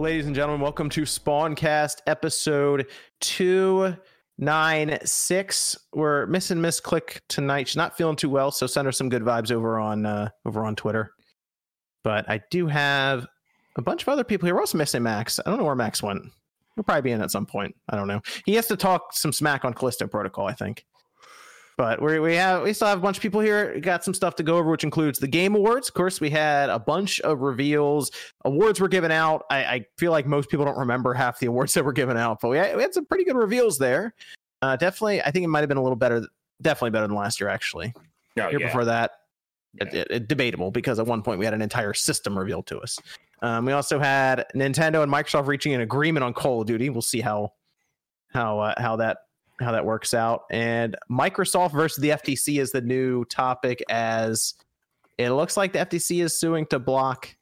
Ladies and gentlemen, welcome to Spawncast episode 296. We're missing Miss Click tonight. She's not feeling too well, so send her some good vibes over on uh, over on Twitter. But I do have a bunch of other people here. We're also missing Max. I don't know where Max went. He'll probably be in at some point. I don't know. He has to talk some smack on Callisto Protocol, I think. But we we have we still have a bunch of people here. We got some stuff to go over, which includes the game awards. Of course, we had a bunch of reveals. Awards were given out. I, I feel like most people don't remember half the awards that were given out, but we had, we had some pretty good reveals there. Uh, definitely, I think it might have been a little better. Definitely better than last year, actually. Oh, year yeah. before that, Yeah. it- it- it- debatable because at one point we had an entire system revealed to us. Um, we also had Nintendo and Microsoft reaching an agreement on Call of Duty. We'll see how how uh, how that how that works out. And Microsoft versus the FTC is the new topic, as it looks like the FTC is suing to block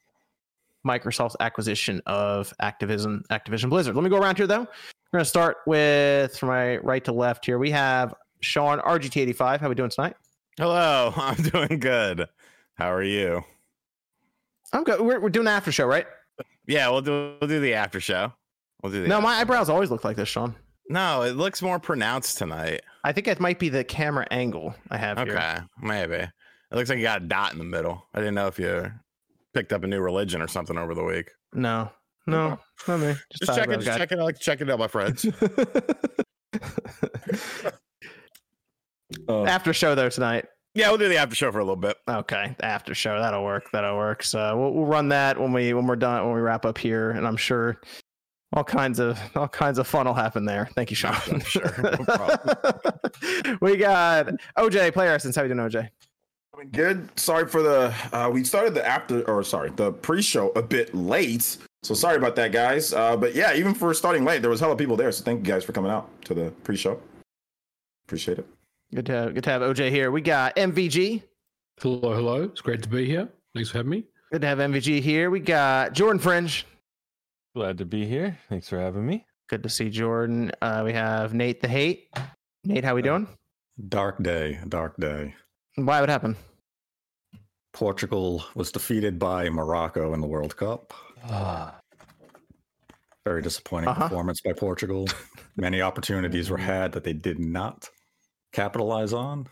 Microsoft's acquisition of Activision Activision Blizzard. Let me go around here though. We're going to start with from my right to left here. We have Sean RGT85. How are we doing tonight? Hello, I'm doing good. How are you? I'm good. We're, we're doing the after show, right? Yeah, we'll do we'll do the after show. We'll do the No, my eyebrows always look like this, Sean. No, it looks more pronounced tonight. I think it might be the camera angle I have Okay, here. maybe. It looks like you got a dot in the middle. I didn't know if you picked up a new religion or something over the week. No, no, not me. Just check it, just check it. I like to check it out, my friends. Uh, after show though tonight. yeah, we'll do the after show for a little bit. Okay, after show that'll work. That'll work. So we'll, we'll run that when we when we're done when we wrap up here, and I'm sure all kinds of all kinds of fun will happen there. Thank you, Sean. I'm sure. No we got OJ player essence. How you doing, OJ? Doing Good. Sorry for the. Uh, we started the after, or sorry, the pre-show a bit late. So sorry about that, guys. Uh, but yeah, even for starting late, there was hella people there. So thank you guys for coming out to the pre-show. Appreciate it. Good to have, good to have OJ here. We got MVG. Hello, hello. It's great to be here. Thanks for having me. Good to have MVG here. We got Jordan Fringe. Glad to be here. Thanks for having me. Good to see Jordan. Uh, we have Nate the Hate. Nate, how are we doing? Dark day, dark day. Why? What happen? Portugal was defeated by Morocco in the World Cup. Ah, Very disappointing Uh-huh. performance by Portugal. Many opportunities were had that they did not capitalize on.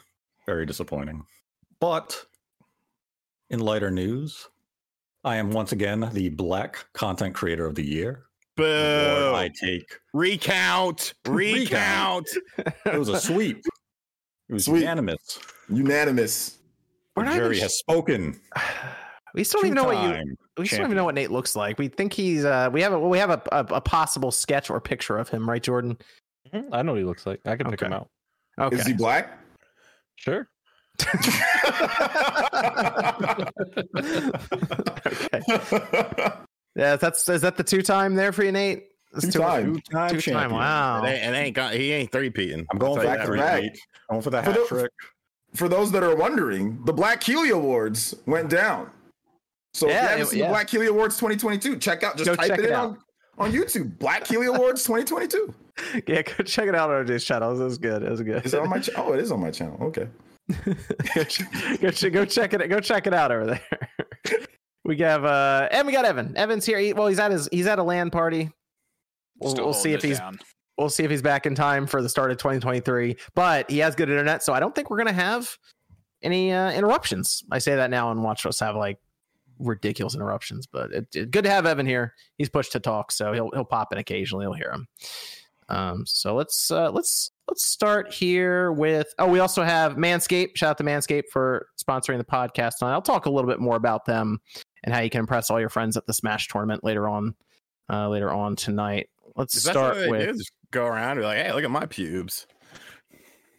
Very disappointing. But in lighter news, I am once again the Black Content Creator of the Year. Award Boo! I take. Recount, recount. It was a sweep. It was Sweep. unanimous. Unanimous. We're The even jury sh- has spoken. We still don't even know what you. Two-time We still don't even know what Nate looks like. We think he's. Uh, we have a. We have a, a, a possible sketch or picture of him, right, Jordan? mhm, I know what he looks like. I can pick him out. Okay. Is he black? Sure. Okay. Yeah, that's is that the two time there for you, Nate? That's Two-time. Two-time Two time. Wow. It ain't, it ain't got, he ain't three peating. I'm going back back to to back. back. Going for the For hat the- trick. For those that are wondering, the Black Keighley Awards went down. So if Yeah, you haven't it- seen yeah. the Black Keighley Awards 2022, check out. Just Go type it, it on, on YouTube. Black Keighley Awards 2022. Yeah, go check it out on OJ's channel. It was good. It was good. Is it on my channel? Oh, it is on my channel. Okay. Go, ch- go, check it. Go check it out over there. we have uh, and we got Evan. Evan's here. He, well, he's at his. He's at a LAN party. We'll, we'll see if he's. down. We'll see if he's back in time for the start of 2023. But he has good internet, so I don't think we're gonna have any uh, interruptions. I say that now, and watch us have like ridiculous interruptions. But it, it- good to have Evan here. He's pushed to talk, so he'll he'll pop in occasionally. You'll hear him. Um, so let's uh, let's let's start here with. Oh, we also have Manscaped. Shout out to Manscaped for sponsoring the podcast. And I'll talk a little bit more about them and how you can impress all your friends at the Smash tournament later on. Uh, later on tonight. Let's start with. do? Just go around and be like, hey, look at my pubes.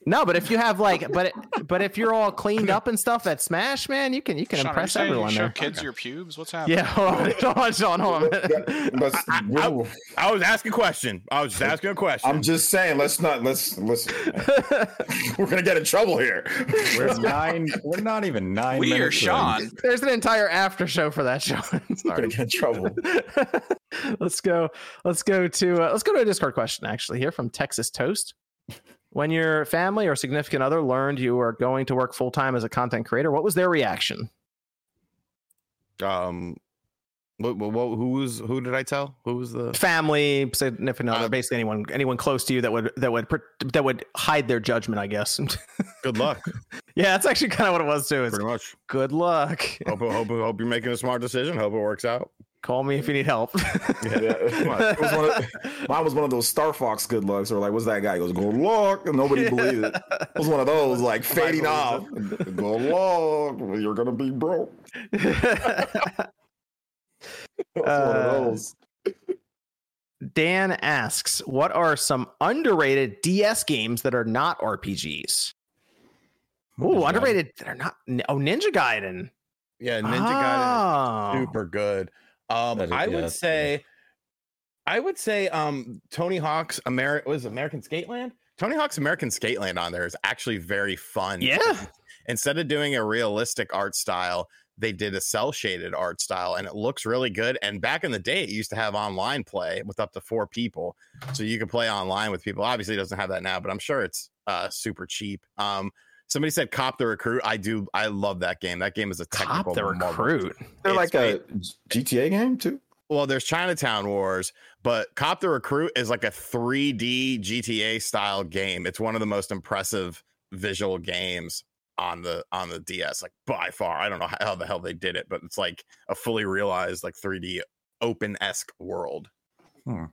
No, but if you have like, but but if you're all cleaned up and stuff at Smash, man, you can you can Sean, are you impress you everyone show there. kids your pubes? What's happening? Yeah, hold on, hold on, Sean, hold on. Yeah, let's- I- I- I was asking a question. I was just asking a question. I'm just saying, let's not let's let's we're gonna get in trouble here. We're nine. We're not even nine. We are minutes in. Sean. There's an entire after show for that, Sean. We're gonna get in trouble. let's go. Let's go to uh, let's go to a Discord question actually here from Texas Toast. When your family or significant other learned you were going to work full time as a content creator, what was their reaction? um, what, what, what, who was who did I tell? Who was the? Family, significant other, Uh, basically anyone anyone close to you that would that would that would hide their judgment, I guess. Good luck. yeah, that's actually kind of what it was too. It's Pretty much. good luck. Hope, hope, hope you're making a smart decision. Hope it works out. Call me if you need help. Yeah, it was of, mine was one of those Star Fox good lucks, or like, what's that guy? He goes, good luck, and nobody believed it. It was one of those like fading off. Good luck, you're gonna be broke. It was one of Uh, those. Dan asks, "What are some underrated DS games that are not RPGs?" Ooh, Ninja underrated They're not. Oh, Ninja Gaiden. Yeah, Ninja Gaiden oh. is super good. Um, is- I yeah, would say, I would say, um, Tony Hawk's American was American Sk8land. Tony Hawk's American Sk8land on there is actually very fun. Yeah. Instead of doing a realistic art style, they did a cel shaded art style, and it looks really good. And back in the day, it used to have online play with up to four people, so you could play online with people. Obviously, it doesn't have that now, but I'm sure it's uh, super cheap. Um, somebody said "Cop the Recruit." I do. I love that game. That game is a technical Cop the marvel. recruit. They're It's like a GTA game too. well, there's Chinatown Wars, but Cop the Recruit is like a 3D GTA style game. It's one of the most impressive visual games on the on the DS, like by far. I don't know how the hell they did it, but it's like a fully realized like 3D open esque world. Hmm.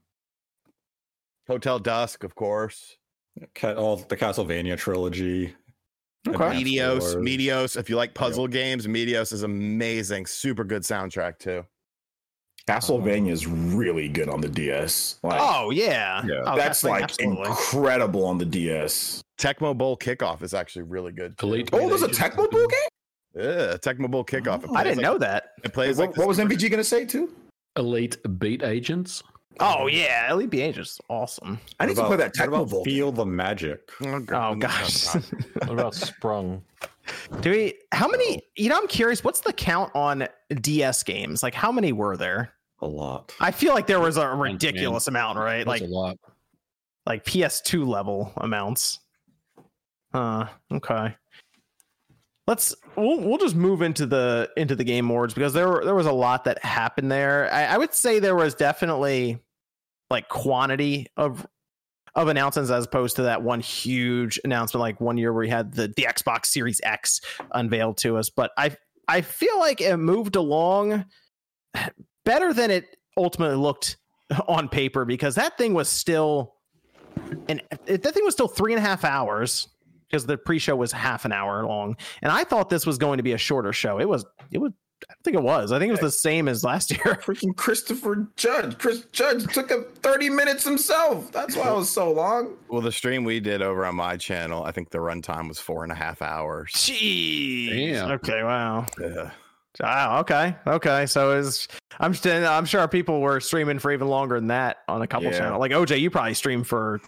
Hotel Dusk, of course. Ca- all the Castlevania trilogy. Okay. Advanced Meteos, Wars. Meteos. If you like puzzle games, Meteos is amazing. Super good soundtrack too. Castlevania is really good on the DS. Like, Oh yeah. Yeah. Oh, that's like absolutely. incredible on the DS. Tecmo Bowl Kickoff is actually really good. too. Elite. Oh, there's a Tecmo Bowl game. Yeah, Tecmo Bowl Kickoff. It oh, I didn't like- know that. It plays What, like what was this- MVG gonna say too? Elite Beat Agents. Oh yeah, Elite Beat is just awesome. I need What to play that what Tecmo about Feel the Magic. Oh, Oh gosh. What about Sprung? Do we? How many? You know, I'm curious. What's the count on DS games? Like, how many were there? A lot. I feel like there was a man. ridiculous amount, right? That's Like, a lot. like PS2 level amounts. Uh, okay. Let's we'll we'll just move into the into the game awards because there were, there was a lot that happened there. I, I would say there was definitely like quantity of of announcements as opposed to that one huge announcement like one year where we had the the Xbox Series X unveiled to us. But I I feel like it moved along better than it ultimately looked on paper because that thing was still and that thing was still three and a half hours because the pre-show was half an hour long and i thought this was going to be a shorter show it was it was i think it was i think it was the same as last year Freaking Christopher Judge. Chris Judge took up 30 minutes himself. That's why it was so long. Well, the stream we did over on my channel, I think the runtime was four and a half hours. Jeez. Damn. okay wow Yeah. wow okay okay so is i'm i'm sure people were streaming for even longer than that on a couple Yeah. channels like oj you probably streamed for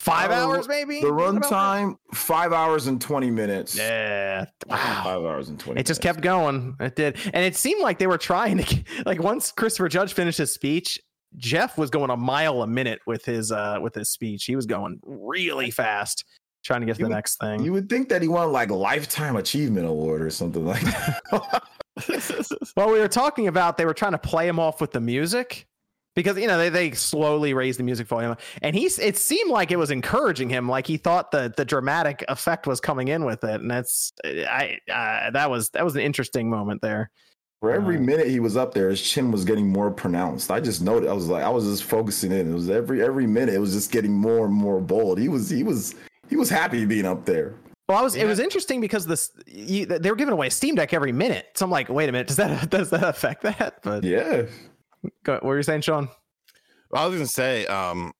five Oh, hours maybe The What about that? runtime, five hours and 20 minutes. yeah wow Five hours and 20 It just minutes. kept going. It did. And it seemed like they were trying to like once Christopher Judge finished his speech, Jeff was going a mile a minute with his uh with his speech. He was going really fast trying to get to You the would- next thing. You would think that he won like lifetime achievement award or something like that. well, we were talking about they were trying to play him off with the music because you know they, they slowly raised the music volume and he's it seemed like it was encouraging him like he thought the the dramatic effect was coming in with it and that's i uh, that was that was an interesting moment there For every Uh, minute he was up there, his chin was getting more pronounced. I just noted. I was like, I was just focusing in. It was every every minute, it was just getting more and more bold. He was he was he was happy being up there. Well, I was. It was interesting because this you, they were giving away a Steam Deck every minute. So I'm like, wait a minute, does that does that affect that? But Yeah, go, what were you saying, Sean? I was gonna say, um,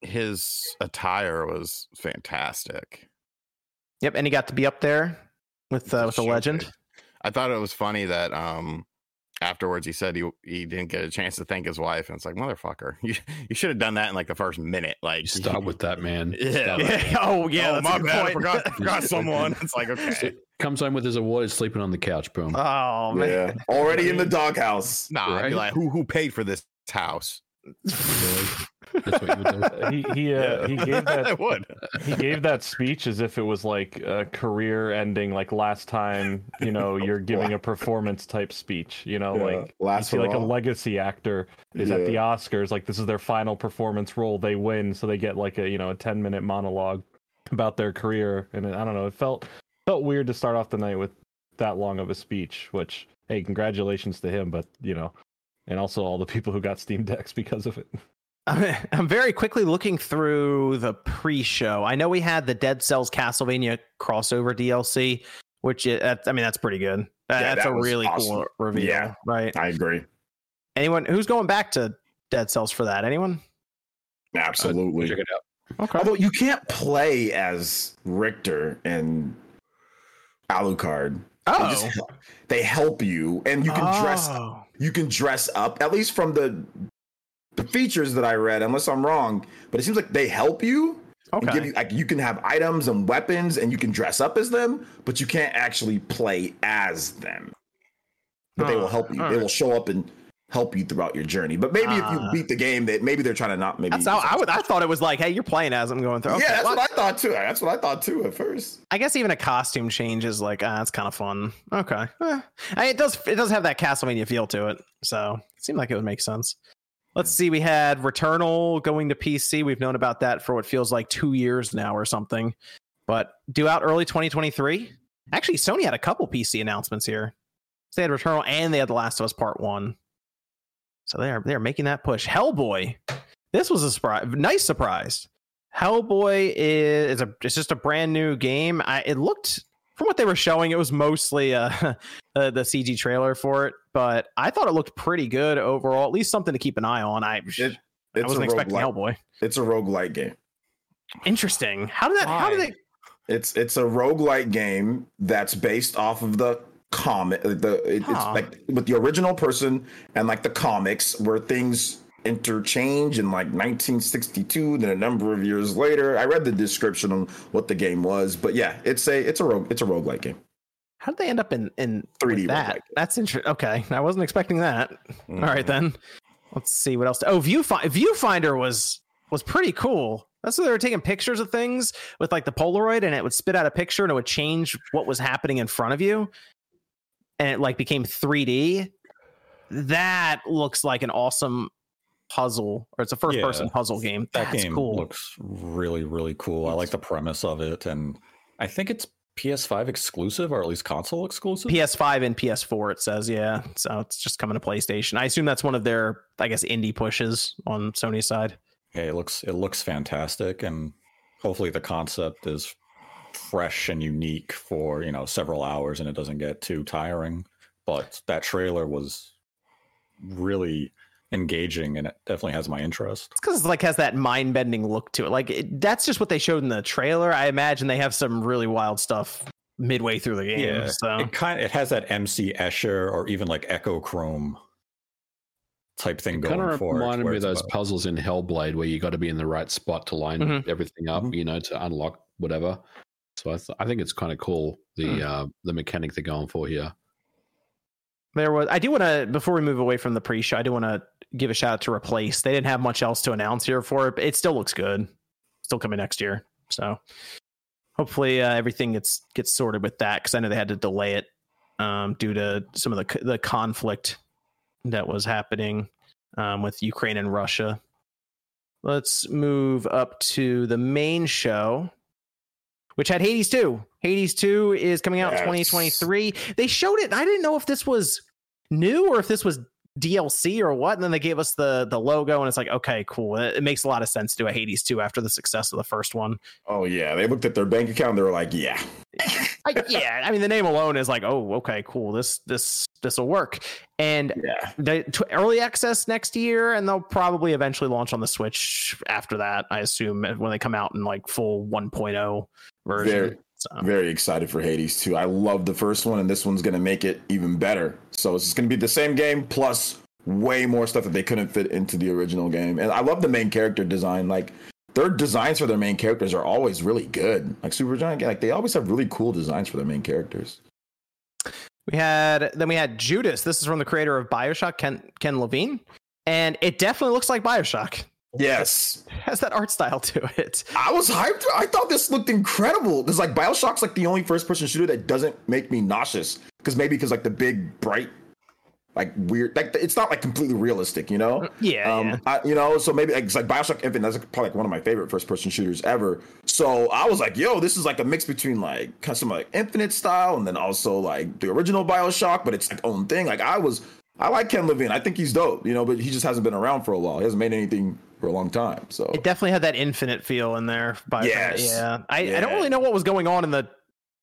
his attire was fantastic. Yep, and he got to be up there with uh, with a legend. I thought it was funny that um afterwards he said he he didn't get a chance to thank his wife, and it's like motherfucker, you you should have done that in like the first minute. Like stop with that, man. Yeah. Yeah. Oh yeah, oh that's my a good bad, I point. forgot forgot someone. It's like okay, that. Comes home with his award, sleeping on the couch. Boom. oh man. yeah. Already in the doghouse. nah, I'd be like who who paid for this house? That's what you would do. He he uh, he gave I that would. he gave that speech as if it was like a career ending, like last time you know you're giving a performance type speech. You know, Yeah, like you last see like a legacy actor is at the Oscars, like this is their final performance role. They win, so they get like a you know a ten minute monologue about their career, and it, I don't know, it felt felt weird to start off the night with that long of a speech. Which hey, congratulations to him, but you know, and also all the people who got Steam decks because of it. I'm, I'm very quickly looking through the pre-show. I know we had the Dead Cells Castlevania crossover DLC, which is, I mean that's pretty good. That- Yeah, that's that a was really cool awesome. reveal, Yeah. right? I agree. Anyone who's going back to Dead Cells for that? Anyone? Absolutely. Check it out. Okay. Although you can't play as Richter and Alucard They, just, Oh, they help you, and you can dress. Oh. You can dress up. At least from the the features that I read, unless I'm wrong, but it seems like they help you and give Okay. you like you can have items and weapons, and you can dress up as them, but you can't actually play as them. But they will help you. They will show up and help you throughout your journey. But maybe if you Ah. beat the game, that maybe they're trying to not maybe. That's how I would. I thought it was like, hey, you're playing as I'm going through. Okay, yeah, that's well, what I thought too. That's what I thought too at first. I guess even a costume change is like, ah, it's kind of fun. Okay, Eh. I- it does. It does have that Castlevania feel to it, so it seemed like it would make sense. Let's see. We had Returnal going to PC. We've known about that for what feels like two years now or something, but due out early 2023. Actually, Sony had a couple PC announcements here. So they had Returnal and they had The Last of Us Part One. So they are they are making that push. Hellboy. This was a surprise. Nice surprise. Hellboy is, is a it's just a brand new game. I it looked from what they were showing, it was mostly uh, uh the CG trailer for it, but I thought it looked pretty good overall. At least something to keep an eye on. I It, I it's wasn't a expecting roguelike. Hellboy. It's a roguelike game. Interesting. How did that? How did Why? they? It's it's a roguelike game that's based off of the comic the it, Huh. it's like with the original person and like the comics where things interchange in like 1962 then a number of years later i read the description on what the game was but yeah it's a it's a rogue it's a roguelike game How did they end up in in 3D that? That's interesting. Okay, I wasn't expecting that. Mm-hmm. All right then. Let's see what else. Oh, Viewfinder. Viewfinder was was pretty cool. That's where they were taking pictures of things with like the Polaroid, and it would spit out a picture, and it would change what was happening in front of you, and it like became 3D. That looks like an awesome puzzle, or it's a first person puzzle game. That That's game cool. looks really, really cool. I like the premise of it, and I think it's PS5 exclusive, or at least console exclusive. PS5 and PS4, it says, yeah. So it's just coming to PlayStation. I assume that's one of their, I guess, indie pushes on Sony's side. Yeah, it looks it looks fantastic, and hopefully the concept is fresh and unique for you know several hours, and it doesn't get too tiring. But that trailer was really engaging, and it definitely has my interest. It's because it like has that mind bending look to it. Like it, that's just what they showed in the trailer. I imagine they have some really wild stuff midway through the game. Yeah, so It kind of, it has that MC Escher or even like Echochrome type thing Kind going of for it. reminded where me of it's those about- puzzles in Hellblade where you got to be in the right spot to line Mhm. everything up, Mhm. you know, to unlock whatever. So I, th- I think it's kind of cool the uh, the mechanic they're going for here. There was. I do want to before we move away from the pre-show. I do want to give a shout out to Replaced. They didn't have much else to announce here for it, but it still looks good. Still coming next year. So hopefully uh, everything gets gets sorted with that because I know they had to delay it um, due to some of the the conflict that was happening um, with Ukraine and Russia. Let's move up to the main show, which had Hades 2. Hades 2 is coming out Yes. in 2023. They showed it. I didn't know if this was new or if this was DLC or what. And then they gave us the the logo, and it's like, okay, cool. It, it makes a lot of sense to do a Hades 2 after the success of the first one. oh yeah they looked at their bank account they were like yeah I, yeah, I mean the name alone is like, oh, okay, cool. This this this will work. And yeah the t- early access next year, and they'll probably eventually launch on the Switch after that. I assume when they come out in like full 1.0 version. Very- So, very excited for Hades 2. I love the first one, and this one's going to make it even better. So it's going to be the same game plus way more stuff that they couldn't fit into the original game. And I love the main character design. Like their designs for their main characters are always really good. Like Supergiant, like they always have really cool designs for their main characters. we had then we had Judas. This is from the creator of Bioshock, Ken Ken Levine, and it definitely looks like Bioshock. Yes, has that art style to it. I was hyped. I thought this looked incredible. Because like Bioshock's like the only first-person shooter that doesn't make me nauseous. Because maybe because like the big bright, like weird, like it's not like completely realistic, you know. Yeah, Um, yeah. I, you know, so maybe like, it's like Bioshock Infinite. That's probably like one of my favorite first-person shooters ever. So I was like, yo, this is like a mix between like kind of some like Infinite style and then also like the original Bioshock, but it's like own thing. Like I was, I like Ken Levine. I think he's dope, you know, but he just hasn't been around for a while. He hasn't made anything for a long time. So It definitely had that infinite feel in there. Bioshock. Yes. Yeah. I, I don't really know what was going on in the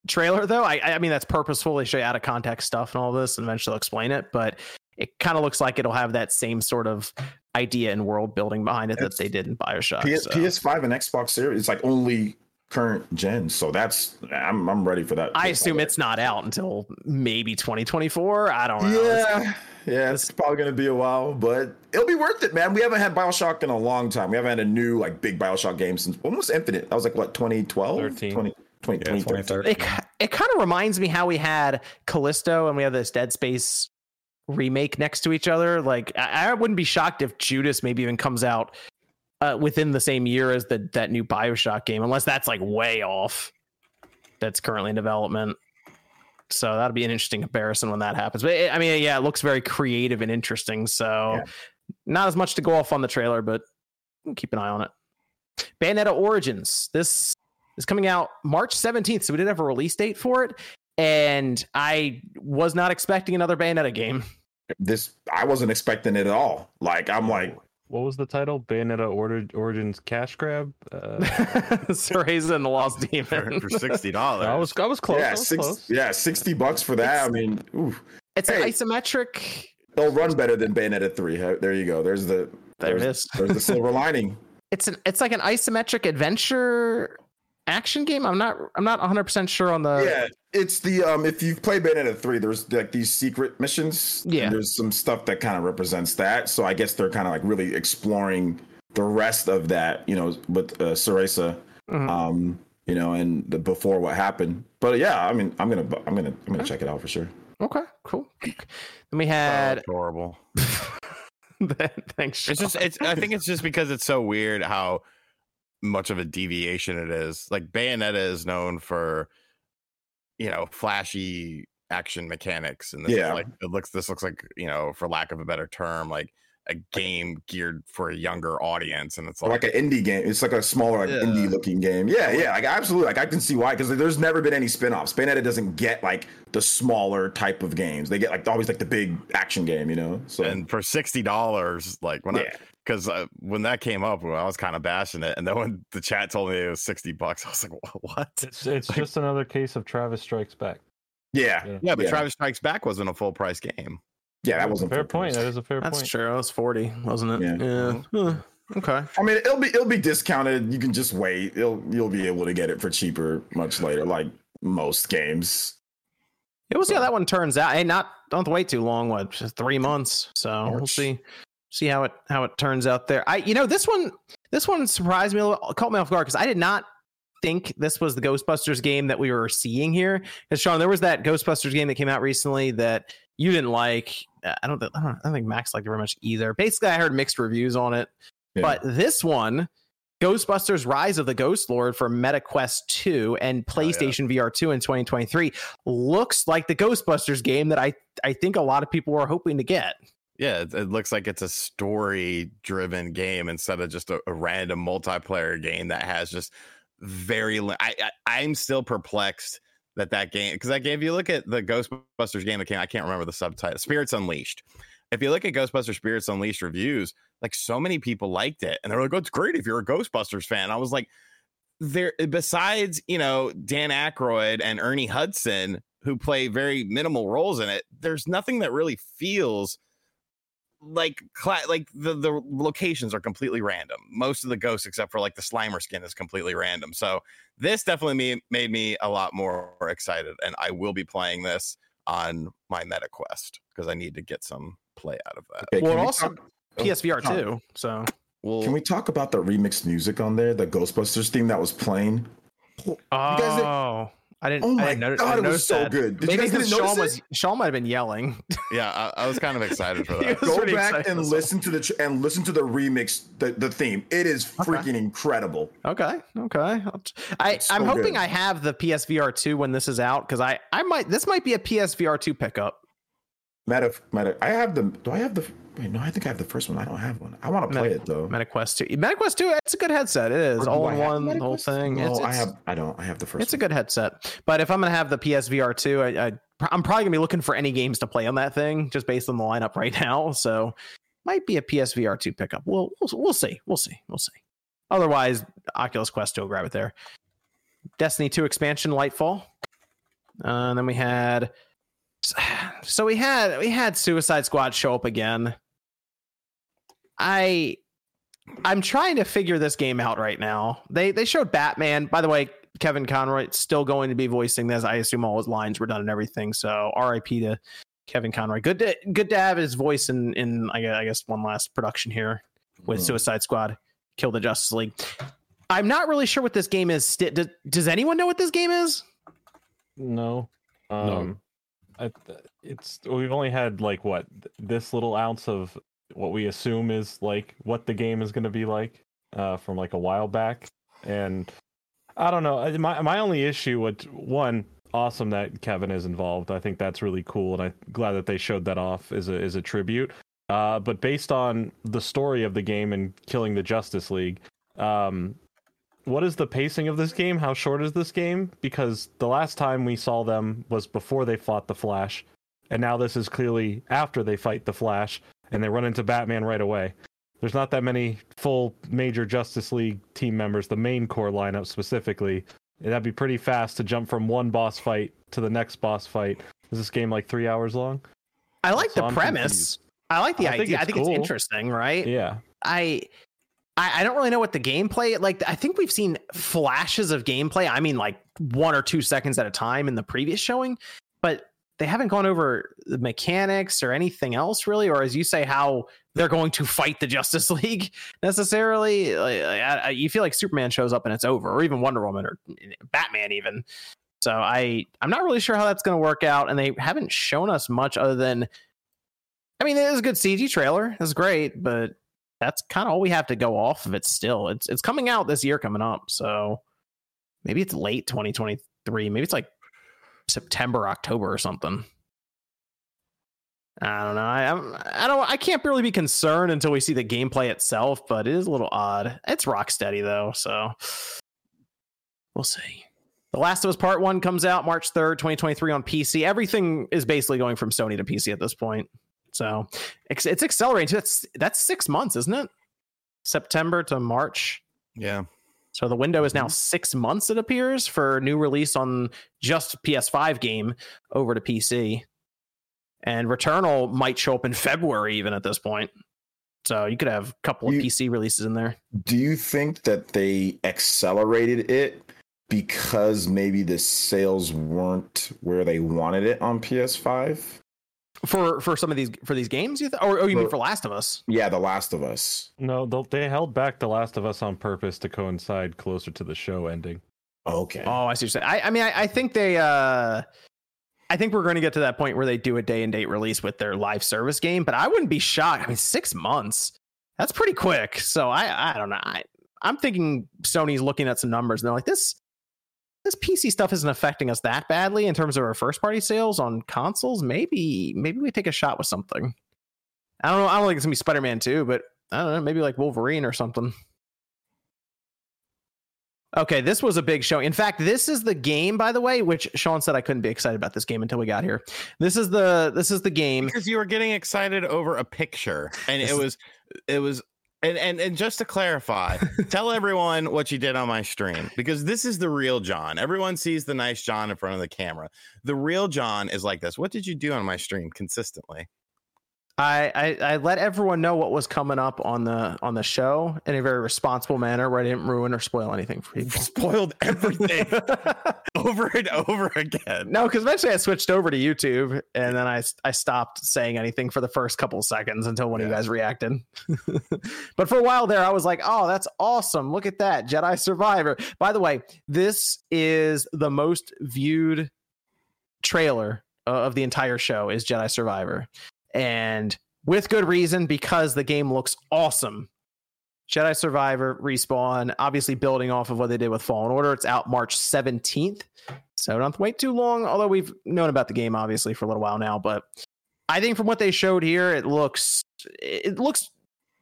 trailer though. I I mean that's purposeful. They show you out of context stuff and all this, and eventually they'll explain it. But it kind of looks like it'll have that same sort of idea and world building behind it that they did in Bioshock. PS, so. PS5 and Xbox Series, it's like only current gen. So that's I'm I'm ready for that. I assume it's not out until maybe 2024. I don't know. Yeah, yeah, it's probably gonna be a while, but it'll be worth it, man. We haven't had Bioshock in a long time. We haven't had a new like big Bioshock game since almost Infinite. That was like what 2012, 13. 20, 20, Yeah, 2013. 2013. It it kind of reminds me how we had Callisto and we have this Dead Space remake next to each other. Like I, I wouldn't be shocked if Judas maybe even comes out uh, within the same year as the that new Bioshock game, unless that's like way off. That's currently in development. So that'll be an interesting comparison when that happens. But it, I mean, yeah, it looks very creative and interesting. So Yeah. not as much to go off on the trailer, but keep an eye on it. Bayonetta Origins. This is coming out March 17th, so we didn't have a release date for it. And I was not expecting another Bayonetta game. This I wasn't expecting it at all. Like I'm like, What was the title? Bayonetta Order, Origins Cash Grab. Uh, Cereza and the Lost for, Demon. for sixty dollars. I was I was close. I yeah, was six, close. yeah, sixty bucks for that. I mean, ooh, It's an isometric. they'll run better than Bayonetta three. There you go. There's the There it there's. There's the silver lining. It's an it's like an isometric adventure action game. I'm not I'm not 100 percent sure on the. yeah, it's the um. If you've played Bayonetta three, there's like these secret missions. and Yeah. there's some stuff that kind of represents that. So I guess they're kind of like really exploring the rest of that. You know, with uh, Cereza. Mhm. Um, you know, and the, before what happened. But yeah, I mean, I'm gonna I'm gonna I'm gonna check it out for sure. Okay, cool. Then we Oh, had. it's horrible. Thanks. It's just it's I think it's just because it's so weird how much of a deviation it is. Like Bayonetta is known for you know, flashy action mechanics and this Yeah. is like it looks this looks like, you know, for lack of a better term, like a game geared for a younger audience and it's like, like an indie game. It's like a smaller, like Yeah. indie looking game. Yeah, yeah. Like absolutely. Like I can see why because there's never been any spin-offs. Bayonetta doesn't get like the smaller type of games. They get like always like the big action game. You know. So and for sixty dollars, like when I yeah, because uh, when that came up, I was kind of bashing it, and then when the chat told me it was sixty bucks, I was like, "What?" It's it's just another case of Travis Strikes Back. yeah, Yeah. Yeah, but Yeah. Travis Strikes Back wasn't a full price game. yeah. That That's a wasn't fair point. price. That is a fair That's point. true. It was 40, wasn't it? Yeah. Huh, okay. I mean, it'll be it'll be discounted. You can just wait. It'll you'll be able to get it for cheaper much later, like most games. Yeah, we'll see how that one turns out. Hey, not don't wait too long. What, three months? So we'll see see how it how it turns out there. I you know this one this one surprised me a little, caught me off guard because I did not think this was the Ghostbusters game that we were seeing here. Because Sean, there was that Ghostbusters game that came out recently that you didn't like. Uh, I don't I don't, I don't think Max liked it very much either. Basically, I heard mixed reviews on it. Yeah. But this one, Ghostbusters Rise of the Ghost Lord for MetaQuest 2 and Oh, yeah. PlayStation VR 2 in 2023 looks like the Ghostbusters game that I I think a lot of people were hoping to get. Yeah, it, it looks like it's a story driven game instead of just a, a random multiplayer game that has just very. Li- I, I I'm still perplexed that that game because that game. If you look at the Ghostbusters game that came, I can't remember the subtitle. Spirits Unleashed. If you look at Ghostbusters Spirits Unleashed reviews, like so many people liked it, and they're like, "Oh, it's great if you're a Ghostbusters fan." I was like, there. Besides, you know, Dan Aykroyd and Ernie Hudson, who play very minimal roles in it, there's nothing that really feels like cla- like the the locations are completely random. Most of the ghosts, except for like the Slimer skin, is completely random. So this definitely me, made me a lot more excited, and I will be playing this on my Meta Quest because I need to get some play out of that. Okay, Well, can we also talk- oh, PSVR Sean, 2. So Well, Can we talk about the remixed music on there? The Ghostbusters theme that was playing. Oh, guys didn't- I didn't. Oh I my didn't notice, I god, didn't it was so that. good. Did Maybe you guys because Sean notice was Sean might have been yelling. yeah, I, I was kind of excited for that. Go back and as listen to the and listen to the remix, the, the theme. It is freaking incredible. Okay, okay. I'll t- I It's I'm hoping good. I have the PSVR 2 when this is out because I I might this might be a PSVR 2 pickup. Matter, matter. I have the. Do I have the? Wait, no. I think I have the first one. I don't have one. I want to play Meta- it though. MetaQuest 2. MetaQuest 2, it's a good headset. It is all in one, the whole thing. No, it's, I have. I don't. I have the first. It's a good headset. But if I'm gonna have the PSVR 2, I, I I'm probably gonna be looking for any games to play on that thing just based on the lineup right now. So might be a PSVR 2 pickup. We'll we'll, we'll see. We'll see. We'll see. Otherwise, Oculus Quest 2 will grab it there. Destiny 2 expansion Lightfall. Uh, and then we had so we had we had Suicide Squad show up again. I I'm trying to figure this game out right now. They they showed Batman. By the way, Kevin Conroy still going to be voicing this. I assume all his lines were done and everything. So RIP to Kevin Conroy. Good to good to have his voice in in I guess, one last production here with Mhm. Suicide Squad, Kill the Justice League. I'm not really sure what this game is. Does, does anyone know what this game is? No. Um, I, it's we've only had like what this little ounce of what we assume is like what the game is going to be like uh, from like a while back, and I don't know. My my only issue with one awesome that Kevin is involved. I think that's really cool, and I'm glad that they showed that off as a as a tribute. Uh, but based on the story of the game and killing the Justice League, um, what is the pacing of this game? How short is this game? Because the last time we saw them was before they fought the Flash, and now this is clearly after they fight the Flash and they run into Batman right away. There's not that many full major Justice League team members, the main core lineup specifically. That'd be pretty fast to jump from one boss fight to the next boss fight. Is this game like three hours long? I like So the I'm premise. confused. I like the I think idea. I it's think it's interesting, right? Yeah. I, I I don't really know what the gameplay like. I think we've seen flashes of gameplay. I mean, like one or two seconds at a time in the previous showing, but they haven't gone over the mechanics or anything else really, or as you say, how they're going to fight the Justice League necessarily. Like, I, I, you feel like Superman shows up and it's over, or even Wonder Woman or Batman even. So I I'm not really sure how that's going to work out, and they haven't shown us much other than. I mean, it is a good CG trailer. It's great, but that's kind of all we have to go off of it still. It's it's coming out this year coming up, so maybe it's late 2023. Maybe it's like September, October or something. I don't know. I I don't I can't really be concerned until we see the gameplay itself, but it is a little odd. It's Rocksteady though, so we'll see. The Last of Us Part 1 comes out March 3rd, 2023 on PC. Everything is basically going from Sony to PC at this point. So it's, it's accelerating. That's that's six months, isn't it? September to March. Yeah. So the window is now mm-hmm. six months, it appears, for new release on just PS5 game over to PC. And Returnal might show up in February, even at this point. So you could have a couple of You- PC releases in there. Do you think that they accelerated it because maybe the sales weren't where they wanted it on PS5? For for some of these for these games, you th- or, or you mean For- for Last of Us? Yeah, The Last of Us. No, they'll- they held back The Last of Us on purpose to coincide closer to the show ending. Okay. Oh, I see what you're saying. I, I mean, I, I think they uh I think we're going to get to that point where they do a day and date release with their live service game, but I wouldn't be shocked. I mean, six months. That's pretty quick. So I I don't know. I I'm thinking Sony's looking at some numbers and they're like, this this PC stuff isn't affecting us that badly in terms of our first party sales on consoles. Maybe maybe we take a shot with something. I don't know. I don't think it's gonna be Spider Man 2, but I don't know, maybe like Wolverine or something. Okay, this was a big show. In fact, this is the game, by the way, which Sean said I couldn't be excited about this game until we got here. This is the this is the game. Because you were getting excited over a picture. And it was it was and, and and just to clarify, tell everyone what you did on my stream because this is the real John. Everyone sees the nice John in front of the camera. The real John is like this. What did you do on my stream consistently? I, I I let everyone know what was coming up on the on the show in a very responsible manner where I didn't ruin or spoil anything for people. Spoiled everything over and over again. no, because eventually I switched over to YouTube and then I I stopped saying anything for the first couple of seconds until one of you guys reacted. but for a while there, I was like, "Oh, that's awesome! Look at that Jedi Survivor." By the way, this is the most viewed trailer of the entire show is Jedi Survivor, and with good reason because the game looks awesome. Jedi Survivor respawn, obviously building off of what they did with Fallen Order. It's out March 17th. So don't wait too long, although we've known about the game obviously for a little while now. But I think from what they showed here, it looks it looks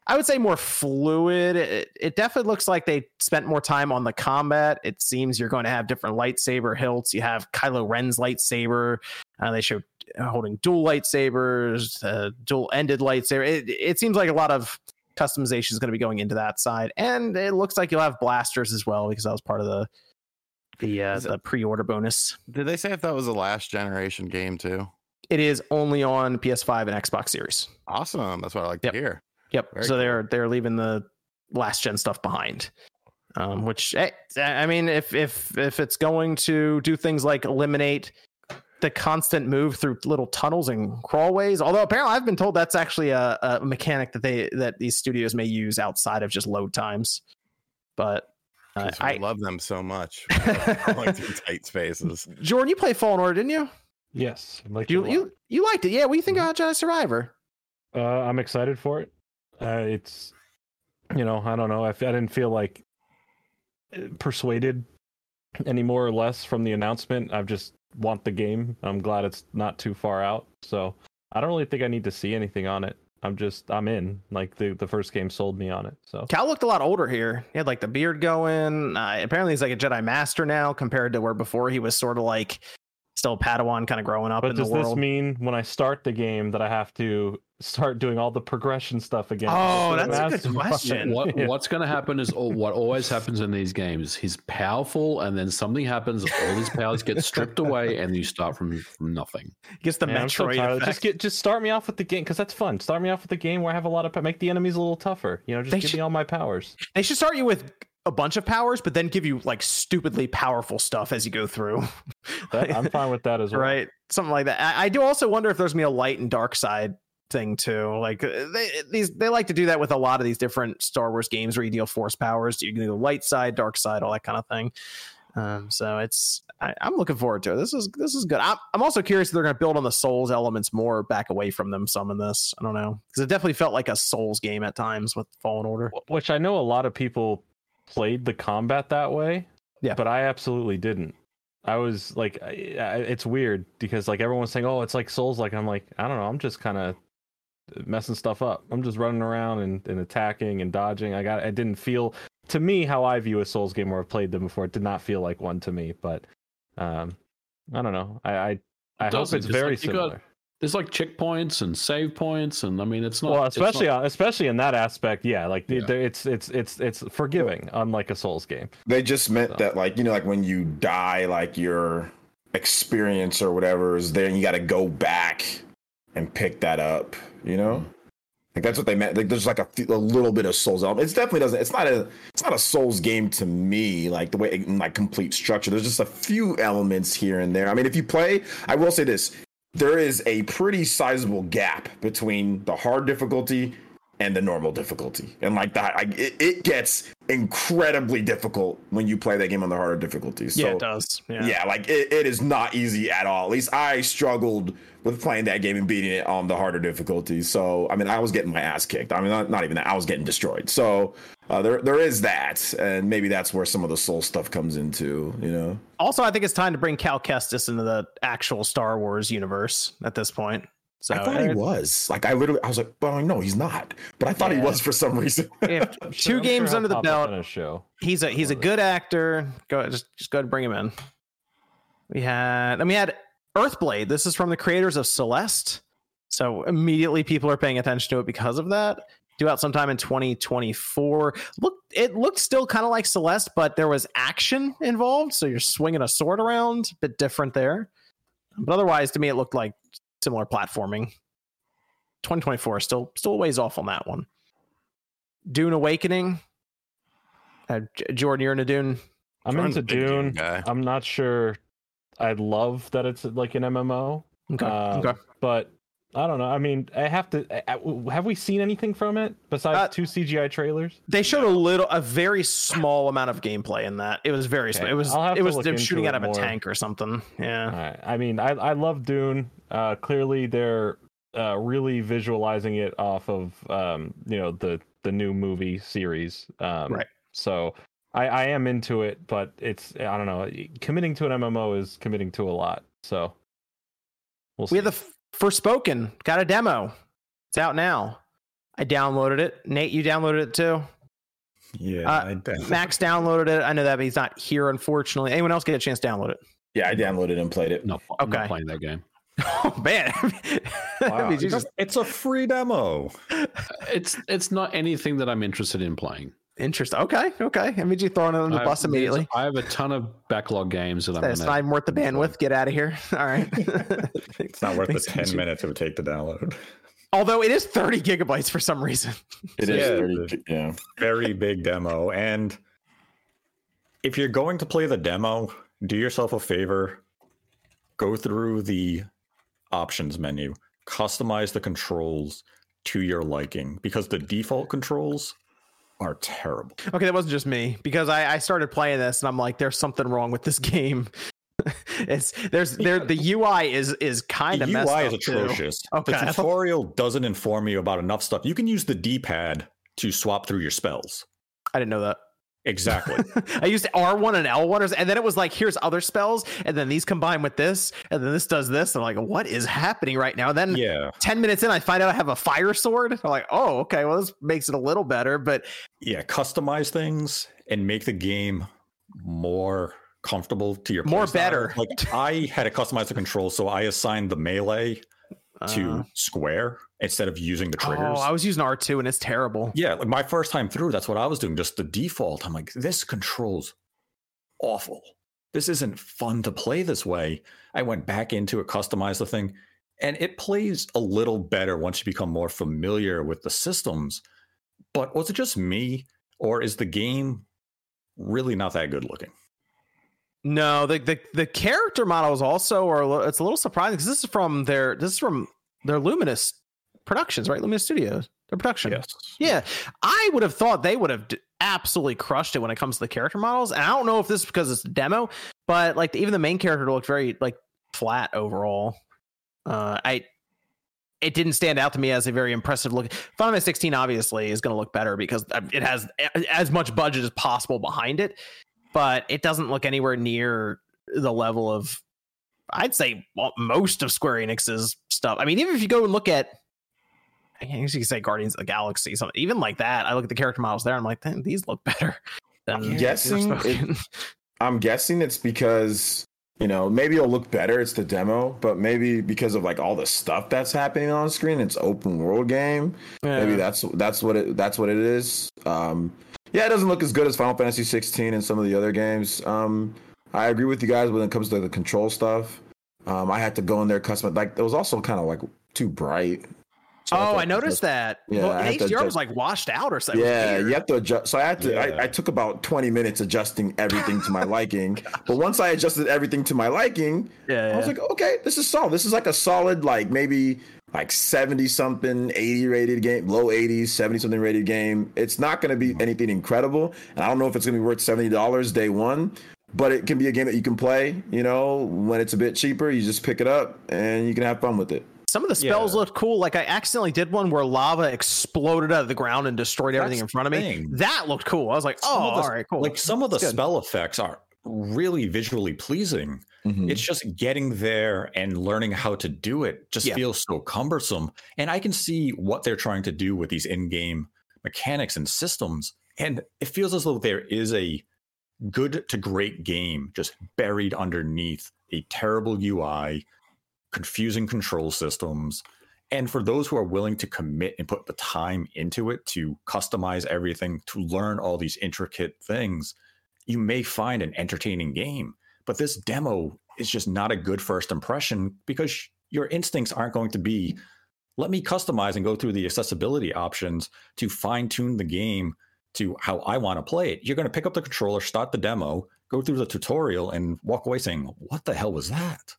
I would say more fluid. It, it definitely looks like they spent more time on the combat. It seems you're going to have different lightsaber hilts. You have Kylo Ren's lightsaber. Uh, they showed holding dual lightsabers, uh, dual ended lightsaber. It, it seems like a lot of customization is going to be going into that side, and it looks like you'll have blasters as well because that was part of the the uh, the pre-order bonus. Did they say if that was a last generation game too? It is only on PS5 and Xbox Series. Awesome. That's what I like Yep. to hear. Yep. Very so they're they're leaving the last gen stuff behind. Um, which eh, I mean, if if if it's going to do things like eliminate the constant move through little tunnels and crawlways, although apparently I've been told that's actually a, a mechanic that they that these studios may use outside of just load times. But uh, 'Cause I I, love them so much. Crawling through tight spaces. Jordan, you play Fallen Order, didn't you? Yes, I liked it You you you liked it, yeah? What do you think about Jedi Survivor? Uh, I'm excited for it. Uh, it's, you know, I don't know. I, f- I didn't feel like uh, persuaded any more or less from the announcement. I've just want the game. I'm glad it's not too far out. So I don't really think I need to see anything on it. I'm just I'm in. Like the the first game sold me on it. So Cal looked a lot older here. He had like the beard going. Uh, apparently, he's like a Jedi Master now, compared to where before he was sort of like still a Padawan, kind of growing up But in the does this mean when I start the game that I have to start doing all the progression stuff again? Oh, oh that's a good question. What Yeah. what's going to happen is all, what always happens in these games. He's powerful, and then something happens. All his powers get stripped away, and you start from, from nothing. Gets the Man, I'm so tired. Just get just start me off with the game because that's fun. Start me off with the game where I have a lot of make the enemies a little tougher. You know, just They give should- me all my powers. They should start you with a bunch of powers, but then give you like stupidly powerful stuff as you go through. That, I'm fine with that as well. right, something like that. I, I do also wonder if there's be a light and dark side thing too. Like uh, they these they like to do that with a lot of these different Star Wars games where you deal force powers. You can do the light side, dark side, all that kind of thing. Um, so it's I, I'm looking forward to it. This is this is good. I'm, I'm also curious if they're going to build on the Souls elements more, back away from them some in this. I don't know because it definitely felt like a Souls game at times with Fallen Order. Which I know a lot of people played the combat that way. Yeah. But I absolutely didn't. I was like, I, I, it's weird because like everyone's saying, oh, it's like Souls. Like I'm like, I don't know. I'm just kind of messing stuff up. I'm just running around and, and attacking and dodging. I got. I didn't feel to me how I view a Souls game where I've played them before. It did not feel like one to me. But um, I don't know. I I, I hope it's It's very like you got- similar. There's like checkpoints and save points, and I mean, it's not. well, especially not- especially in that aspect, yeah. Like Yeah. it's it's it's it's forgiving, unlike a Souls game. They just meant So. that, like, you know, like when you die, like your experience or whatever is there, and you got to go back and pick that up. You know, mm-hmm. like that's what they meant. Like, there's like a, a little bit of Souls element. It definitely doesn't. It's not a. It's not a Souls game to me. Like the way in like complete structure. There's just a few elements here and there. I mean, if you play, I will say this: there is a pretty sizable gap between the hard difficulty and the normal difficulty. And like that, I, it, it gets incredibly difficult when you play that game on the harder difficulty. So, yeah, it does. Yeah. yeah, like it, it is not easy at all. At least I struggled with playing that game and beating it on the harder difficulty. So, I mean, I was getting my ass kicked. I mean, not, not even that. I was getting destroyed. So, uh, there there is that, and maybe that's where some of the soul stuff comes into. You know, Also, I think it's time to bring Cal Kestis into the actual Star Wars universe at this point. So I thought he uh, was like I literally I was like, well, no, he's not. But I thought he was for some reason. if I'm two sure- games sure under the he'll pop up belt, a show. he's a he's a good actor. Go just just go ahead and bring him in. We had then we had Earthblade. This is from the creators of Celeste. So immediately people are paying attention to it because of that. Due out sometime in 2024. Look, it looked still kind of like Celeste, but there was action involved. So you're swinging a sword around, a bit different there. But otherwise, to me, it looked like similar platforming. 2024 still still ways off on that one. Dune Awakening. Uh, Jordan, you're into Dune. I'm Jordan's into Dune Dune. I'm not sure. I love that it's like an MMO, Okay. Um, okay. but I don't know. I mean, I have to. Have we seen anything from it besides Uh, two CGI trailers? They showed a little, a very small amount of gameplay in that. It was very small. Okay, It was, it was look them into shooting it out of a tank or something. Yeah. Right. I mean, I I love Dune. Uh, clearly, they're uh, really visualizing it off of um, you know the the new movie series. Um, Right. So I I am into it, but it's I don't know. Committing to an MMO is committing to a lot. So we'll see. We have the Forspoken. Got a demo. It's out now. I downloaded it. Nate, you downloaded it too. Yeah, Uh, I did. Max downloaded it. I know that, but he's not here, unfortunately. Anyone else get a chance to download it? yeah, I downloaded and played it. No, I'm Okay. not playing that game. Oh man. Wow, Did you just- it's a free demo. It's it's not anything that I'm interested in playing. Interesting. Okay. Okay. I mean, you throwing it on the I have- bus immediately. I have a ton of backlog games that I'm That's gonna. not even worth the bandwidth. Get out of here. All right. It's not worth the Makes sense. ten minutes it would take to download. Although it is 30 gigabytes for some reason. It is Yeah. 30, yeah. Very big demo, and if you're going to play the demo, do yourself a favor. Go through the options menu, customize the controls to your liking because the default controls are terrible. Okay, that wasn't just me because I, I started playing this and I'm like, there's something wrong with this game. it's there's there the UI is is kind of messed UI up is too. atrocious. Okay, The tutorial doesn't inform you about enough stuff. You can use the D-pad to swap through your spells. I didn't know that. Exactly. I used R1 and L1, and then it was like, here's other spells, and then these combine with this, and then this does this. I'm like, what is happening right now? then yeah. 10 minutes in, I find out I have a fire sword. I'm like, oh, okay, well, this makes it a little better, but Yeah, customize things and make the game more comfortable to your More better. Like I had to customize the controls, so I assigned the melee to uh, square instead of using the oh, triggers. oh, I was using R2, and it's terrible. yeah, like my first time through, that's what I was doing, just the default. I'm like, this controls awful. This isn't fun to play this way. I went back into it, customized the thing, and it plays a little better once you become more familiar with the systems. But was it just me, or is the game really not that good looking? No, the the, the character models also are. It's a little surprising because this is from their this is from their Luminous Productions, right? Luminous Studios, their production. Yes. Yeah, I would have thought they would have d- absolutely crushed it when it comes to the character models. And I don't know if this is because it's a demo, but like even the main character looked very like flat overall. Uh, I it didn't stand out to me as a very impressive look. Final Fantasy 16 obviously is going to look better because uh, it has as much budget as possible behind it, but it doesn't look anywhere near the level of I'd say well, most of Square Enix's stuff. I mean, even if you go and look at I guess you could say Guardians of the Galaxy, something even like that. I look at the character models there. I'm like, these look better. Than I'm guessing fucking- I'm guessing it's because you know maybe it'll look better. It's the demo, but maybe because of like all the stuff that's happening on screen, it's open world game. Maybe that's that's what it that's what it is. Um, yeah, it doesn't look as good as Final Fantasy 16 and some of the other games. Um, I agree with you guys when it comes to the control stuff. Um, I had to go in there custom like it was also kind of like too bright. So oh, I to noticed that. Yeah, well, I HDR was like washed out or something. Yeah, you have to adjust. So I had to. Yeah. I, I took about 20 minutes adjusting everything to my liking. But once I adjusted everything to my liking, yeah, I was yeah. like, okay, this is solid. This is like a solid, like maybe like 70 something, 80 rated game, low 80s, 70 something rated game. It's not going to be mm-hmm. anything incredible. And I don't know if it's going to be worth $70 day one, but it can be a game that you can play, you know, when it's a bit cheaper. You just pick it up and you can have fun with it. Some of the spells Yeah. looked cool. Like I accidentally did one where lava exploded out of the ground and destroyed everything in front of me. thing. That looked cool. I was like, Some oh, the- all right, cool. Like some of the good. spell effects are really visually pleasing. Mhm. It's just getting there and learning how to do it just Yeah. feels so cumbersome. And I can see what they're trying to do with these in-game mechanics and systems. And it feels as though there is a good to great game just buried underneath a terrible UI, confusing control systems. And for those who are willing to commit and put the time into it to customize everything, to learn all these intricate things, you may find an entertaining game. But this demo is just not a good first impression because your instincts aren't going to be let me customize and go through the accessibility options to fine tune the game to how I want to play it. You're going to pick up the controller, start the demo, go through the tutorial, and walk away saying, What the hell was that?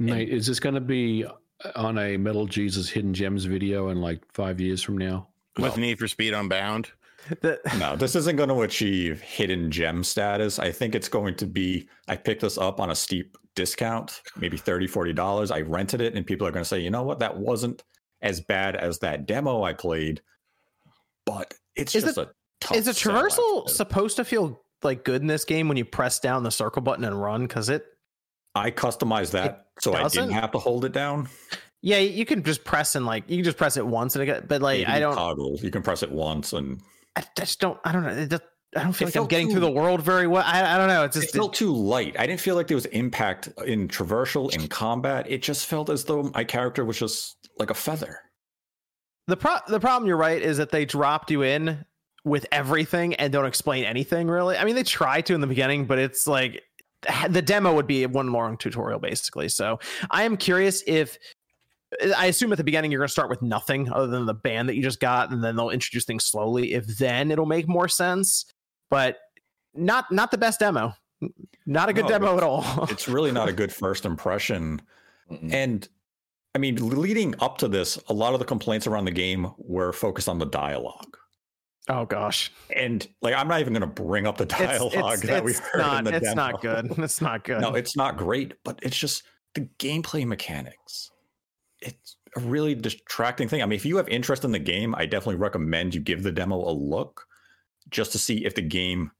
Nate, is this going to be uh, on a Metal Jesus Hidden Gems video in like five years from now? with Need for Speed Unbound. The- No, this isn't going to achieve hidden gem status. I think it's going to be I picked this up on a steep discount, maybe 30 $40. I rented it, and people are going to say, you know what, that wasn't as bad as that demo I played, but it's Is just a tough is a traversal supposed to feel like good in this game when you press down the circle button and run? Because it, I customized that so I doesn't? didn't have to hold it down. yeah, you can just press and like you can just press it once and it but like can I do don't, toggle. You can press it once, and I just don't, I don't know. Just, I don't feel It like I'm getting too- through the world very well. I, I don't know. It's it just, felt too light. I didn't feel like there was impact in traversal in combat. It just felt as though my character was just like a feather. The pro- the problem you're right is that they dropped you in with everything and don't explain anything really. I mean, they try to in the beginning, but it's like the demo would be one long tutorial basically. So I am curious if I assume at the beginning you're going to start with nothing other than the band that you just got, and then they'll introduce things slowly. If then it'll make more sense, but not not the best demo. Not a good No, demo at all. it's really not a good first impression. Mm-mm. And I mean, leading up to this, a lot of the complaints around the game were focused on the dialogue. Oh gosh, And like, I'm not even going to bring up the dialogue it's, that we heard not. in the It's demo. not good. It's not good. No, it's not great, but it's just the gameplay mechanics. It's a really distracting thing. I mean, if you have interest in the game, I definitely recommend you give the demo a look just to see if the game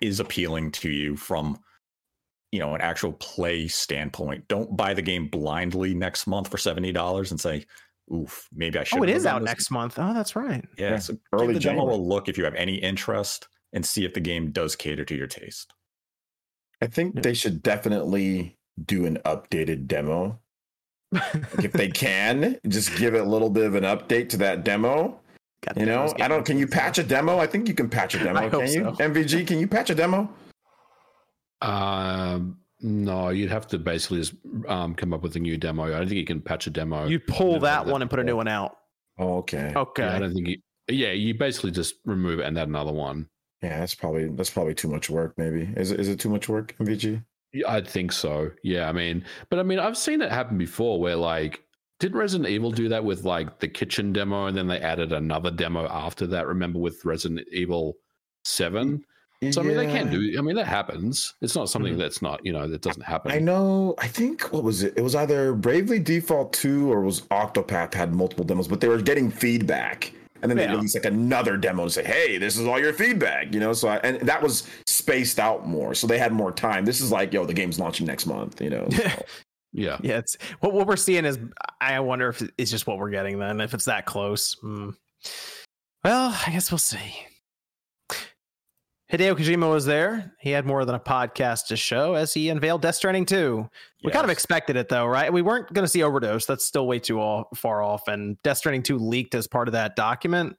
is appealing to you from you know an actual play standpoint. Don't buy the game blindly next month for $70 and say, oof, maybe I should. oh, it is out next month. Oh, that's right. Yeah, Yeah, so early give the demo a January. look if you have any interest and see if the game does cater to your taste. I think they should definitely do an updated demo. Like, if they can, just give it a little bit of an update to that demo. God, You know, I don't. Can you patch a demo? I think you can patch a demo. I hope Can you? so. MVG, can you patch a demo? Um, no, you'd have to basically just um, come up with a new demo. I don't think you can patch a demo. You pull that that one and put a new one out. Oh, okay. Okay. Yeah, I don't think you. Yeah, you basically just remove it and add another one. Yeah, that's probably that's probably too much work. Maybe is it is it too much work? MVG. Yeah, I think so. Yeah, I mean, but I mean, I've seen it happen before where like, did Resident Evil do that with like the kitchen demo and then they added another demo after that? Remember with Resident Evil 7? So, I mean, they can do, I mean, that happens. It's not something that's not, you know, that doesn't happen. I know. I think what was it? It was either Bravely Default Two or it was Octopath had multiple demos, but they were getting feedback, and then they released like another demo and say, "Hey, this is all your feedback," you know. So I, and that was spaced out more, so they had more time. This is like, yo, the game's launching next month, you know. so- Yeah. Yeah, it's what what we're seeing is. I wonder if it's just what we're getting then. If it's that close. Hmm. Well, I guess we'll see. Hideo Kojima was there. He had more than a podcast to show as he unveiled Death Stranding 2. We kind of expected it though, right? We weren't going to see Overdose. That's still way too all, far off. And Death Stranding 2 leaked as part of that document.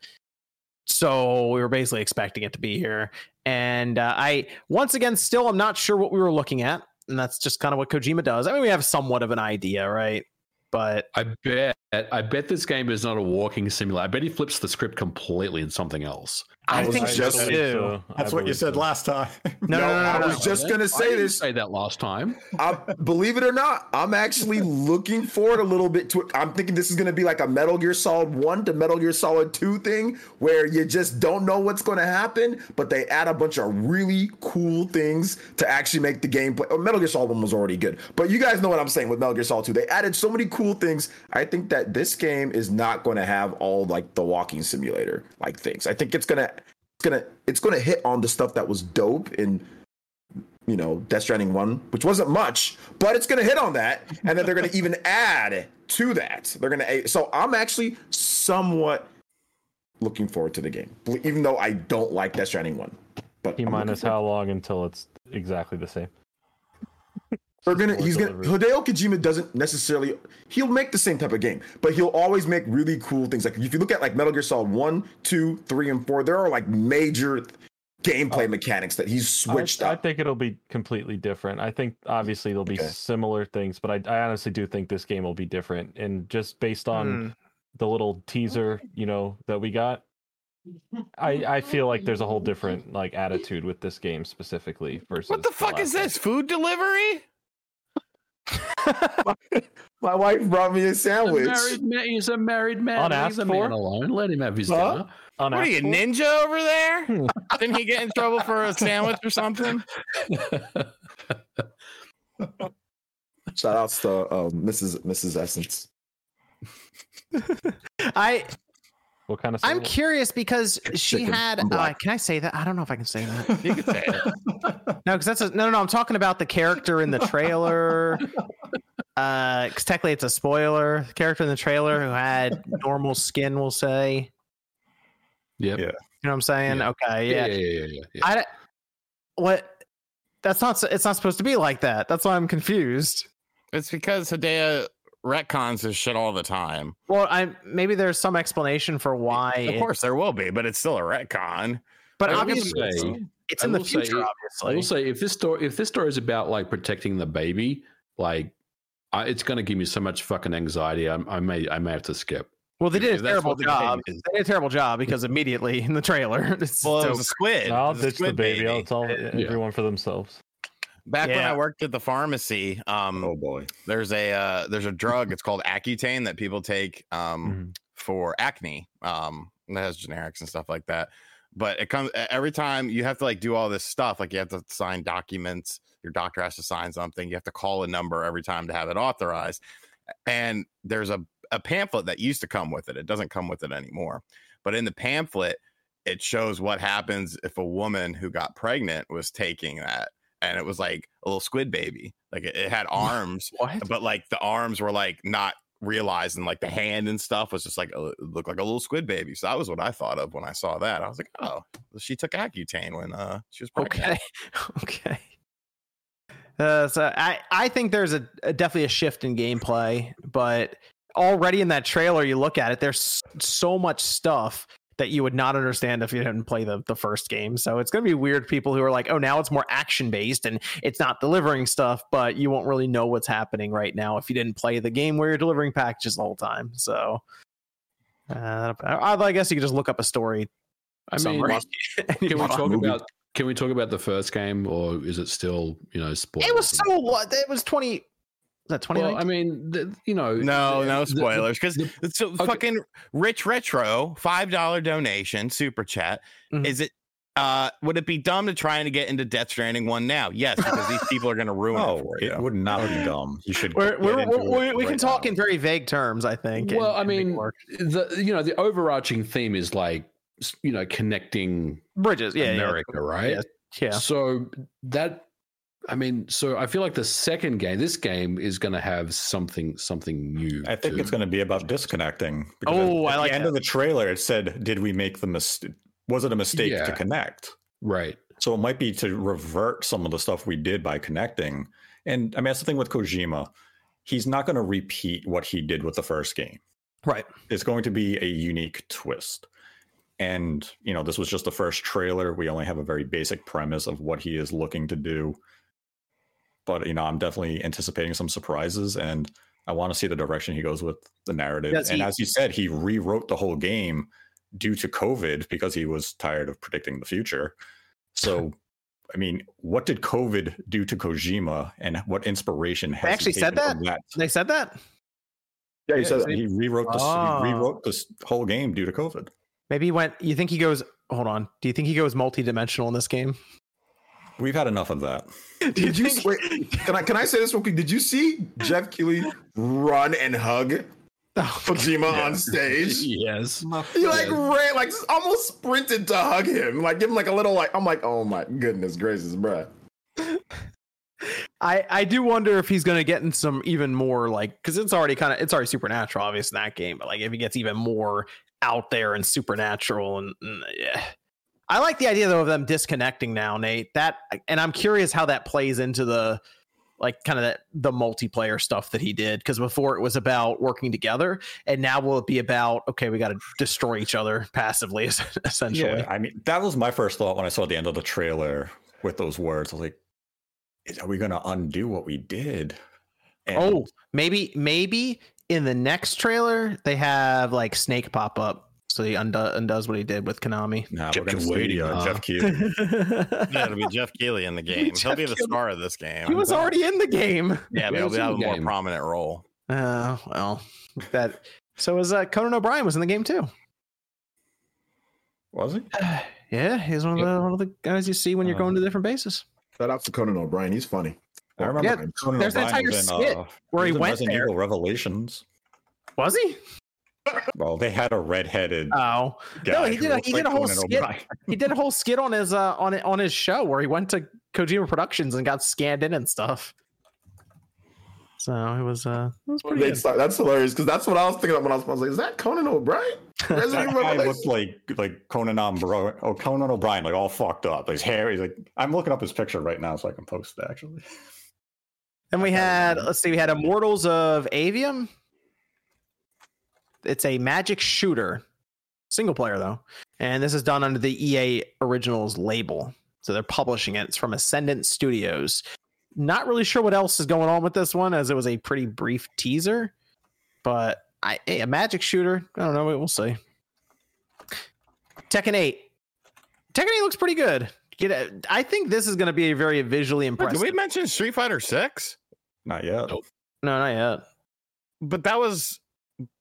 So we were basically expecting it to be here. And uh, I, once again, still I'm not sure what we were looking at. And that's just kind of what Kojima does. I mean, we have somewhat of an idea, right? But I bet, I bet this game is not a walking simulator. I bet he flips the script completely in something else. I, was think just- so too. so. I That's what you said so. last time. No, no, no, no, I no, was just I gonna didn't say this. Say that last time. I, believe it or not, I'm actually looking forward a little bit to it. I'm thinking this is going to be like a Metal Gear Solid 1 to Metal Gear Solid 2 thing where you just don't know what's going to happen, but they add a bunch of really cool things to actually make the gameplay. Oh, Metal Gear Solid 1 was already good, but you guys know what I'm saying with Metal Gear Solid 2. They added so many cool things. I think that this game is not going to have all like the walking simulator like things. I think it's going to it's gonna it's gonna hit on the stuff that was dope in you know Death Stranding one, which wasn't much, but it's gonna hit on that, and then they're gonna even add to that. They're gonna so I'm actually somewhat looking forward to the game, even though I don't like Death Stranding one. But T minus how long until it's exactly the same? They're gonna Or he's gonna. Hideo Kojima doesn't necessarily he'll make the same type of game, but he'll always make really cool things. Like if you look at like Metal Gear Solid 1, 2, 3, and 4, there are like major gameplay mechanics that he's switched I, I think it'll be completely different. I think obviously there'll be Okay. similar things, but I, I honestly do think this game will be different. And just based on Hmm. the little teaser, you know, that we got, I I feel like there's a whole different like attitude with this game specifically versus What the fuck is last one. this? Food delivery? My wife brought me a He's a sandwich. married man. He's a married man. Unasked He's a for? man alone. Let him have his Huh? dinner. On What are you, Apple? ninja over there? Didn't he get in trouble for a sandwich or something? Shout outs to um, Mrs. Mrs. Essence. I What kind of? I'm curious because she Chicken. had. Uh, black. can I say that? I don't know if I can say that. You could say it. No, because that's a, no, no, no. I'm talking about the character in the trailer. Uh, because technically it's a spoiler. The character in the trailer who had normal skin, we'll say. Yep. Yeah. You know what I'm saying? Yeah. Okay, Yeah, yeah. yeah, yeah, yeah. yeah. I don't- what? That's not. It's not supposed to be like that. That's why I'm confused. It's because Hideo retcons his shit all the time. Well, I maybe there's some explanation for why. Of it- course there will be, but it's still a retcon. but I obviously it's, say- it's I in the will say- future. I will obviously, say if this story if this story is about like protecting the baby, like I, it's going to give me so much fucking anxiety. I, I may I may have to skip. Well, they did a terrible what the job. They did a terrible job because immediately in the trailer, it's Well, it was a squid. I'll It was a ditch the squid baby. I'll tell Yeah. everyone for themselves. Back when I worked at the pharmacy, um, Oh boy. there's a uh, there's a drug. It's called Accutane that people take um, Mhm. for acne. Um, and it has generics and stuff like that. But it comes every time you have to like do all this stuff. Like you have to sign documents. Your doctor has to sign something. You have to call a number every time to have it authorized. And there's a a pamphlet that used to come with it. It doesn't come with it anymore. But in the pamphlet, it shows what happens if a woman who got pregnant was taking that. And it was like a little squid baby. Like it, it had arms what? but like the arms were like not realized and like the hand and stuff was just like a, looked like a little squid baby so that was what i thought of when i saw that i was like oh she took accutane when uh she was pregnant. Okay, okay. Uh, so I I think there's a, a definitely a shift in gameplay, but already in that trailer, you look at it, there's so much stuff that you would not understand if you didn't play the, the first game. So it's going to be weird people who are like, oh, now it's more action based and it's not delivering stuff, but you won't really know what's happening right now if you didn't play the game where you're delivering packages the whole time. So uh, I, I guess you could just look up a story. I mean, can we talk movie. about can we talk about the first game, or is it still you know spoilers? it was so what? It was 20. Was that 20? Well, I mean, the, you know, no the- no spoilers because it's so okay. fucking rich retro five dollar donation super chat Mhm. is it uh would it be dumb to try to get into death stranding one now yes because these people are going to ruin it No, for it you would not be dumb. You should. We're, get we're, into we're, it we can right talk now. in very vague terms, I think. Well, I and make it mean, the you know the overarching theme is like you know connecting bridges, yeah, America, right? yeah, yeah. So that I mean, so I feel like the second game, this game is going to have something something new. I think to- it's going to be about disconnecting. Oh, at I the end that. of the trailer. It said, "Did we make the mistake? Was it a mistake Yeah. to connect?" right. So it might be to revert some of the stuff we did by connecting. And I mean, that's the thing with Kojima. He's not going to repeat what he did with the first game. Right. It's going to be a unique twist. And, you know, this was just the first trailer. We only have a very basic premise of what he is looking to do. But, you know, I'm definitely anticipating some surprises and I want to see the direction he goes with the narrative. Does and he- as you said, he rewrote the whole game due to COVID because he was tired of predicting the future. So, I mean, what did COVID do to Kojima and what inspiration has he actually said taken from They said that. Yeah, he said so he rewrote this. Oh. He ah. rewrote this whole game due to COVID. Maybe he went. You think he goes? Hold on. Do you think he goes multi-dimensional in this game? We've had enough of that. Did you wait, can I can I say this real quick? Did you see Jeff Keighley run and hug Kojima on stage? Yes. He like ran, like almost sprinted to hug him, like give him like a little like. I'm like, oh my goodness gracious, bruh. I I do wonder if he's going to get in some even more like because it's already kind of it's already supernatural obvious in that game, but like if he gets even more out there and supernatural and, and yeah. I like the idea though of them disconnecting now, Nate. That and I'm curious how that plays into the like kind of that the multiplayer stuff that he did because before it was about working together and now will it be about okay we got to destroy each other passively essentially Yeah, I mean, that was my first thought when I saw the end of the trailer with those words. I was like, "Are we going to undo what we did?" And Oh, maybe maybe in the next trailer they have like Snake pop up, so he undo- undoes what he did with Konami. nah, Kept we're going you to see waiting, uh. Jeff Keighley. yeah it'll be jeff keighley in the game he'll be the Keighley. star of this game he was already in the game. yeah but Yeah, he'll be have a the more game. prominent role Uh, well, that so was uh, Conan O'Brien was in the game too. Was he? Yeah, he's one of the one of the guys you see when you're Uh, going to different bases. Shout out to Conan O'Brien. He's funny. I remember Yeah, him. Conan there's an O'Brien entire was skit uh, where he was went Resident there. Evil Revelations. Was he? Well, they had a redheaded Oh, guy. no, he did a- looked he did a whole skit. He did a whole skit on his uh on it on his show where he went to Kojima Productions and got scanned in and stuff. So it was uh it was pretty good. That's, that's hilarious because that's what I was thinking of when I was, I was like, is that Conan O'Brien? Resident That guy Revelations? looked like like Conan O'Brien, oh Conan O'Brien, like all fucked up. His hair, he's like, I'm looking up his picture right now so I can post it actually. Then we had, let's see, we had Immortals of Aveum. It's a magic shooter, single player though, and this is done under the EA Originals label. So they're publishing it. It's from Ascendant Studios. Not really sure what else is going on with this one, as it was a pretty brief teaser, but I, hey, a magic shooter. I don't know. We'll see. Tekken 8. Tekken 8 looks pretty good. Get a, I think this is going to be a very visually impressive. Did we mention Street Fighter Six? Not yet. Nope. no, not yet. But that was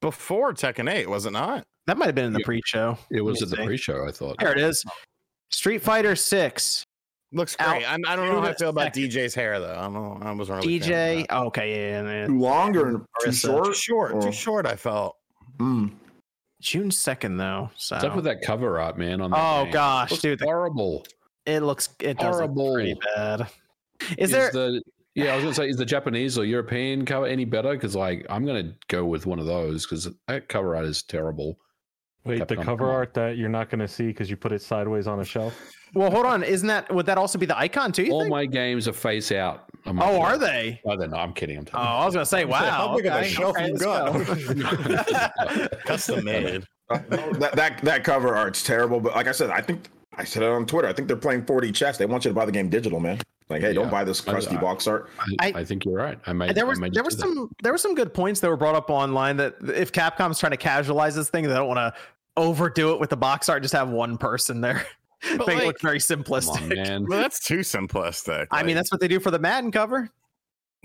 before Tekken 8, was it not? That might have been in the pre-show. It was Let at the pre-show. I thought. There it is. Street Fighter 6. Looks great. I, I don't know how I feel about 2nd. Dee Jay's hair though. I don't know. I wasn't really a fan of Dee Jay. Oh, okay, yeah, yeah, yeah. Too long or too Marisa. short? Too short. Or- Too short. I felt. Mm. June 2nd, though. So. What's up with that cover art, man? On that Oh game? gosh, Looks dude, the- horrible. it looks it does look pretty bad. Is there? the yeah? I was gonna say, is the Japanese or European cover any better? Because like, I'm gonna go with one of those because that cover art is terrible. Wait, the cover art that you're not going to see because you put it sideways on a shelf. well, hold on. Isn't that would that also be the icon too? you All think? my games are face out. on my oh, are they? Oh, they're not. I'm kidding. I'm Oh, telling I was gonna say, wow. How big of a okay, shelf okay, you let's got? Custom made. That, that that cover art's terrible, but like I said, I think I said it on Twitter. I think they're playing 4D chess. They want you to buy the game digital, man. Like, hey, don't buy this crusty I- box art. I, I- I think you're right. I made. there was I made there you was that. some there were some good points that were brought up online that if Capcom's trying to casualize this thing, they don't want to overdo it with the box art. Just have one person there, But, make it like, look very Come on, simplistic. man. Well, that's too simplistic. I mean, that's what they do for the Madden cover.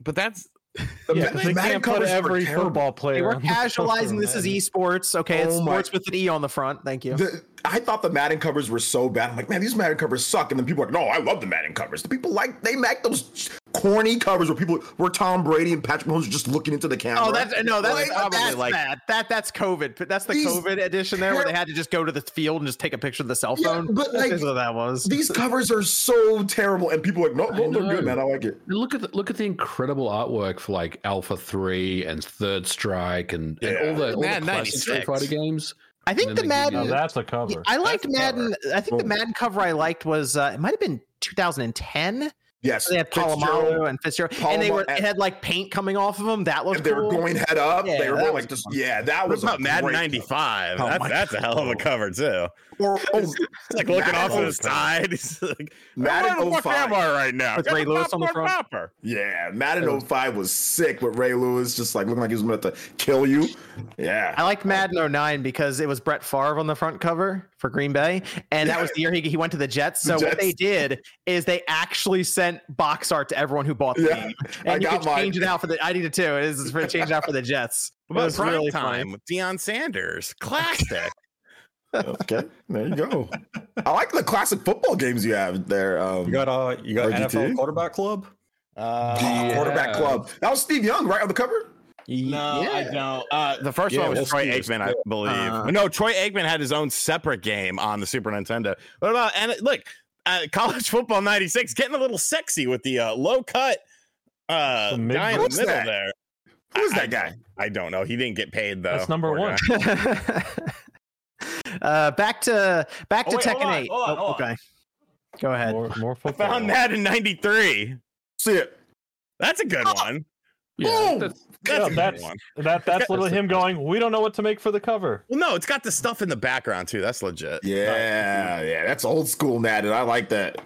but that's The Yeah, Ma- 'cause they Madden can't put every terrible. football They player. were on the casualizing this is esports. Okay, it's Oh my- sports with an E on the front. Thank you. The, I thought the Madden covers were so bad. I'm like, man, these Madden covers suck. And then people are like, no, I love the Madden covers. The people like they make those corny covers where people where Tom Brady and Patrick Mahomes are just looking into the camera. Oh, that's no, that's, Like, probably that's like- bad. That that's COVID. But That's the These COVID edition there, where they had to just go to the field and just take a picture of the cell phone. Yeah, phone. but, like, what that was. these covers are so terrible, and people are like, no, no, they're good, man. I like it. And look at the, look at the incredible artwork for like Alpha Three and Third Strike and, and all the all the classic Street Fighter games. I think the then they give you Now Madden. that's a cover. I liked That's the Madden. I think the Madden cover I liked was uh, it might have been 2010. Yes, They had Fitzgerald, Polamalu and Fitzgerald, and they Paloma- were it had like paint coming off of them. That looked and they were going head up. Yeah, they were that going was like this. fun. Yeah, that was about Madden 95? Oh that's my that's a hell of a cover too. Or, oh, It's like looking off to the oh side. It's like, Madden where the fuck 05. am I right now? With Ray Lewis on the front. popper. Yeah, Madden 05 was sick with Ray Lewis just like looking like he was about to kill you. Yeah. I liked Madden 09 because it was Brett Favre on the front cover for Green Bay, and that was the year he, he went to the Jets. So The what they did is they actually sent box art to everyone who bought the Yeah, game, I and you got could mine. change it out for the. I did it too. It is for change it out for the Jets. What It about was prime really time funny. with Deion Sanders? Classic. Okay, there you go. I like the classic football games you have there. Um, You got uh, you got RGT? NFL quarterback club. Uh, oh, quarterback club. That was Steve Young, right on the cover. No, I don't. Uh, the first Yeah, one was we'll Troy Aikman, I believe. Uh, no, Troy Aikman had his own separate game on the Super Nintendo. What about and look, uh, college football '96 getting a little sexy with the uh, low cut uh, The mid- guy in the Who's middle that? there. Who's I- that guy? I don't know. He didn't get paid though. That's number one. guy. uh, back to back Oh, to wait, hold Tekken on, 8. hold on, Oh, hold on. okay, go ahead. More, more I found that in '93. See it. That's a good one. Yeah, Boom! that's, That's Yeah, that's- one. That that's literally him going. We don't know what to make for the cover. Well, no, it's got the stuff in the background too. That's legit. Yeah, yeah, that's old school Madden. I like that.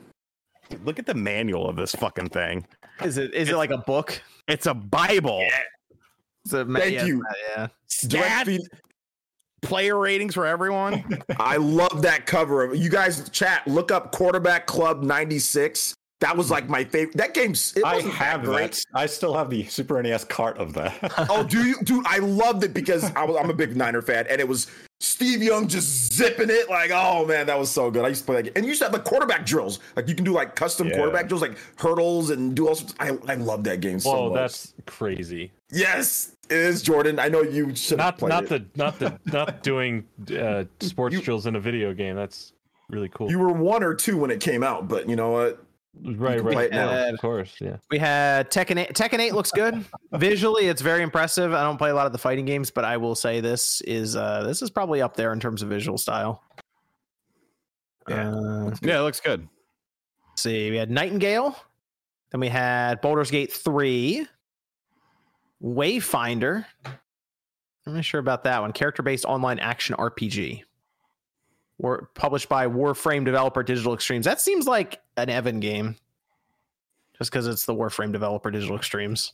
Look at the manual of this fucking thing. Is it is it like a book? It's a Bible. Is it, Thank yeah, you. Yeah. Direct Stats, feed. Player ratings for everyone. I love that cover. of You guys chat, look up quarterback club 96. That was like my favorite. That game's it I have that great. that. I still have the Super NES cart of that. Oh, do you, dude? I loved it because I was, I'm a big Niner fan, and it was Steve Young just zipping it. Like, oh man, that was so good. I used to play that game, and you used to have like quarterback drills. Like you can do like custom Yeah. quarterback drills, like hurdles and do all sorts. I I love that game so Whoa, much. that's crazy. yes, it is Jordan. I know you should have Not not it. the not the not doing uh, sports You- drills in a video game. That's really cool. You were one or two when it came out, but you know what? Right, can right. it now. Yeah, of course, yeah. We had Tekken 8. Tekken 8 looks good. Visually, it's very impressive. I don't play a lot of the fighting games, but I will say this is uh this is probably up there in terms of visual style. Yeah. Uh, yeah, it looks good. let's see, we had Nightingale. Then we had Baldur's Gate 3. Wayfinder. I'm not sure about that one. Character-based online action RPG. War, published by Warframe developer Digital Extremes. That seems like an Evan game. Just because it's the Warframe developer Digital Extremes.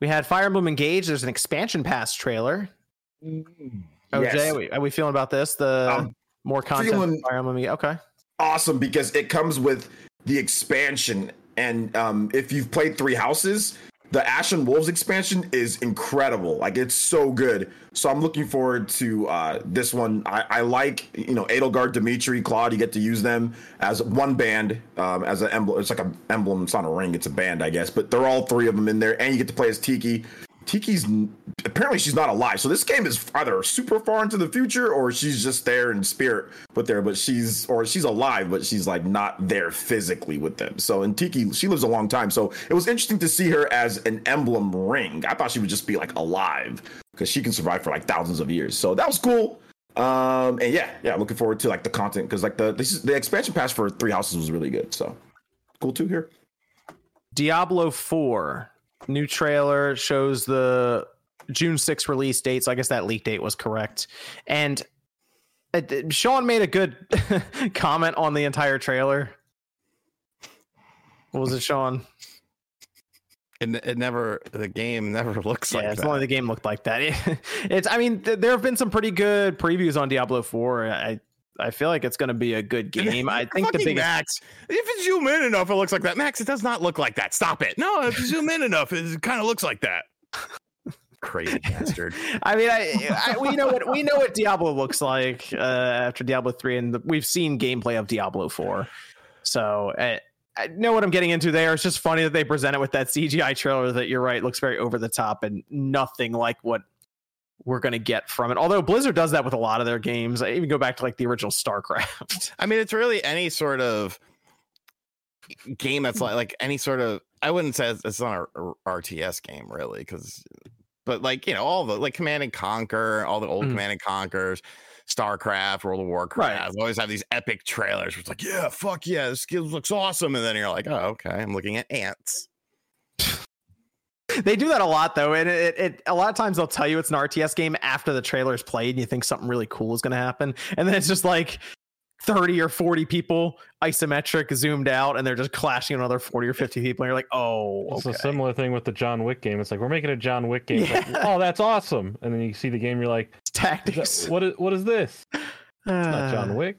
We had Fire Emblem Engage. There's an expansion pass trailer. OJ, Yes. are, we, are we feeling about this? The I'm more content. Fire Emblem. Okay. awesome because it comes with the expansion. And um, if you've played Three Houses, the Ashen Wolves expansion is incredible. Like it's so good. So I'm looking forward to uh, this one. I, I like you know Edelgard, Dimitri, Claude. You get to use them as one band, um, as an emblem. It's like an emblem. It's not a ring. It's a band, I guess. But they're all three of them in there, and you get to play as Tiki. Tiki's apparently she's not alive. So this game is either super far into the future or she's just there in spirit but there, but she's or she's alive, but she's like not there physically with them. So and Tiki, she lives a long time. So it was interesting to see her as an emblem ring. I thought she would just be like alive because she can survive for like thousands of years. So that was cool. Um and yeah, yeah, looking forward to like the content because like the this is the expansion pass for Three Houses was really good. So cool too here. Diablo 4 new trailer shows the June 6th release date. So I guess that leak date was correct. And uh, Sean made a good comment on the entire trailer. What was it, Sean? It, it never the game never looks yeah, like it's that. only the game looked like that. it's. I mean, th- there have been some pretty good previews on Diablo Four. I I feel like it's going to be a good game. I think the Fucking biggest. Max. If you zoom in enough, it looks like that. Max, it does not look like that. Stop it. No, if you zoom in enough, it kind of looks like that. Crazy bastard. I mean, I, I we know what we know what Diablo looks like uh, after Diablo three, and the, we've seen gameplay of Diablo four. So I, I know what I'm getting into there. It's just funny that they present it with that CGI trailer that you're right looks very over the top and nothing like what we're going to get from it. Although Blizzard does that with a lot of their games. I even go back to like the original StarCraft. I mean, it's really any sort of game that's like like any sort of. I wouldn't say it's, it's not a RTS game really, because, but like you know all the like Command and Conquer, all the old Mhm. Command and Conquers, StarCraft, World of Warcraft. Always have these epic trailers. Where it's like, yeah, fuck yeah, this game looks awesome, and then you're like, oh okay, I'm looking at ants. they do that a lot though, and it, it a lot of times they'll tell you it's an RTS game after the trailer's played, and you think something really cool is going to happen, and then it's just like. 30 or 40 people isometric zoomed out and they're just clashing another 40 or 50 people and you're like oh It's a similar thing with the John Wick game. It's like we're making a John Wick game. It's like, oh, that's awesome! And then you see the game, you're like, It's "Is tactics that- what is what is this? It's not John Wick.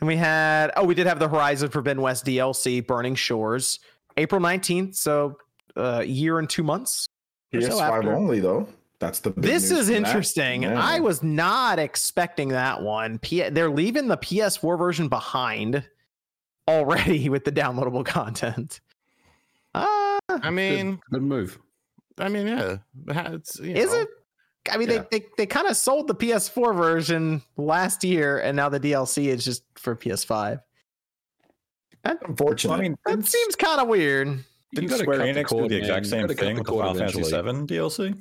And we had oh, we did have the Horizon Forbidden West DLC, Burning Shores, April nineteenth. So uh, year and two months. PS5 after. only though. That's the big This is interesting. Yeah. I was not expecting that one. P- they're leaving the PS4 version behind already with the downloadable content. Uh, I mean, Good move. I mean, yeah, it's, you is know. it? I mean, Yeah. they, they, they kind of sold the PS4 version last year, and now the DLC is just for PS5. unfortunate. I mean, That seems kind of weird. Didn't Square Enix do the exact man. same thing with Final Fantasy. VII DLC?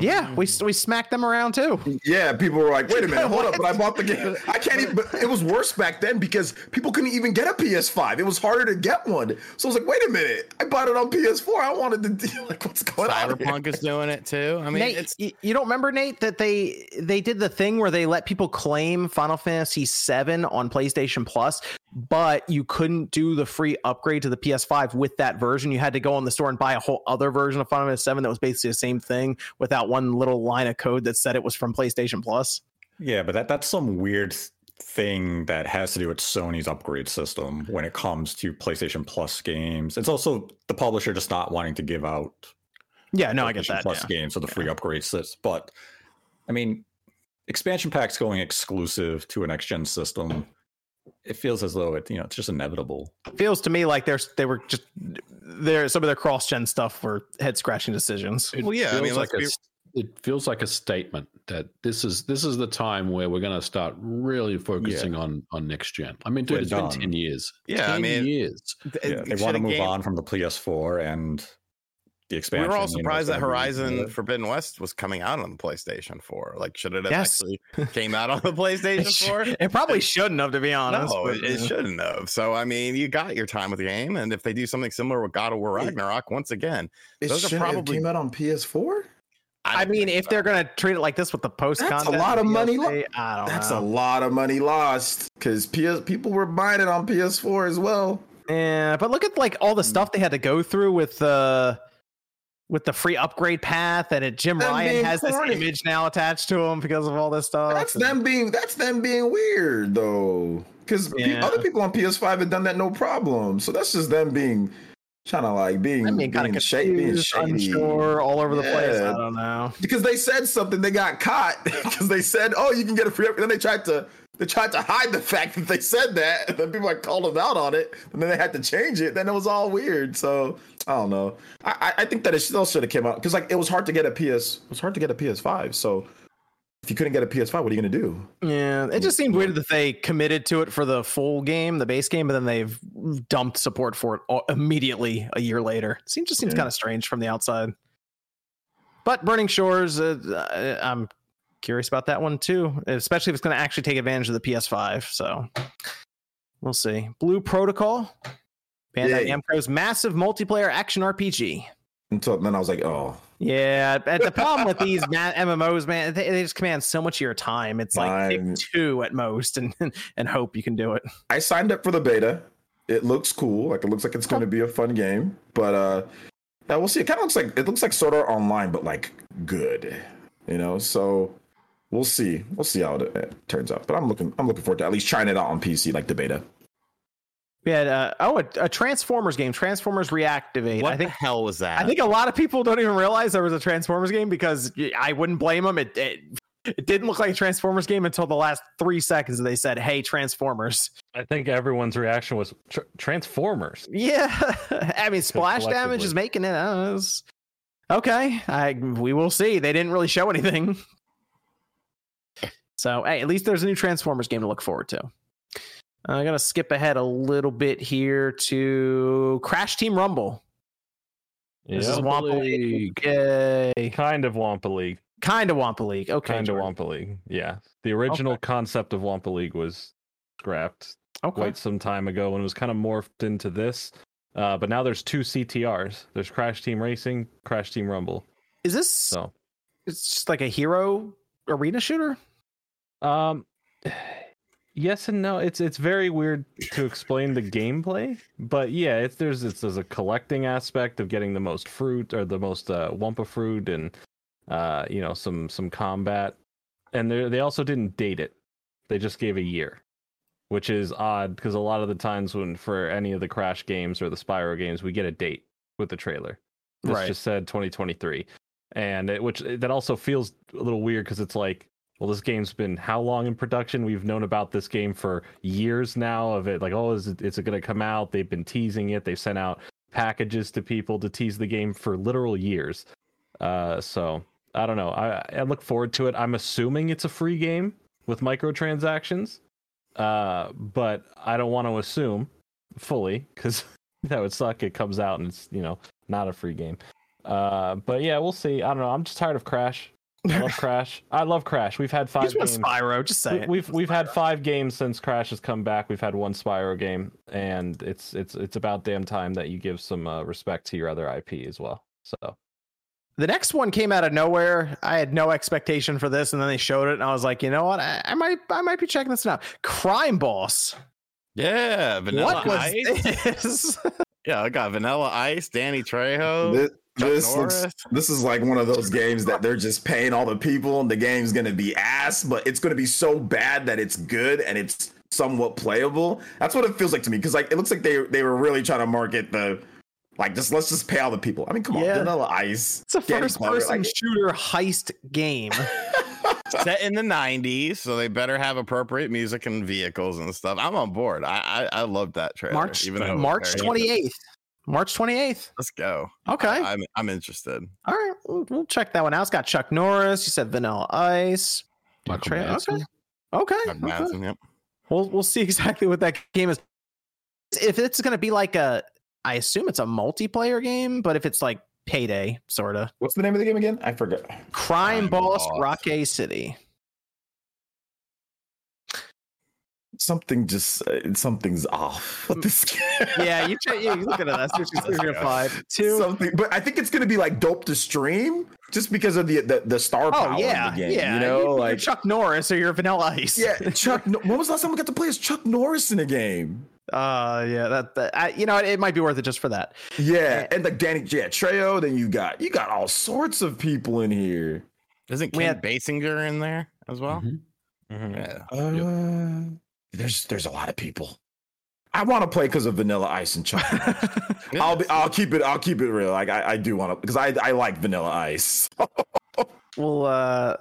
Yeah, mm-hmm. we we smacked them around too. Yeah, people were like, "Wait a minute, hold up!" But I bought the game. I can't even. But it was worse back then because people couldn't even get a PS5. It was harder to get one. So I was like, "Wait a minute! I bought it on PS4. I wanted to do like what's going on?" here?" Cyberpunk is doing it too. I mean, Nate, it's you don't remember Nate that they they did the thing where they let people claim Final Fantasy VII on PlayStation Plus, but you couldn't do the free upgrade to the PS5 with that version. You had to go on the store and buy a whole other version of Final Fantasy VII that was basically the same thing without one little line of code that said it was from PlayStation Plus. Yeah, but that that's some weird thing that has to do with Sony's upgrade system when it comes to PlayStation Plus games. It's also the publisher just not wanting to give out Yeah, no, I get PlayStation that. Plus yeah. games, so the free upgrade sits. But I mean, expansion packs going exclusive to a next gen system. It feels as though it, you know, it's just inevitable. Feels to me like there's they were just there. Some of their cross gen stuff were head scratching decisions. It Well, yeah, I mean, like let's a be- s- it feels like a statement that this is this is the time where we're going to start really focusing on on next gen. I mean, dude, We're it's done. been ten years. Yeah, I 10 mean, years. Yeah, they want to move on from the PS4 and the expansion. We expansion. were all you know, surprised that it's gonna Horizon Forbidden West was coming out on the PlayStation 4. Like, should it have Yes. actually came out on the It, PlayStation sh- 4? it probably shouldn't have, to be honest. No, but, it, it yeah. shouldn't have. So, I mean, you got your time with the game, and if they do something similar with God of War Wait. Ragnarok, once again, It Those are shouldn't have probably- came out on PS4. I don't mean, if so. they're gonna treat it like this with the post That's a lot of money lo- I don't That's a lot of money lost because PS people were buying it on PS4 as well. Yeah, but look at like all the stuff they had to go through with uh with the free upgrade path, and it Jim Them Ryan has corny. this image now attached to him because of all this stuff. That's and- them being that's them being weird though, because Yeah. other people on PS5 have done that no problem. So that's just them being trying to like being I mean, kind being of shady, being shady. unsure, all over the place. I don't know. because they said something, they got caught because they said, "Oh, you can get a free." upgrade." Then they tried to they tried to hide the fact that they said that, and then people like called them out on it, and then they had to change it. Then it was all weird. So I don't know. I I- I think that it still should have came out because like it was hard to get a PS. It was hard to get a PS5. So if you couldn't get a PS5, what are you gonna do? Yeah, it just seemed weird that they committed to it for the full game, the base game, but then they've dumped support for it immediately a year later. It seems just seems Yeah. kind of strange from the outside. But Burning Shores, uh, I'm curious about that one too, especially if it's going to actually take advantage of the PS5. So we'll see. Blue Protocol, Bandai Yay. Namco's massive multiplayer action RPG. Until then, I was like, "Oh, Yeah, but the problem with these MMOs, man, they, they just command so much of your time. It's like two at most, and and hope you can do it. I signed up for the beta. It looks cool. Like it looks like it's going to be a fun game. But uh, yeah, we'll see. It kind of looks like it looks like Sword Art Online, but like good. You know, so we'll see. We'll see how it, it turns out. But I'm looking. I'm looking forward to at least trying it out on PC, like the beta. We had uh, oh a, a Transformers game, Transformers Reactivate. What I think the hell was that? I think a lot of people don't even realize there was a Transformers game because I wouldn't blame them. It, it it didn't look like a Transformers game until the last three seconds. They said, "Hey, Transformers." I think everyone's reaction was tr- Transformers. Yeah, I mean, splash damage is making it. Uh, it's- okay, I we will see. They didn't really show anything. So, hey, at least there's a new Transformers game to look forward to. I'm gonna skip ahead a little bit here to Crash Team Rumble. This is Wumpa League. Yay. kind of Wumpa League. Kind of Wumpa League. Okay. kind of Wumpa League. Yeah, the original concept of Wumpa League was scrapped Okay. quite some time ago and it was kind of morphed into this. Uh, but now there's two CTRs. There's Crash Team Racing, Crash Team Rumble. Is this So, it's just like a hero arena shooter? um, yes and no. It's it's very weird to explain the gameplay, but yeah, it's there's it's there's a collecting aspect of getting the most fruit or the most uh, Wumpa fruit and uh, you know some some combat, and they they also didn't date it. They just gave a year, which is odd because a lot of the times when for any of the Crash games or the Spyro games, we get a date with the trailer. This Right. just said 2023, and it, which that also feels a little weird because it's like, well, this game's been how long in production? We've known about this game for years now. Of it, like, oh, is it, is it going to come out? They've been teasing it. They've sent out packages to people to tease the game for literal years. Uh, so I don't know. I, I look forward to it. I'm assuming it's a free game with microtransactions, uh, but I don't want to assume fully because that would suck. It comes out and it's you know not a free game. Uh, but yeah, we'll see. I don't know. I'm just tired of Crash. I love Crash. I love Crash. We've had five just want games. Spyro, just say we, We've we've had five games since Crash has come back. We've had one Spyro game, and it's it's it's about damn time that you give some uh, respect to your other IP as well. So the next one came out of nowhere. I had no expectation for this, and then they showed it, and I was like, you know what? I, I might I might be checking this out. Crime Boss. yeah, Vanilla what was Ice. this? Yeah, I got Vanilla Ice, Danny Trejo. This, Chuck this looks. This is like one of those games that they're just paying all the people, and the game's gonna be ass, but it's gonna be so bad that it's good and it's somewhat playable. That's what it feels like to me because like it looks like they they were really trying to market the like just let's just pay all the people. I mean, come Yeah. on, Vanilla Ice. It's a first clever, person like- shooter heist game. set in the 90s so they better have appropriate music and vehicles and stuff i'm on board i i, I love that trailer March even though it was March very- twenty eighth. March twenty eighth. let's go Okay. I, am i'm interested All right. We'll, we'll check that one out. It's got Chuck Norris. You said Vanilla Ice. Michael Tra- Madsen. Okay. Chuck Okay. Madsen, yep. We'll we'll see exactly what that game is. If it's going to be like a, I assume it's a multiplayer game, but if it's like payday, sort of. What's the name of the game again? I forgot. Crime Crime Boss, Boss. Rockay City. Something just uh, something's off. with this game. Yeah, you check. You look at it. That's what you're gonna find. Two. something, but I think it's gonna be like dope to stream just because of the the, the star power Oh yeah, in the game. yeah. You know, you're like Chuck Norris or you're Vanilla Ice. yeah, Chuck. When was the last time we got to play as Chuck Norris in a game? Uh, yeah, that, that I, you know, it, it might be worth it just for that. Yeah, and like Danny, yeah, Treo. Then you got you got all sorts of people in here. Isn't We Kim had- Basinger in there as well? Mhm. Mhm. Yeah. Uh, There's there's a lot of people. I want to play because of Vanilla Ice and chocolate. I'll be I'll keep it I'll keep it real. Like I, I do want to because I I like Vanilla Ice. we'll uh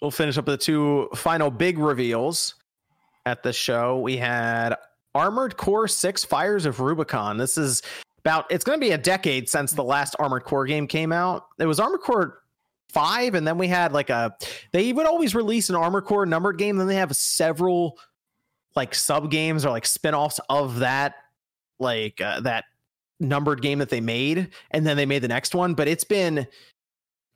we'll finish up with the two final big reveals at the show. We had Armored Core 6 Fires of Rubicon. This is about it's going to be a decade since the last Armored Core game came out. It was Armored Core 5 and then we had like a they would always release an Armored Core numbered game then they have several like sub games or like spin-offs of that like uh, that numbered game that they made and then they made the next one but it's been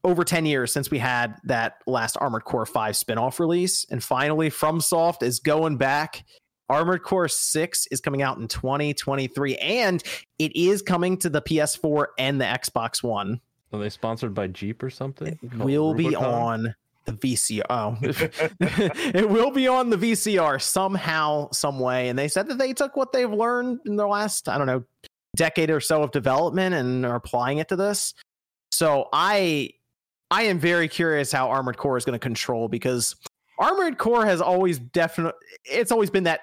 over 10 years since we had that last Armored Core 5 spin-off release. And finally, FromSoft is going back. Armored Core 6 is coming out in 2023, and it is coming to the PS4 and the Xbox One. Are they sponsored by Jeep or something? It will be on the VCR. Oh. it will be on the VCR somehow, some way. And they said that they took what they've learned in the last, I don't know, decade or so of development and are applying it to this. So I I am very curious how Armored Core is going to control because Armored Core has always definitely it's always been that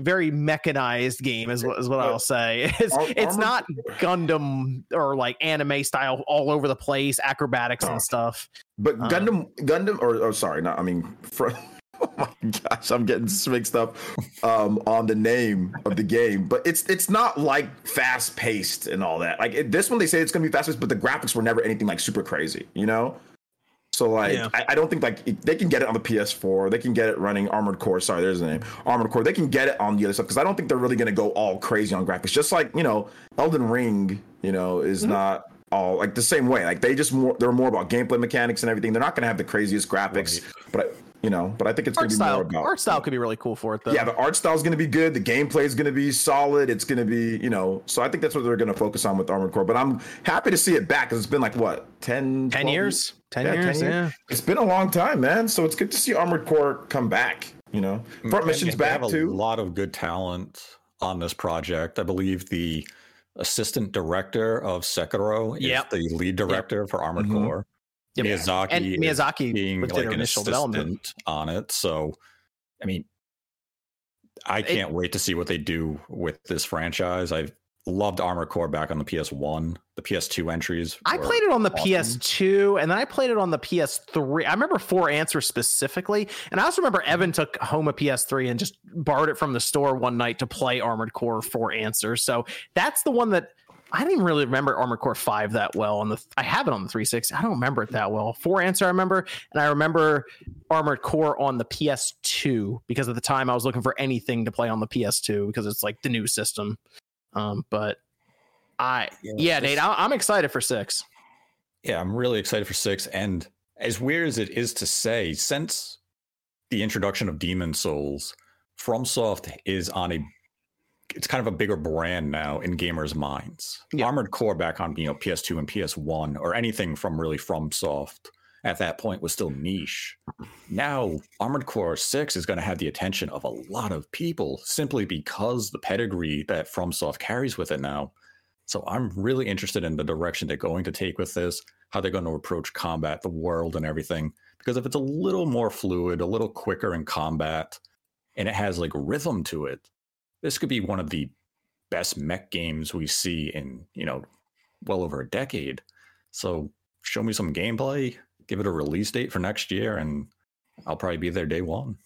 very mechanized game is what, is what I'll say. It's Ar- it's not Gundam or like anime style all over the place, acrobatics and stuff. But Uh. Gundam Gundam or oh sorry, not I mean for, oh my gosh, I'm getting mixed up um, on the name of the game. But it's it's not like fast paced and all that. Like it, this one, they say it's gonna be fast paced, but the graphics were never anything like super crazy, you know. So like, Yeah. I, I don't think like it- they can get it on the PS4. They can get it running Armored Core. Sorry, there's the name Armored Core. They can get it on the other stuff because I don't think they're really gonna go all crazy on graphics. Just like you know, Elden Ring, you know, is Mm-hmm. not all like the same way. Like they just more they're more about gameplay mechanics and everything. They're not gonna have the craziest graphics, but I, you know, but I think it's Art gonna be more style, about art style could be really cool for it though. yeah, the art style is going to be good. The gameplay is going to be solid. It's going to be, you know, so I think that's what they're going to focus on with Armored Core. But I'm happy to see it back because it's been like what 10, 10 12 years. 10 Yeah, 10 years, years. yeah. It's been a long time, man. So it's good to see Armored Core come back. You know, front missions They back have a lot of good talent on this project. I believe the assistant director of Sekiro Yep. is the lead director for Armored Mhm. Core. Yep. Miyazaki And Miyazaki being like an initial assistant development. on it. So, I mean, I can't wait to see what they do with this franchise. I loved Armored Core back on the PS1. The PS2 entries. I played it on the awesome. PS2 and then I played it on the PS3. I remember Four Answers specifically. And I also remember Evan took home a PS3 and just borrowed it from the store one night to play Armored Core Four Answers. So that's the one that I didn't really remember Armored Core 5 that well. On the I have it on the 360. I don't remember it that well. Four Answer I remember, and I remember Armored Core on the PS2 because at the time I was looking for anything to play on the PS2 because it's like the new system. Um, but I yeah, this- Nate, I, I'm excited for six. Yeah, I'm really excited for six. And as weird as it is to say, since the introduction of Demon's Souls, FromSoft is on a it's kind of a bigger brand now in gamers' minds. Yeah. Armored Core back on you know PS2 and PS1 or anything from really FromSoft at that point was still niche. Now Armored Core 6 is going to have the attention of a lot of people simply because the pedigree that FromSoft carries with it now. So I'm really interested in the direction they're going to take with this, how they're going to approach combat, the world, and everything. Because if it's a little more fluid, a little quicker in combat, and it has like rhythm to it, this could be one of the best mech games we see in, you know, well over a decade. So show me some gameplay, give it a release date for next year, and I'll probably be there day one.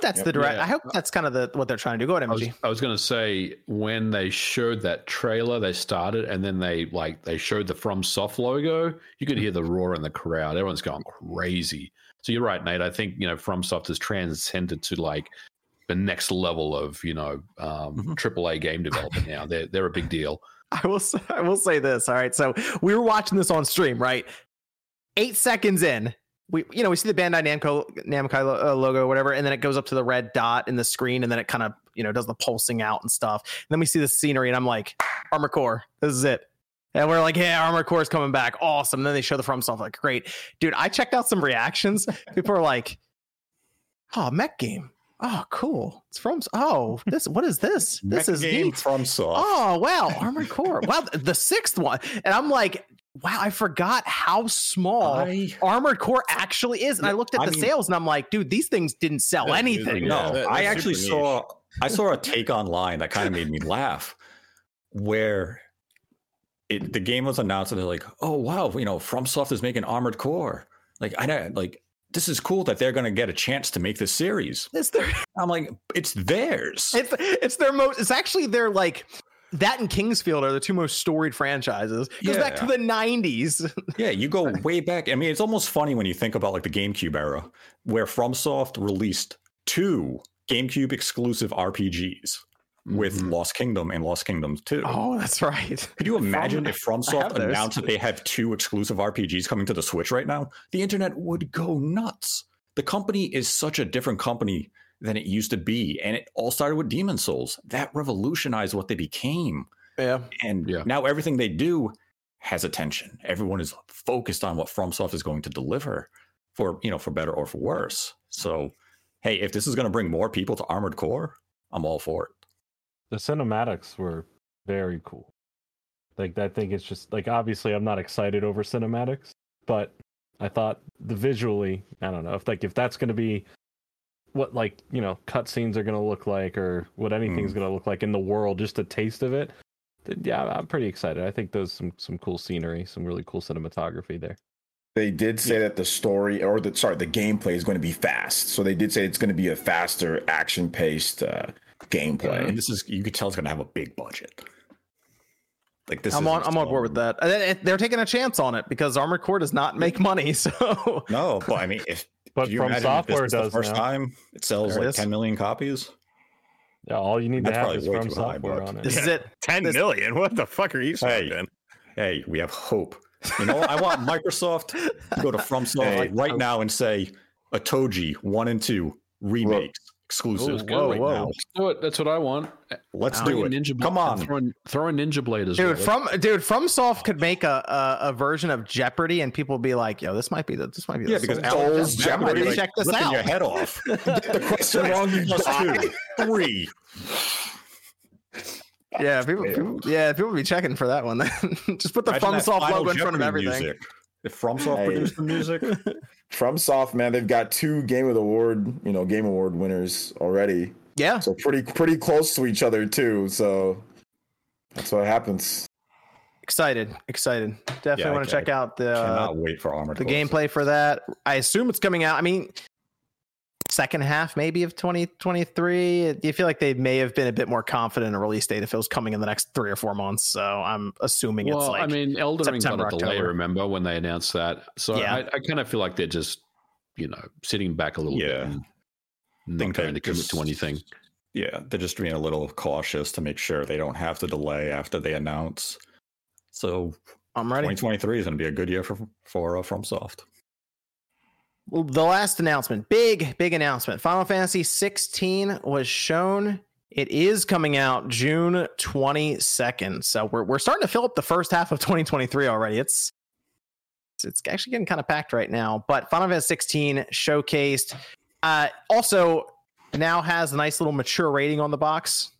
That's Yep. the direct. Yeah. I hope that's kind of the what they're trying to do. Go ahead, I was, MG. I was going to say when they showed that trailer, they started and then they like they showed the From Soft logo. You could hear the roar in the crowd. Everyone's going crazy. So you're right, Nate. I think you know From Soft has transcended to like the next level of you know um. AAA game development now. They're they're a big deal. I will. Say, I will say this. All right. So we were watching this on stream, right? Eight seconds in, we you know we see the Bandai Namco Namco uh, logo, whatever, and then it goes up to the red dot in the screen, and then it kind of you know does the pulsing out and stuff. And then we see the scenery, and I'm like, Armor Core, this is it. And we're like, yeah, Armor Core is coming back, awesome. And then they show the from stuff, like, great, dude. I checked out some reactions. People are like, oh, mech game. Oh, cool. It's from. Oh, this. What is this? This Mech is game neat. from Soft. Oh wow, Armored Core. Wow, the sixth one, and I'm like, wow, I forgot how small I- Armored Core actually is. And I looked at I the mean- sales, and I'm like, dude, these things didn't sell Yeah, anything. Yeah, no, that- I actually super saw I saw a take online that kind of made me laugh, where it the game was announced and they're like, "Oh wow, you know, FromSoft is making Armored Core." Like I don't like this is cool that they're going to get a chance to make this series. It's their, I'm like, it's theirs. it's it's their most. It's actually their like. That and King's Field are the two most storied franchises. It goes back to the '90s. Yeah, you go way back. I mean, it's almost funny when you think about like the GameCube era, where FromSoft released two GameCube exclusive RPGs with Mhm. Lost Kingdom and Lost Kingdom 2. Oh, that's right. Could you imagine if FromSoft announced that they have two exclusive RPGs coming to the Switch right now? The internet would go nuts. The company is such a different company than it used to be, and it all started with Demon's Souls. That revolutionized what they became. Yeah. And Yeah. now everything they do has attention. Everyone is focused on what FromSoft is going to deliver for, you know, for better or for worse. So, hey, if this is going to bring more people to Armored Core, I'm all for it. The cinematics were very cool. Like I think it's just like obviously I'm not excited over cinematics, but I thought the visually, I don't know if like if that's going to be what like you know cutscenes are going to look like or what anything's Mm. going to look like in the world, just a taste of it. then Yeah, I'm pretty excited. I think there's some some cool scenery, some really cool cinematography there. They did say that the story or the sorry, the gameplay is going to be fast. So they did say it's going to be a faster, action paced uh, gameplay. And this is you could tell it's going to have a big budget. Like this, I'm on. I'm on board with that. And They're taking a chance on it because Armored Core does not make money. So No, but I mean, if But you from imagine if this software was the first now. time it sells There like is. 10 million copies. Yeah, all you need That's to have probably is way from too high, software but- on it. this is it. Ten This- million? What the fuck are you Hey. Hey, we have hope. You know, I want Microsoft to go to FromSoft Hey. right now and say Otogi one and two remakes exclusives Ooh, whoa, right whoa. now. Let's do it. That's what I want. Let's Wow. do it. Ninja Come Blade- on. Throw, in- throw a Ninja Blade as Dude, well. from dude, FromSoft could make a, a a version of Jeopardy, and people be like, "Yo, this might be the this might be the Yeah, because Souls- Alan Jeopardy, Jeopardy, like, check this ripping out. your head off. the question wrong, you just two, three. yeah, people, people, yeah, people be checking for that one. Then just put the Imagine that FromSoft logo in front of Jeopardy everything. Music. If FromSoft Hey. produced the music, From Soft, man, they've got two Game of the Award, you know, Game Award winners already. Yeah, So pretty pretty close to each other too. So that's what happens. excited, excited. Definitely Yeah, want to check out the cannot wait for Armored the Core. gameplay for that. I assume it's coming out. I mean, second half maybe of 2023. Do you feel like they may have been a bit more confident in a release date if it was coming in the next three or four months? So I'm assuming it's like I mean, Elden Ring got September, a delay. Remember when they announced that? So Yeah. I, I kind of feel like they're just, you know, sitting back a little bit and not Think going they to commit just- to anything. Yeah, they're just being a little cautious to make sure they don't have to delay after they announce. So I'm ready. 2023 is going to be a good year for for uh, FromSoft. Well, the last announcement, big, big announcement. Final Fantasy 16 was shown. It is coming out June 22nd. So we're, we're starting to fill up the first half of 2023 already. It's it's, actually getting kind of packed right now. But Final Fantasy 16 showcased. Uh, also, now has a nice little mature rating on the box.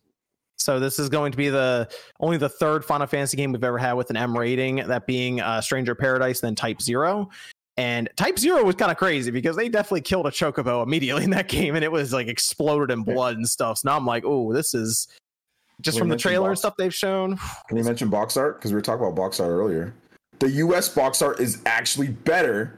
So this is going to be the only the third Final Fantasy game we've ever had with an M rating, that being uh, Stranger Paradise, then Type Zero. And Type Zero was kind of crazy because they definitely killed a chocobo immediately in that game, and it was like exploded in blood and stuff. So now I'm like, oh, this is just We from the trailer and stuff they've shown. Can you mention box art? Because we were talking about box art earlier. The US box art is actually better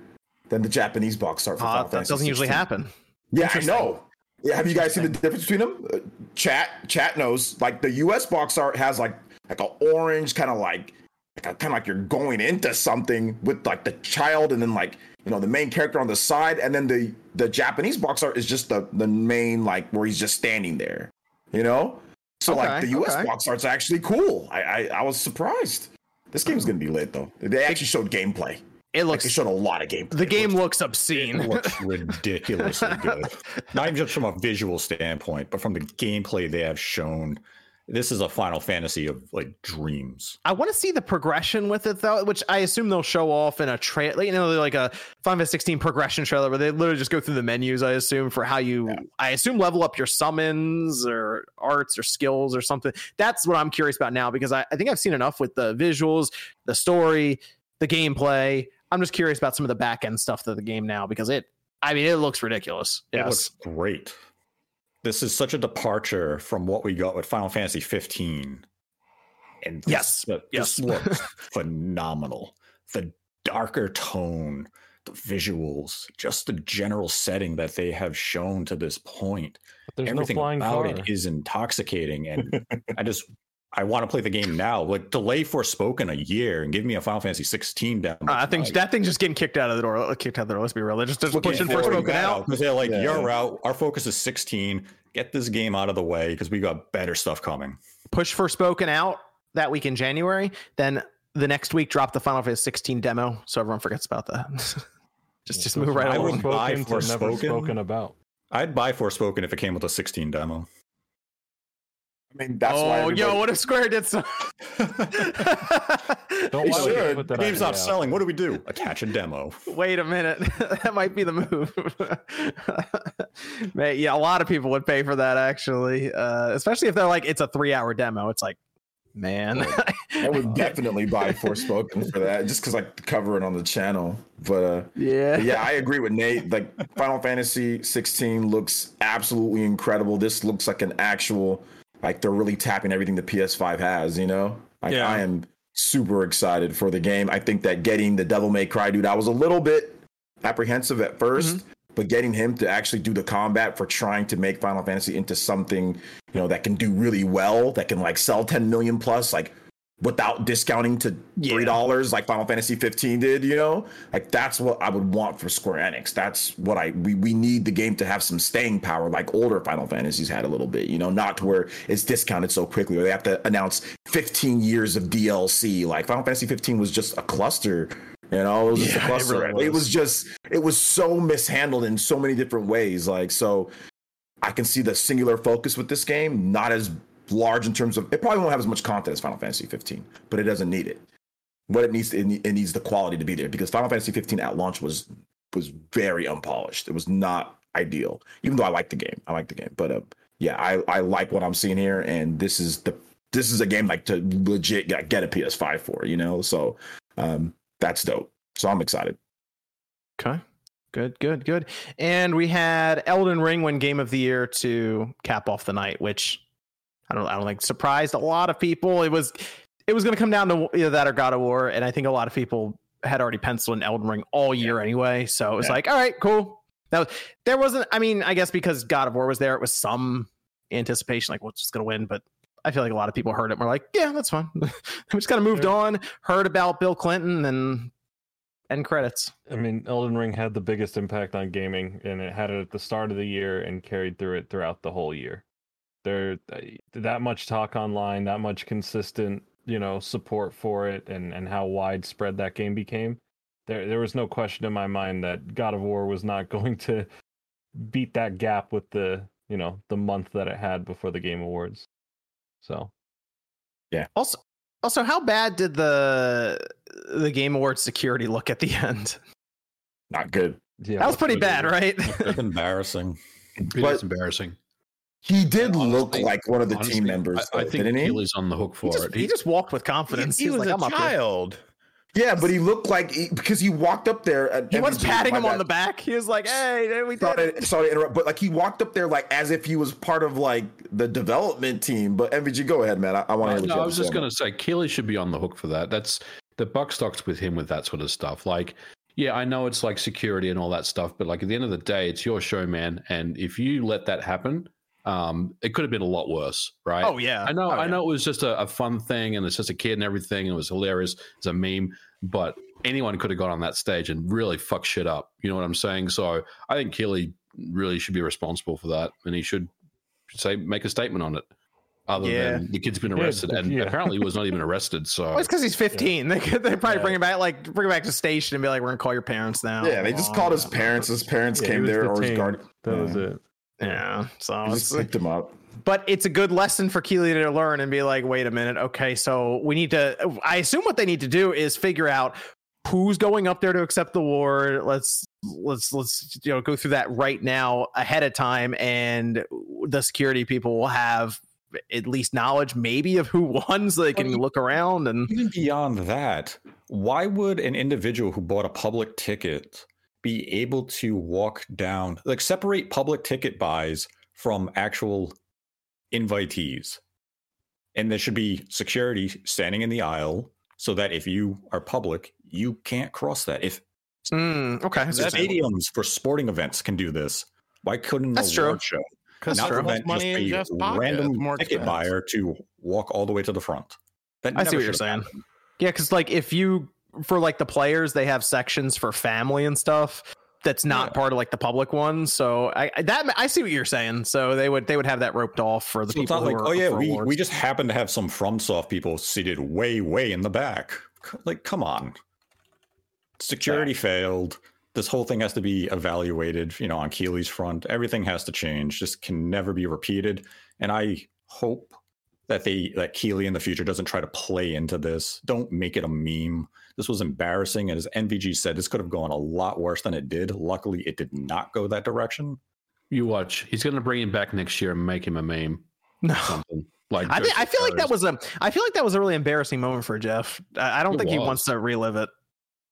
than the Japanese box art for Uh, that doesn't usually 16. happen. Yeah, I know. Yeah, have you guys seen the difference between them? Uh, chat, chat knows. Like the U.S. box art has like like an orange kind of like kind of like you're going into something with like the child and then like you know the main character on the side, and then the the Japanese box art is just the the main like where he's just standing there. You know, so like the U.S. okay. box art's actually cool. I, I I was surprised. This game's gonna be lit though. They actually showed gameplay. It Like looks they showed a lot of gameplay. the game It looks obscene. It looks ridiculously good. Not even just from a visual standpoint, but from the gameplay they have shown. This is a Final Fantasy of like dreams. I want to see the progression with it though, which I assume they'll show off in a trailer. You know, like a Final Fantasy 16 progression trailer where they literally just go through the menus. I assume for how you, Yeah. I assume level up your summons or arts or skills or something. That's what I'm curious about now because I, I think I've seen enough with the visuals, the story, the gameplay. I'm just curious about some of the back end stuff of the game now because it, I mean, it looks ridiculous. It Yes. looks great. This is such a departure from what we got with Final Fantasy 15. And this, Yes, the- yes. this looks phenomenal. The darker tone, the visuals, just the general setting that they have shown to this point. But there's Everything no flying about car. it is intoxicating. And I just I want to play the game now. Like delay Forspoken a year and give me a Final Fantasy 16 demo. Uh, I think tonight. that thing's just getting kicked out of the door. Kicked out of the door. Let's be real. They're just, just Looking pushing forward first spoken out. because they're like, Yeah. you're out. Our focus is 16. Get this game out of the way because we got better stuff coming. push Forspoken out that week in January. Then the next week, drop the Final Fantasy 16 demo, so everyone forgets about that. just just move right I along. would buy Spoken to never Forspoken. spoken about. I'd buy Forspoken if it came with a 16 demo. I mean, that's why. oh, yo, what if Square did so? Don't It let me should. The game's not out. selling. What do we do? Attach a demo. Wait a minute, that might be the move. Man, yeah, a lot of people would pay for that actually, uh, especially if they're like it's a three-hour demo. It's like, man, I would definitely buy Forspoken for that, just because I cover it on the channel. But uh, yeah, But yeah, I agree with Nate. Like Final Fantasy 16 looks absolutely incredible. This looks like an actual, like they're really tapping everything the PS5 has. You know, like Yeah. I am super excited for the game. I think that getting the Devil May Cry dude, I was a little bit apprehensive at 1st mm-hmm. but getting him to actually do the combat for trying to make Final Fantasy into something you know that can do really well, that can like sell 10 million plus, like without discounting to Yeah. three dollars like Final Fantasy 15 did, you know? Like that's what I would want for Square Enix. That's what I we, we need the game to have some staying power like older Final Fantasies had a little bit, you know, not to where it's discounted so quickly or they have to announce 15 years of DLC. Like Final Fantasy 15 was just a cluster, you know, it was just Yeah, a it cluster. really it was. was just it was so mishandled in so many different ways. Like so I can see the singular focus with this game, not as large in terms of it probably won't have as much content as Final Fantasy 15, but it doesn't need it. What it needs, it, needs the quality to be there because Final Fantasy 15 at launch was was very unpolished. It was not ideal, even though I like the game. I like the game, but uh, yeah, I I like what I'm seeing here, and this is the this is a game like to legit get, get a PS5 for, you know. So um, that's dope. So I'm excited. Okay. Good, good, good. And we had Elden Ring win Game of the Year to cap off the night, which I don't, I don't think surprised a lot of people. It was, it was going to come down to either that or God of War, and I think a lot of people had already penciled in Elden Ring all year anyway. So it was Yeah. like, all right, cool. That was, there wasn't. I mean, I guess because God of War was there, it was some anticipation, like what's just going to win, but. I feel like a lot of people heard it and were like, yeah, that's fine. we just kind of moved on, heard about Bill Clinton and end credits. I mean, Elden Ring had the biggest impact on gaming, and it had it at the start of the year and carried through it throughout the whole year. There, that much talk online, that much consistent, you know, support for it, and and how widespread that game became. There, there was no question in my mind that God of War was not going to beat that gap with the, you know, the month that it had before the Game Awards. So yeah. Also, also, how bad did the the Game Awards security look at the end? Not good. yeah, that was pretty bad, right? It's embarrassing. It But- is embarrassing. He did look like one of the Honestly, team members, I, I though, think didn't he? Keighley's on the hook he, for just, it. he just walked with confidence. He, he was like, a I'm child. Yeah, but he looked like he, because he walked up there. At He was patting my him on the back. He was like, "Hey, there we did Sorry, it." sorry to interrupt, but like he walked up there like as if he was part of like the development team. But MVG, go ahead, man. I, I want to hear no, I was just going to say Keighley should be on the hook for that. That's the buck stocks with him with that sort of stuff. Like, yeah, I know it's like security and all that stuff, but like at the end of the day, it's your show, man. And if you let that happen, um, it could have been a lot worse, right? Oh yeah, I know, Oh, I yeah. know it was just a, a fun thing, and it's just a kid and everything, and it was hilarious. It's a meme, but anyone could have got on that stage and really fuck shit up. You know what I'm saying? So I think Keighley really should be responsible for that, and he should say make a statement on it. Other Yeah. than the kid's been Yeah, arrested, and yeah. apparently he was not even arrested. So Well, it's because he's 15. They could they probably Yeah. bring him back, like bring him back to station and be like, "We're gonna call your parents now." Yeah, they just Oh, called his parents. His parents Yeah, came was there or his detained. guard. that was it. Yeah. So He it's just picked him up. but it's a good lesson for Keighley to learn and be like, wait a minute, okay, so we need to. I assume what they need to do is figure out who's going up there to accept the award. Let's let's let's you know go through that right now ahead of time, and the security people will have at least knowledge maybe of who won, so they can Well, look around and. Even beyond that, why would an individual who bought a public ticket be able to walk down, like separate public ticket buys from actual invitees? And there should be security standing in the aisle so that if you are public, you can't cross that. If Mm, okay, stadiums for sporting events can do this, why couldn't That's the true. show Because not true. prevent just a Jeff's random ticket expense. buyer to walk all the way to the front? That I see what you're saying. Yeah, because like if you for like the players, they have sections for family and stuff. That's not Yeah. part of like the public ones. So I I- that I see what you're saying. So they would they would have that roped off for the So it's people. not who like, oh yeah, we, awards. we just happen to have some FromSoft people seated way, way in the back. Like, come on. Security failed. This whole thing has to be evaluated, you know, on Keighley's front. Everything has to change. This can never be repeated. And I hope that they that Keighley in the future doesn't try to play into this. Don't make it a meme. This was embarrassing. And as MVG said, this could have gone a lot worse than it did. Luckily, it did not go that direction. You watch. He's going to bring him back next year and make him a meme. no. Something like. I think I feel like that was a I feel like that was a really embarrassing moment for Geoff. I, I don't It think he wants to relive it.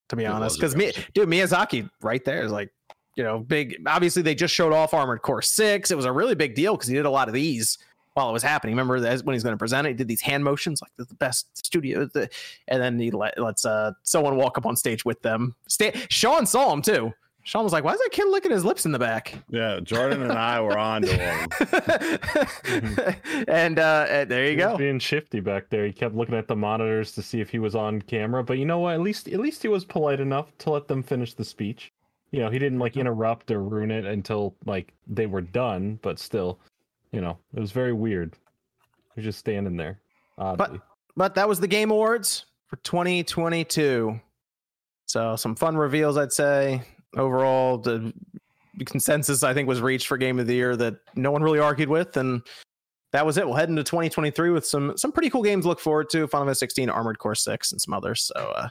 To be It honest, because me, dude, Miyazaki right there is like, you know, big. Obviously, they just showed off Armored Core Six. It was a really big deal because he did a lot of these while it was happening. Remember that when he's going to present it, he did these hand motions like the, the best studio, the, and then he let, lets uh someone walk up on stage with them. Sta- Sean saw him too. Sean was like, "Why is that kid licking his lips in the back?" Yeah, Jordan and I were on to him. and uh, there you He was go. being shifty back there. He kept looking at the monitors to see if he was on camera. But you know what? At least at least he was polite enough to let them finish the speech. You know, he didn't like interrupt or ruin it until like they were done. But still, you know, it was very weird. Was just standing there. Oddly. but that was the game awards for 2022 so some fun reveals i'd say overall the consensus i think was reached for game of the year that no one really argued with and that was it we'll head into 2023 with some some pretty cool games to look forward to final fantasy 16 armored core 6 and some others so uh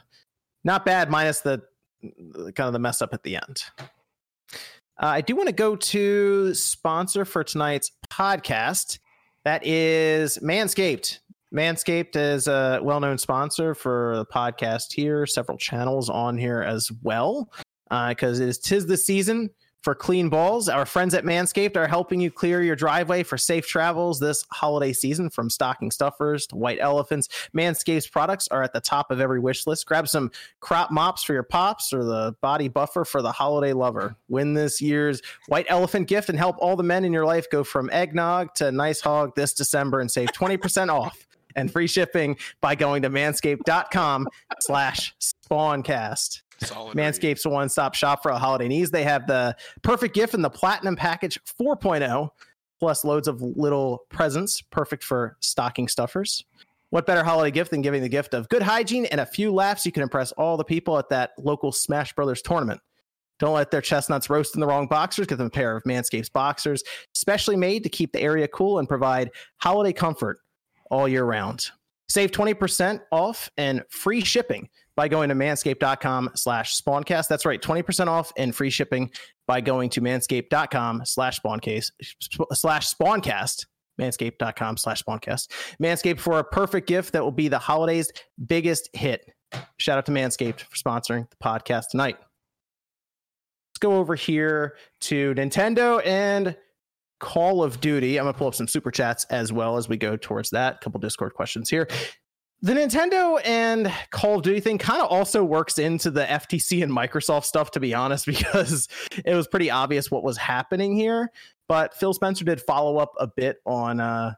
not bad minus the- kind of the mess up at the end uh, i do want to go to sponsor for tonight's podcast. That is manscaped. Manscaped is a well known sponsor for the podcast here, several channels on here as well, because it is tis the season for clean balls. Our friends at Manscaped are helping you clear your driveway for safe travels this holiday season from stocking stuffers to white elephants. Manscaped's products are at the top of every wish list. Grab some crop mops for your pops or the body buffer for the holiday lover. Win this year's white elephant gift and help all the men in your life go from eggnog to nice hog this December and save 20% off and free shipping by going to manscaped.com slash spawncast. Solid. Manscaped's one stop shop for all holiday needs. They have the perfect gift in the Platinum Package 4.0, plus loads of little presents, perfect for stocking stuffers. What better holiday gift than giving the gift of good hygiene and a few laughs? You can impress all the people at that local Smash Brothers tournament. Don't let their chestnuts roast in the wrong boxers. Get them a pair of Manscapes boxers, specially made to keep the area cool and provide holiday comfort all year round. Save 20% off and free shipping by going to manscaped.com slash spawncast. That's right, 20% off and free shipping by going to manscaped.com slash spawncase slash spawncast. Manscaped.com slash spawncast. Manscaped for a perfect gift that will be the holidays' biggest hit. Shout out to Manscaped for sponsoring the podcast tonight. Let's go over here to Nintendo and Call of Duty. I'm gonna pull up some super chats as well as we go towards that. A couple Discord questions here. The Nintendo and Call of Duty thing kind of also works into the FTC and Microsoft stuff, to be honest, because it was pretty obvious what was happening here. But Phil Spencer did follow up a bit on uh,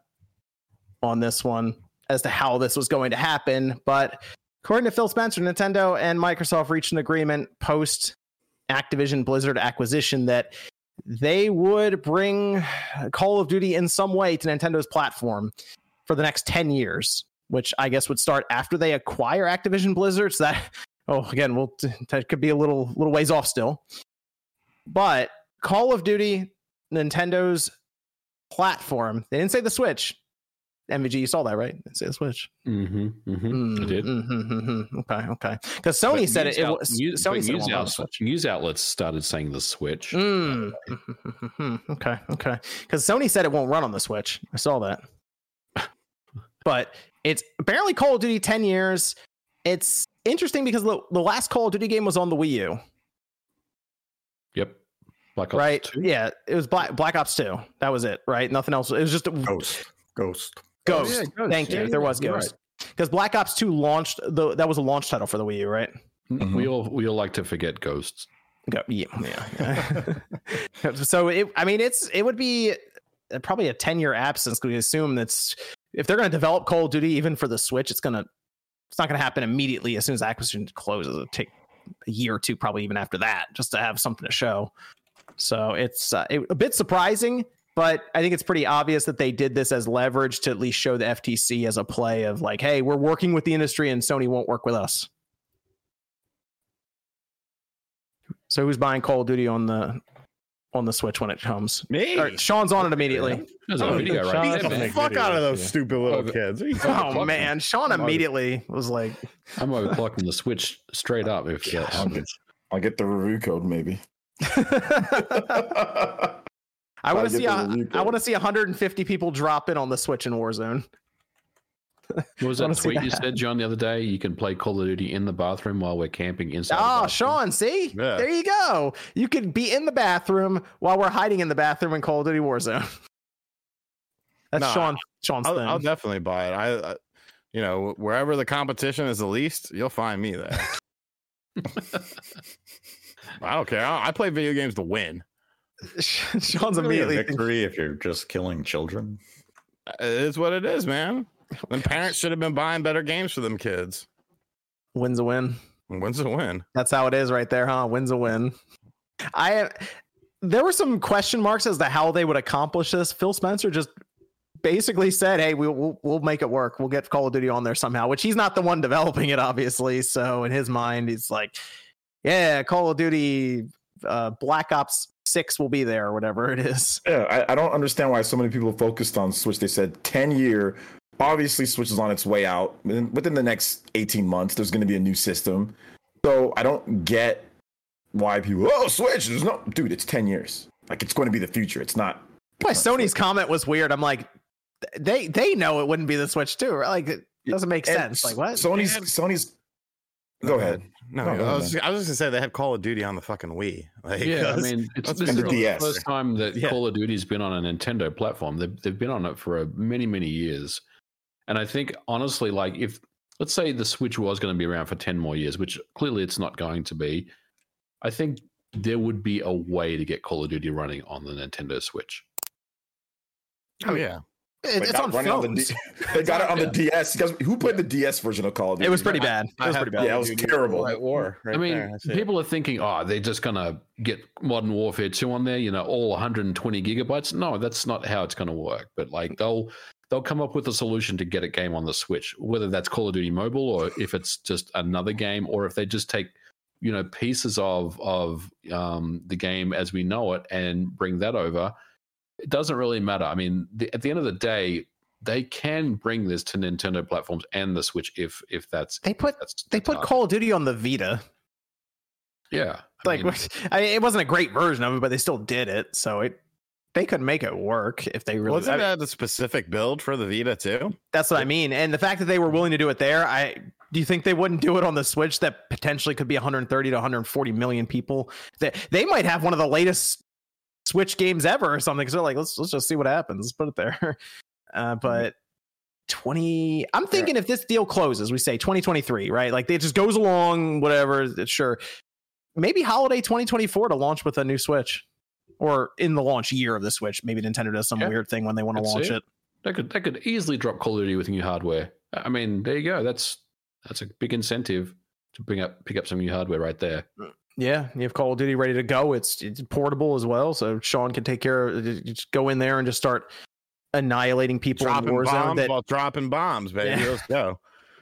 on this one as to how this was going to happen. But according to Phil Spencer, Nintendo and Microsoft reached an agreement post Activision Blizzard acquisition that they would bring Call of Duty in some way to Nintendo's platform for the next 10 years, which I guess would start after they acquire Activision Blizzard. So that, oh, again, well, that could be a little, little ways off still. But Call of Duty Nintendo's platform. They didn't say the Switch. MVG, you saw that, right? It's didn't say the Switch. Mm-hmm, mm-hmm. I did. Mm, mm, mm, mm. Okay, okay. Because Sony But said it. news it was, news- Sony but said news, won't run outlets, Switch. news outlets started saying the Switch. Mm. okay, okay. Because Sony said it won't run on the Switch. I saw that. But it's apparently Call of Duty 10 years. It's interesting because the, the last Call of Duty game was on the Wii U, Yep. Black Ops right? 2. Yeah, it was Black Black Ops 2. That was it, right? Nothing else. It was just a Ghost. Ghost. Ghost. yeah, Ghost. Thank you. Yeah, there was you're Ghost. Because Black Ops 2 launched the that was a launch title for the Wii U, right? Mm, We all we all like to forget ghosts. Go, yeah, yeah. so it, I mean, it's it would be uh, probably a ten year absence. We assume that's if they're going to develop Call of Duty even for the Switch, it's gonna it's not going to happen immediately as soon as acquisition closes. It'll take a year or two, probably even after that, just to have something to show. So it's uh, it, a bit surprising, but I think it's pretty obvious that they did this as leverage to at least show the FTC as a play of like, hey, we're working with the industry and Sony won't work with us. So who's buying Call of Duty on the on the Switch when it comes? Me? All right, Sean's on it immediately. There's Oh, a video right Beat the fuck out of those yeah. stupid little Oh, kids. Oh man, Sean Overclock. immediately was like, I'm overclocking the Switch straight up. If I'll get. I'll get the review code maybe. I want to see get the a, review I want to see 150 people drop in on the Switch in Warzone. What was that wanna see tweet you said, John, the other day? You can play Call of Duty in the bathroom while we're camping inside. the Oh. Sean, see? Yeah. There you go. You could be in the bathroom while we're hiding in the bathroom in Call of Duty Warzone. That's No, Sean Sean's I'll, thing. I'll definitely buy it. I, I, you know, wherever the competition is the least, you'll find me there. I don't care. I, I play video games to win. Sean's Really a immediately victory if you're just killing children. It is what it is, man. Then parents should have been buying better games for them kids. wins a win. Wins a win. That's how it is right there, huh? Wins a win. I there were some question marks as to how they would accomplish this. Phil Spencer just basically said, "Hey, we'll we'll, we'll make it work. We'll get Call of Duty on there somehow." Which he's not the one developing it, obviously. So in his mind, he's like, "Yeah, Call of Duty, uh, Black Ops Six will be there, or whatever it is." Yeah, I, I don't understand why so many people focused on Switch. They said 10 year. Obviously, Switch is on its way out. Within within the next 18 months, there's going to be a new system. So I don't get why people, oh, Switch, there's no, dude, it's 10 years. Like, it's going to be the future. It's not. Why Sony's comment was weird. I'm like, they they know it wouldn't be the Switch too. right? Like it doesn't make And sense. Like what? Sony's, had- Sony's, go ahead. No, No, go I, was, I was just gonna say they had Call of Duty on the fucking Wii. Like, Yeah, I mean, it's, this is the the first time that Yeah. Call of Duty's been on a Nintendo platform. They've, they've been on it for a many, many years. And I think, honestly, like if, let's say the Switch was going to be around for 10 more years, which clearly it's not going to be, I think there would be a way to get Call of Duty running on the Nintendo Switch. oh yeah. It- it's on running on the. D- they got it on the DS. You guys, who played the DS version of Call of Duty? it was pretty bad. It was pretty bad. Yeah, it was Call of Duty terrible. at War. Right I mean, there. see people are thinking, oh, they're just going to get Modern Warfare 2 on there, you know, all 120 gigabytes. No, that's not how it's going to work. But like they'll they'll come up with a solution to get a game on the Switch, whether that's Call of Duty Mobile or if it's just another game, or if they just take you know pieces of of um, the game as we know it and bring that over. It doesn't really matter. I mean, the, at the end of the day, they can bring this to Nintendo platforms and the Switch if if that's They put that's they the put target. Call of Duty on the Vita. yeah I Like mean- I mean, it wasn't a great version of it, but they still did it. So it they could make it work if they really. Wasn't I mean, that the specific build for the Vita too? that's what I mean. And the fact that they were willing to do it there, I do you think they wouldn't do it on the Switch that potentially could be 130 to 140 million people? They they might have one of the latest Switch games ever or something. They're like, let's let's just see what happens. Let's put it there. Uh, but 20 i'm thinking if this deal closes we say 2023 right like it just goes along whatever it's sure maybe holiday 2024 to launch with a new switch or in the launch year of the switch maybe nintendo does some Yeah. weird thing when they want to launch it They could they could easily drop Call of Duty with new hardware. I mean, there you go. That's that's a big incentive to bring up pick up some new hardware right there. Yeah you have call of duty ready to go it's, it's portable as well so sean can take care of you just go in there and just start annihilating people Dropping in warzone bombs that while dropping bombs, baby. Yeah. Let's go.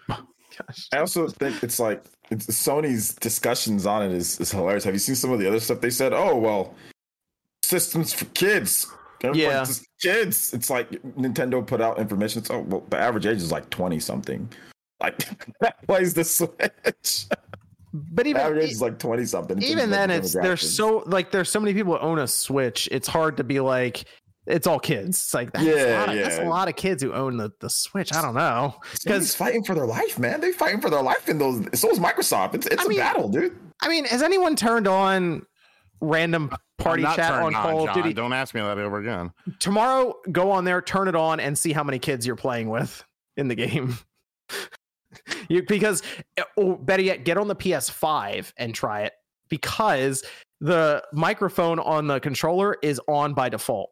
Gosh. I also think it's like it's, Sony's discussions on it is, is hilarious. Have you seen some of the other stuff they said? Oh well, systems for kids. Everyone's Yeah. kids. It's like Nintendo put out information. So oh, well, the average age is like twenty something. Like that plays the Switch. But even average is like twenty something. in even then it's there's so like there's so many people who own a switch it's hard to be like it's all kids it's like that's, a, Yeah, lot of, that's a lot of kids who own the, the switch i don't know because fighting for their life, man. They fighting for their life in those. So is Microsoft. It's it's I a mean, battle, dude. i mean has anyone turned on random party chat on call of duty Don't ask me that over again. tomorrow go on there turn it on and see how many kids you're playing with in the game you because or better yet get on the ps5 and try it because the microphone on the controller is on by default.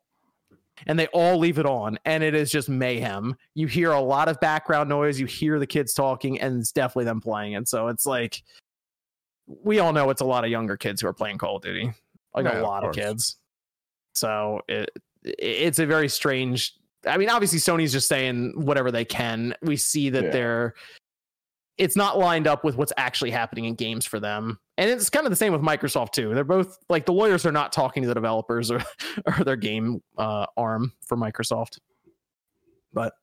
And they all leave it on and it is just mayhem. You hear a lot of background noise you hear the kids talking and it's definitely them playing. And so it's like we all know it's a lot of younger kids who are playing call of duty like Yeah, a lot of, course. kids. So it, it it's a very strange i mean obviously sony's just saying whatever they can. We see that Yeah. they're it's not lined up with what's actually happening in games for them and it's kind of the same with microsoft too they're both like the lawyers are not talking to the developers or, or their game uh, arm for microsoft but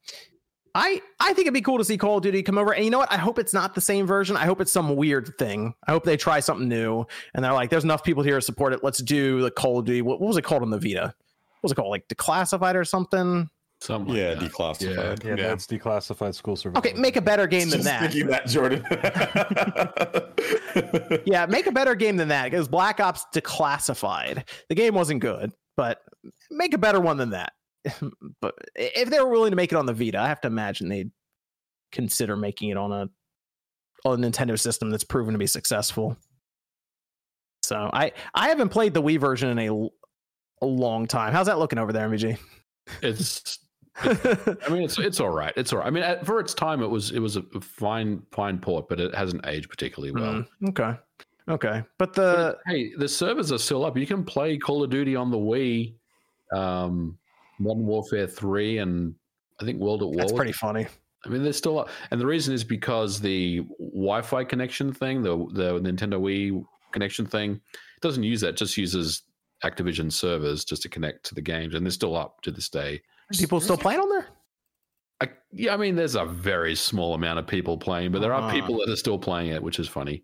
I I think it'd be cool to see Call of Duty come over. And you know what? I hope it's not the same version. I hope it's some weird thing. I hope they try something new. And they're like, there's enough people here to support it. Let's do the Call of Duty. What, what was it called on the Vita? What was it called? Like declassified or something? Something Yeah, like that. declassified. Yeah, Yeah. that's declassified school surveillance. Okay, make a better game than Just that. thinking that, Jordan. Yeah, make a better game than that. Because Black Ops Declassified, the game wasn't good, but make a better one than that. but if they were willing to make it on the Vita, I have to imagine they'd consider making it on a on a Nintendo system that's proven to be successful. So I I haven't played the Wii version in a long time. How's that looking over there, MVG? It's. I mean, it's it's all right. It's all right. I mean, at, for its time, it was it was a fine fine port, but it hasn't aged particularly well. Mm, okay, okay, but the But, hey, the servers are still up. You can play Call of Duty on the Wii, um, Modern Warfare Three, and I think World at War. that's pretty funny. I mean, they're still up, and the reason is because the Wi-Fi connection thing, the the Nintendo Wii connection thing, doesn't use that. it Just uses Activision servers just to connect to the games, and they're still up to this day. People still playing on there? I, yeah, I mean, there's a very small amount of people playing, but there are Ah. people that are still playing it, which is funny.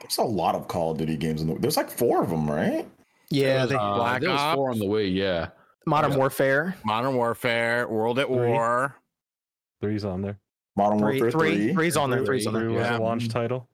There's a lot of Call of Duty games in the. There's like four of them, right? Yeah, There they, was, uh, Black there was four on the Wii. Yeah, Modern Warfare. Modern Warfare, World at Three. War. Three's on there. Modern Three, Warfare three, Three. three's on there. Three's on there. Three was Yeah. a launch title.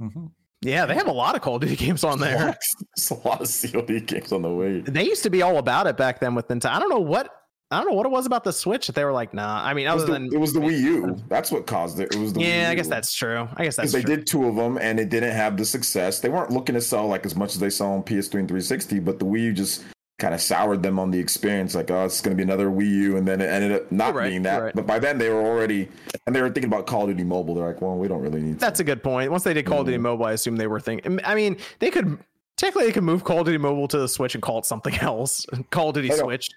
Mhm. Yeah, they have a lot of Call of Duty games on there. There's a lot of COD games on the way. They used to be all about it back then with Nintendo. I don't know what I don't know what it was about the Switch that they were like, nah. I mean, It was, the, than it was the Wii U. That's what caused it. It was the yeah, I guess that's true. I guess that's they true. did two of them and it didn't have the success. They weren't looking to sell like as much as they sell on PS3 and 360, but the Wii U just kind of soured them on the experience. Like, oh, it's going to be another Wii U, and then it ended up not right, being that. right. But by then they were already and they were thinking about Call of Duty Mobile. They're like, well, we don't really need. That's a good point. Once they did Call of Duty Mhm. Mobile, I assume they were thinking. I mean, they could technically they could move Call of Duty Mobile to the Switch and call it something else. Call of Duty Switch.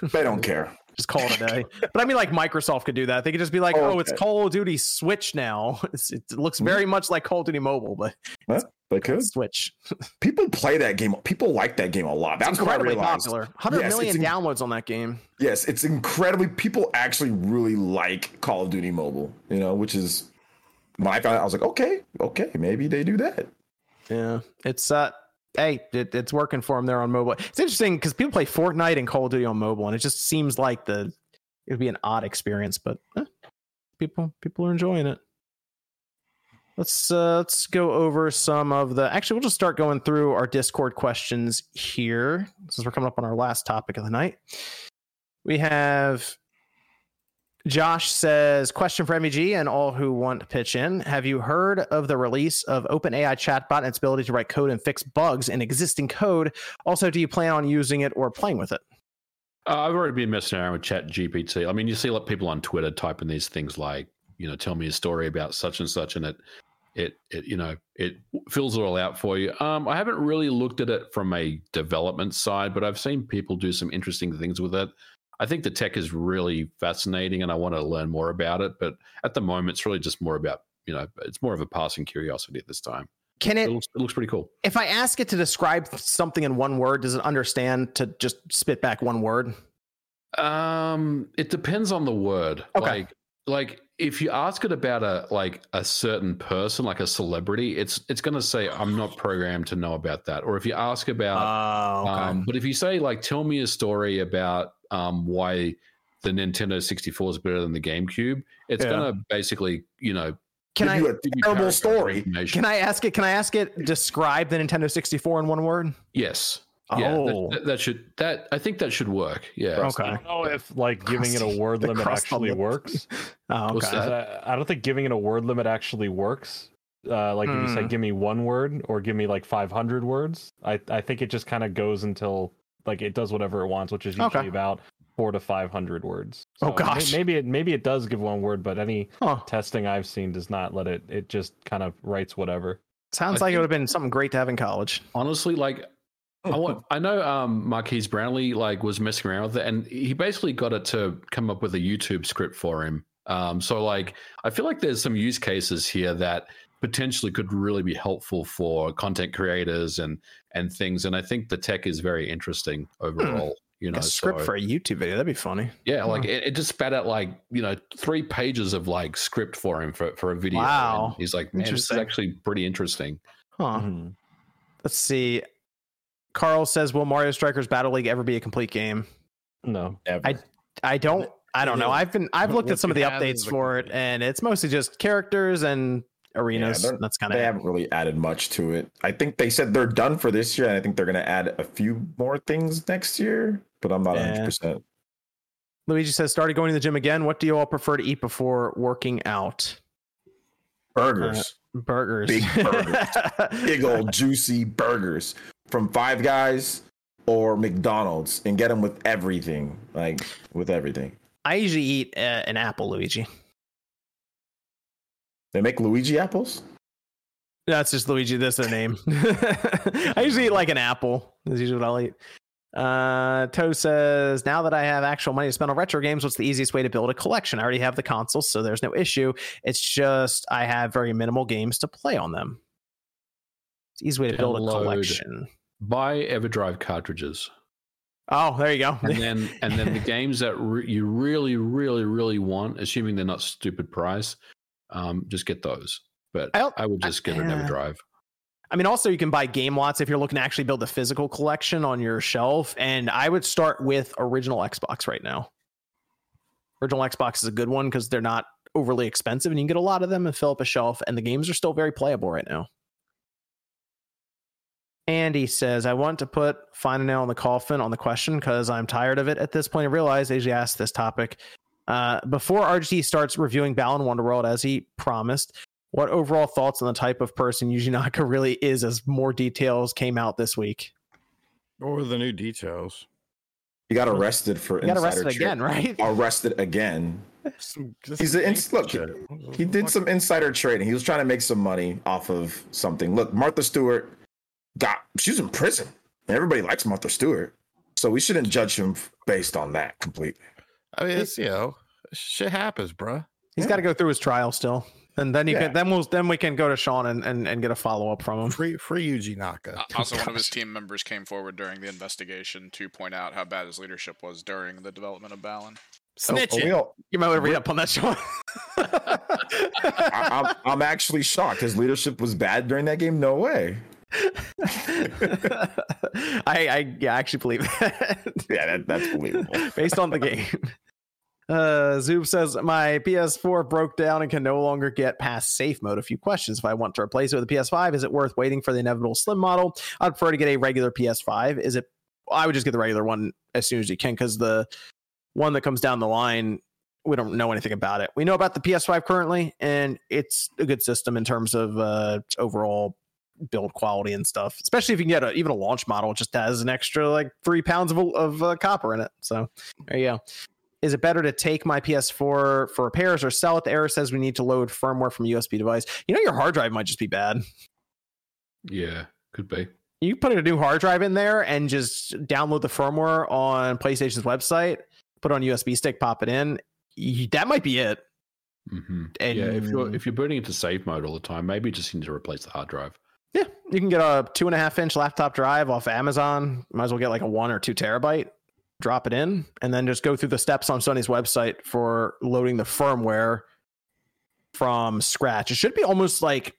They don't care. Just call it a day. but I mean, like Microsoft could do that. They could just be like, Oh, "Oh, it's. Call of Duty Switch now." It's, it looks Mhm. very much like Call of Duty Mobile, but Huh? They could. Switch. People play that game. People like that game a lot. That's what I realized. popular. Hundred Yes, million in- downloads on that game. Yes, it's incredibly. People actually really like Call of Duty Mobile. You know, which is when I found out, I was like, okay, okay, maybe they do that. Yeah, it's uh, hey, it, it's working for them there on mobile. It's interesting because people play Fortnite and Call of Duty on mobile, and it just seems like the it would be an odd experience, but eh, people people are enjoying it. Let's uh, let's go over some of the. Actually, we'll just start going through our Discord questions here since we're coming up on our last topic of the night. We have Josh says, question for MVG and all who want to pitch in. Have you heard of the release of OpenAI chatbot and its ability to write code and fix bugs in existing code? Also, do you plan on using it or playing with it? Uh, I've already been messing around with Chat GPT. I mean, you see a lot of people on Twitter typing these things like, you know, tell me a story about such and such, and it, it, it, you know, it fills it all out for you. Um, I haven't really looked at it from a development side, but I've seen people do some interesting things with it. I think the tech is really fascinating, and I want to learn more about it. But at the moment, it's really just more about, you know, it's more of a passing curiosity at this time. Can It it looks, it looks pretty cool. if I ask it to describe something in one word, does it understand to just spit back one word? Um, it depends on the word. Okay. Like, like if you ask it about a like a certain person, like a celebrity, it's it's going to say, "I'm not programmed to know about that." Or if you ask about, Oh, um, but if you say like, "Tell me a story about um why the Nintendo 64 is better than the GameCube," it's Yeah. going to basically, you know, can Give I you a terrible story. can I ask it? Can I ask it describe the Nintendo 64 in one word? Yes. Yeah, Oh. that, that should that I think that should work. Yeah. Okay. I don't know if like giving it a word limit actually the- works. Oh, okay. that? Uh, I don't think giving it a word limit actually works. Uh, like if you say Hmm. give me one word or give me like 500 words, I I think it just kind of goes until like it does whatever it wants, which is usually Okay. about four to 500 words. Oh, So may- gosh. maybe it maybe it does give one word, but any Huh. testing I've seen does not let it. It just kind of writes whatever. Sounds I like it would have been something great to have in college. honestly like I want I know um Marques Brownlee like was messing around with it and he basically got it to come up with a YouTube script for him. Um so like I feel like there's some use cases here that potentially could really be helpful for content creators and and things and I think the tech is very interesting overall, you know. a script so- for a YouTube video. That'd be funny. yeah, like it, it just spat out like, you know, three pages of like script for him for, for a video. Wow. And he's like, man, this is actually pretty interesting. Huh. Mhm. Let's see. Carl says, "Will Mario Strikers Battle League ever be a complete game?" No. Ever. I- I don't. I don't know. I've been. I've looked at some of the updates for it, and it's mostly just characters and arenas. they're- That's kind of they haven't really added much to it. I think they said they're done for this year, and I think they're going to add a few more things next year. But I'm not Yeah. 100. percent Luigi says, "Started going to the gym again. What do you all prefer to eat before working out?" Burgers, Burgers. Big burgers. big old juicy burgers from Five Guys or McDonald's, and get them with everything, like with everything. I usually eat uh, an apple, Luigi. They make Luigi apples. That's just Luigi. That's their name. I usually eat like an apple. Is usually what I'll eat. Uh, Toe says, now that I have actual money to spend on retro games, what's the easiest way to build a collection? I already have the consoles, so there's no issue. It's just I have very minimal games to play on them. It's an easy way to build a collection. Buy EverDrive cartridges. Oh, there you go. and then and then the games that re- you really really really want assuming they're not stupid price um just get those but I i, would just get an yeah. everdrive I mean, also you can buy game lots if you're looking to actually build a physical collection on your shelf. And I would start with original Xbox right now. Original Xbox is a good one because they're not overly expensive, and you can get a lot of them and fill up a shelf. And the games are still very playable right now. Andy says, I want to put final nail in the coffin on the question because I'm tired of it at this point. I realize as you asked this topic. Uh, before RGT starts reviewing Balan Wonderworld as he promised, what overall thoughts on the type of person Yuji Naka really is as more details came out this week? What were the new details? He got arrested for He got arrested tra- again, right? Arrested again. Some, He's an ins- look. He did some insider trading. He was trying to make some money off of something. Look, Martha Stewart got she was in prison. Everybody likes Martha Stewart, so we shouldn't judge him based on that completely. I mean, it's you know, shit happens, bruh. He's got to go through his trial still, and then you Yeah. can then we'll then we can go to Sean and, and, and get a follow up from him. Free, free Yuji Naka. Uh, Also, one of his team members came forward during the investigation to point out how bad his leadership was during the development of Balan. Oh, Snitching. we all- you might want to read up on that, Sean. I, I'm, I'm actually shocked. His leadership was bad during that game. No way. I, I yeah, I actually believe that. Yeah, that, that's believable. based on the game. Uh, Zoob says my PS4 broke down and can no longer get past safe mode. A few questions: If I want to replace it with a PS5, is it worth waiting for the inevitable slim model? I'd prefer to get a regular PS5. Is it? I would just get the regular one as soon as you can because the one that comes down the line, we don't know anything about it. We know about the PS5 currently, and it's a good system in terms of uh, overall build quality and stuff. Especially if you can get a, even a launch model, it just has an extra like three pounds of of uh, copper in it. So there you go. Is it better to take my PS4 for repairs or sell it? The error says we need to load firmware from a USB device. You know, your hard drive might just be bad. yeah could be You put a new hard drive in there and just download the firmware on PlayStation's website, put it on USB stick, pop it in. That might be it. hmm And yeah if you're if you're booting into save mode all the time maybe you just need to replace the hard drive Yeah, you can get a two and a half inch laptop drive off Amazon. Might as well get like a one or two terabyte, drop it in, and then just go through the steps on Sony's website for loading the firmware from scratch. It should be almost like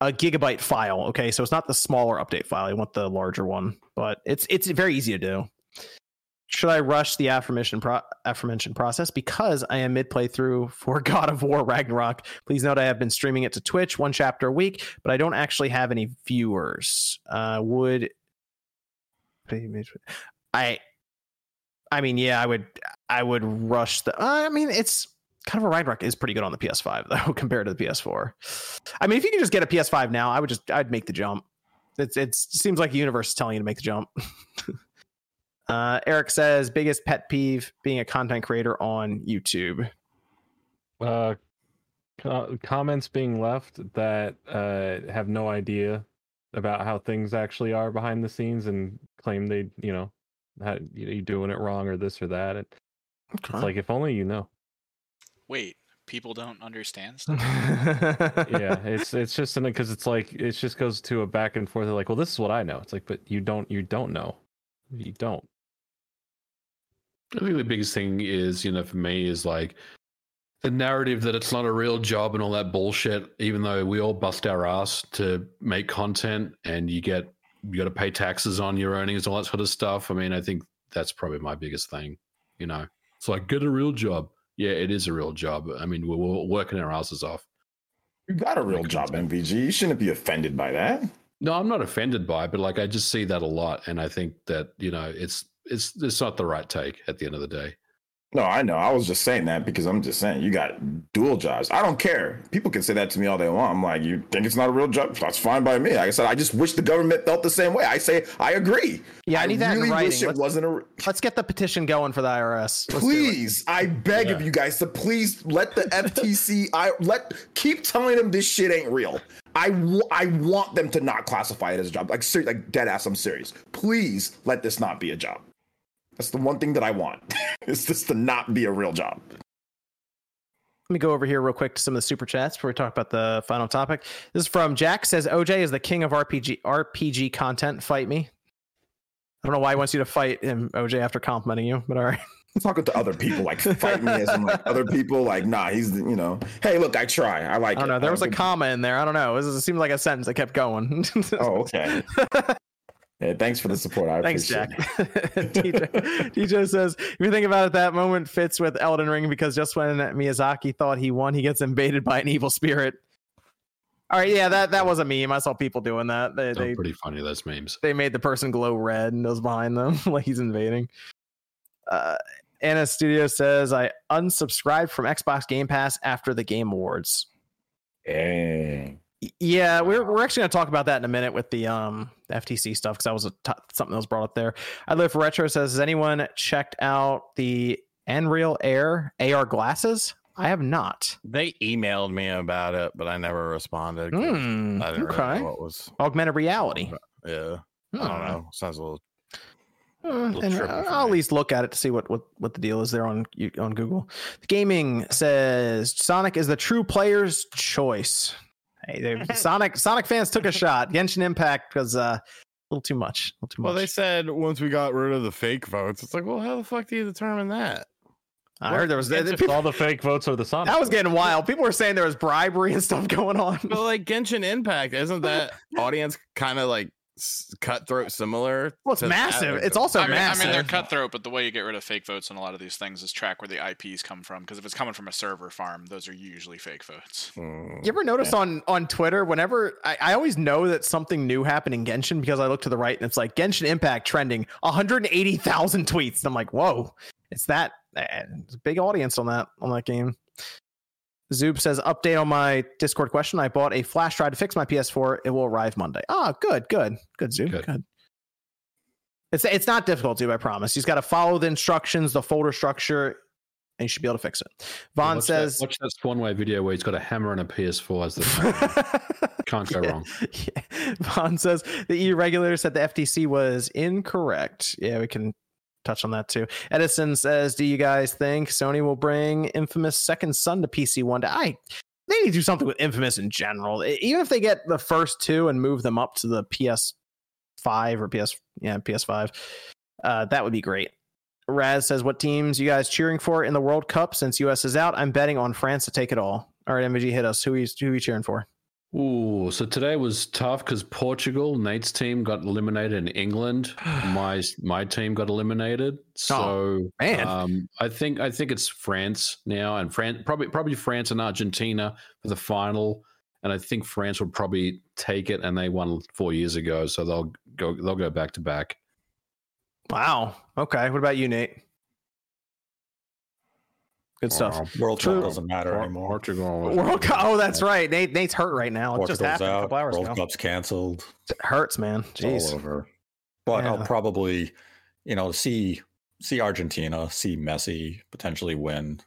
a gigabyte file. Okay, so it's not the smaller update file. You want the larger one, but it's it's very easy to do. Should I rush the aforementioned pro- aforementioned process because I am mid playthrough for God of War Ragnarok? Please note I have been streaming it to Twitch one chapter a week, but I don't actually have any viewers. Uh, would I? I mean, yeah, I would. I would rush the. I mean, it's kind of a Ragnarok is pretty good on the PS5 though compared to the PS4. I mean, if you can just get a PS5 now, I would just I'd make the jump. It's it seems like the universe is telling you to make the jump. uh, Eric says biggest pet peeve being a content creator on YouTube. Uh, co- comments being left that uh, have no idea about how things actually are behind the scenes and claim they, you know, how, you you doing it wrong or this or that. It, It's like if only you know. Wait, people don't understand stuff. yeah, it's it's just because it's like it just goes to a back and forth. They're like, well, this is what I know. It's like, but you don't, you don't know, you don't. I think the biggest thing is, you know, for me is like the narrative that it's not a real job and all that bullshit, even though we all bust our ass to make content and you get you gotta pay taxes on your earnings, all that sort of stuff. I mean, I think that's probably my biggest thing. You know. It's like get a real job. Yeah, it is a real job. I mean, we're, we're working our asses off. You got a real job, MVG. You shouldn't be offended by that. No, I'm not offended by it, but like I just see that a lot, and I think that you know it's it's it's not the right take at the end of the day. No, I know. I was just saying that because I'm just saying you got dual jobs. I don't care. People can say that to me all they want. I'm like, you think it's not a real job? That's fine by me. Like I said, I just wish the government felt the same way. I say I agree. Yeah, I need that in writing. wish it Let's- wasn't a. Let's get the petition going for the IRS. Let's. Please, I beg of you guys to please let the FTC. I let keep telling them this shit ain't real. I, w- I want them to not classify it as a job. Like ser- like dead ass. I'm serious. Please let this not be a job. That's the one thing that I want. It's just to not be a real job. Let me go over here real quick to some of the super chats before we talk about the final topic. This is from Jack says OJ is the king of RPG RPG content. Fight me. I don't know why he wants you to fight him, OJ, after complimenting you, but all right. I'm talking to other people, like fight me as in like other people, like nah, he's you know, hey, look, I try, I like. I don't it. know. There was a comma in there. I don't know. It, was, it seemed like a sentence that kept going. Oh, okay. Yeah, thanks for the support. I Thanks, appreciate Jack. it. DJ, DJ says, if you think about it, that moment fits with Elden Ring because just when Miyazaki thought he won, he gets invaded by an evil spirit. All right, yeah, that, that was a meme. I saw people doing that. They, They're pretty funny those memes. they made the person glow red and was behind them like he's invading. Uh, Anna Studio says, I unsubscribed from Xbox Game Pass after the Game Awards. Dang. Yeah, we're we're actually going to talk about that in a minute with the um FTC stuff because that was a t- something that was brought up there. I live for retro says, has anyone checked out the Unreal Air AR glasses? I have not. They emailed me about it, but I never responded. Hmm, I didn't really okay. know what was. Augmented reality. Yeah, I don't know. Sounds a little. Uh, little and trippy I'll at least look at it to see what, what, what the deal is there on on Google. The gaming says Sonic is the true player's choice. Hey, they- Sonic Sonic fans took a shot. Genshin Impact was uh, a little too much. A little too Well, they said once we got rid of the fake votes, it's like, well, how the fuck do you determine that? I heard there was If all the fake votes are the Sonic. that was getting wild. People were saying there was bribery and stuff going on. But like Genshin Impact, isn't that audience kind of like s- cutthroat similar? Well, it's to that? massive. It's also I mean, I mean, they're cutthroat, but the way you get rid of fake votes in a lot of these things is track where the IPs come from. Because if it's coming from a server farm, those are usually fake votes. hmm. You ever notice on on Twitter whenever I, I always know that something new happened in Genshin because I look to the right and it's like Genshin Impact trending 180,000 tweets. And I'm like, whoa, it's that eh, it's a big audience on that on that game. Zoob says update on my Discord question. I bought a flash drive to fix my PS4. It will arrive Monday. Ah, good, good, good, Zoob, good. Good. It's it's not difficult, Zoob. I promise. You just got to follow the instructions, the folder structure, and you should be able to fix it. Vaughn watch says. that, watch that Swanway video where he's got a hammer and a PS4 as the can't go Yeah. wrong. Yeah. Vaughn says the EU regulator said the FTC was incorrect. Yeah, we can touch on that too. Edison says, "Do you guys think Sony will bring infamous Second Son to PC one day?" I they need to do something with Infamous in general. Even if they get the first two and move them up to the PS5 or PS yeah PS5, uh, that would be great. Raz says, "What teams you guys cheering for in the World Cup since US is out? I'm betting on France to take it all." All right, MG, hit us. Who are you, who are you cheering for? Ooh, so today was tough because Portugal, Nate's team got eliminated, and England, my my team got eliminated. So man. um, I think I think it's France now, and France probably probably France and Argentina for the final, and I think France will probably take it, and they won four years ago, so they'll go they'll go back to back. Wow. Okay. What about you, Nate? Good stuff. Wow. World Cup doesn't matter Por- anymore. Portugal. World Cup. Oh, that's right. Nate Nate's hurt right now. It just Portugal's happened a couple hours World ago. Cup's canceled. It hurts, man. It's all over. But Yeah. I'll probably, you know, see see Argentina, see Messi potentially win.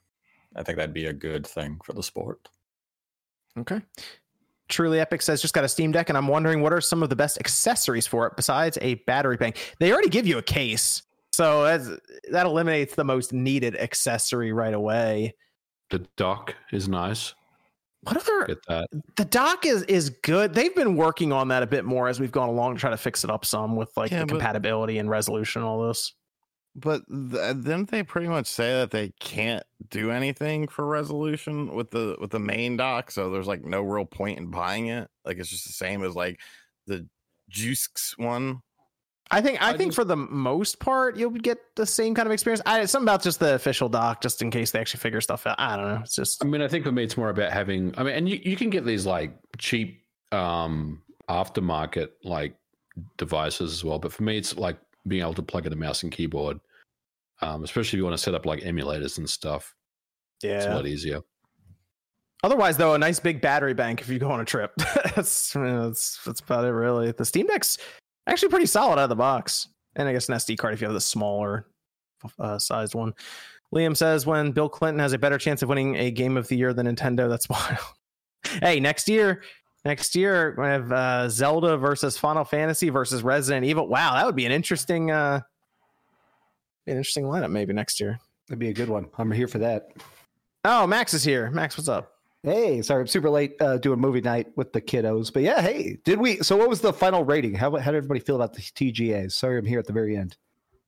I think that'd be a good thing for the sport. Okay. Truly Epic says just got a Steam Deck, and I'm wondering what are some of the best accessories for it besides a battery bank. They already give you a case, so that's, that eliminates the most needed accessory right away. The dock is nice. What other? Get that. The dock is is good. They've been working on that a bit more as we've gone along to try to fix it up some with like Yeah, the but- compatibility and resolution, and all this. But th- didn't they pretty much say that they can't do anything for resolution with the with the main dock? So there's like no real point in buying it. Like it's just the same as like the Juice one. I think I, I think just- for the most part you'll get the same kind of experience. I something about just the official dock, just in case they actually figure stuff out. I don't know. It's just I mean, I think for me, it's more about having. I mean, and you, you can get these like cheap um aftermarket like devices as well. But for me, it's like being able to plug in a mouse and keyboard, um, especially if you want to set up like emulators and stuff. Yeah, it's a lot easier. Otherwise, though, a nice big battery bank if you go on a trip. that's, that's that's about it, really. The Steam Deck's actually pretty solid out of the box, and I guess an SD card if you have the smaller uh, sized one. Liam says when Bill Clinton has a better chance of winning a game of the year than Nintendo, that's wild. hey, next year, next year we have uh, Zelda versus Final Fantasy versus Resident Evil. Wow, that would be an interesting, uh, an interesting lineup maybe next year. That'd be a good one. I'm here for that. Oh, Max is here. Max, what's up? Hey, sorry, I'm super late uh, doing movie night with the kiddos. But yeah, hey, did we? So, what was the final rating? How, how did everybody feel about the TGAs? Sorry, I'm here at the very end.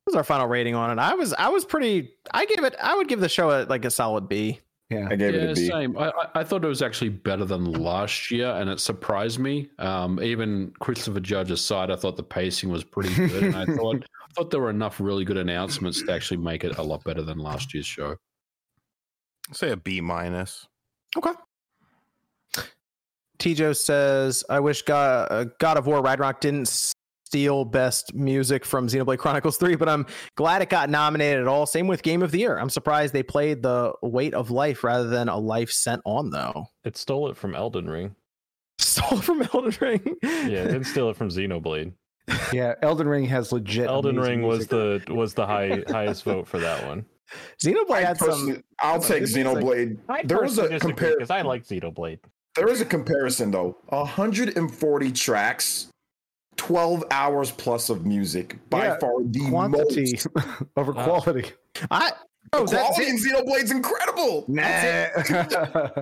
What was our final rating on it? I was I was pretty. I gave it. I would give the show a, like a solid B. Yeah. I gave it Yeah, a B. same. I, I- I thought it was actually better than last year, and it surprised me. Um, even Christopher Judge aside, I thought the pacing was pretty good, and I thought I thought there were enough really good announcements to actually make it a lot better than last year's show. Say a B minus. Okay. Tijo says, "I wish God, uh, God of War Ragnarok didn't steal best music from Xenoblade Chronicles 3, but I'm glad it got nominated at all. Same with Game of the Year. I'm surprised they played the Weight of Life rather than a life sent on though. It stole it from Elden Ring. Stole it from Elden Ring. Yeah, it didn't steal it from Xenoblade. Yeah, Elden Ring has legit. Elden Ring was music. the was the high highest vote for that one. Xenoblade I had some. I'll take this is like- Xenoblade. I There was a compare. because I like Xenoblade. There is a comparison though. 140 tracks, 12 hours plus of music. By Yeah, far the quantity most. over Uh, quality. I, The oh, that's quality it. in Xenoblade's incredible. Nah.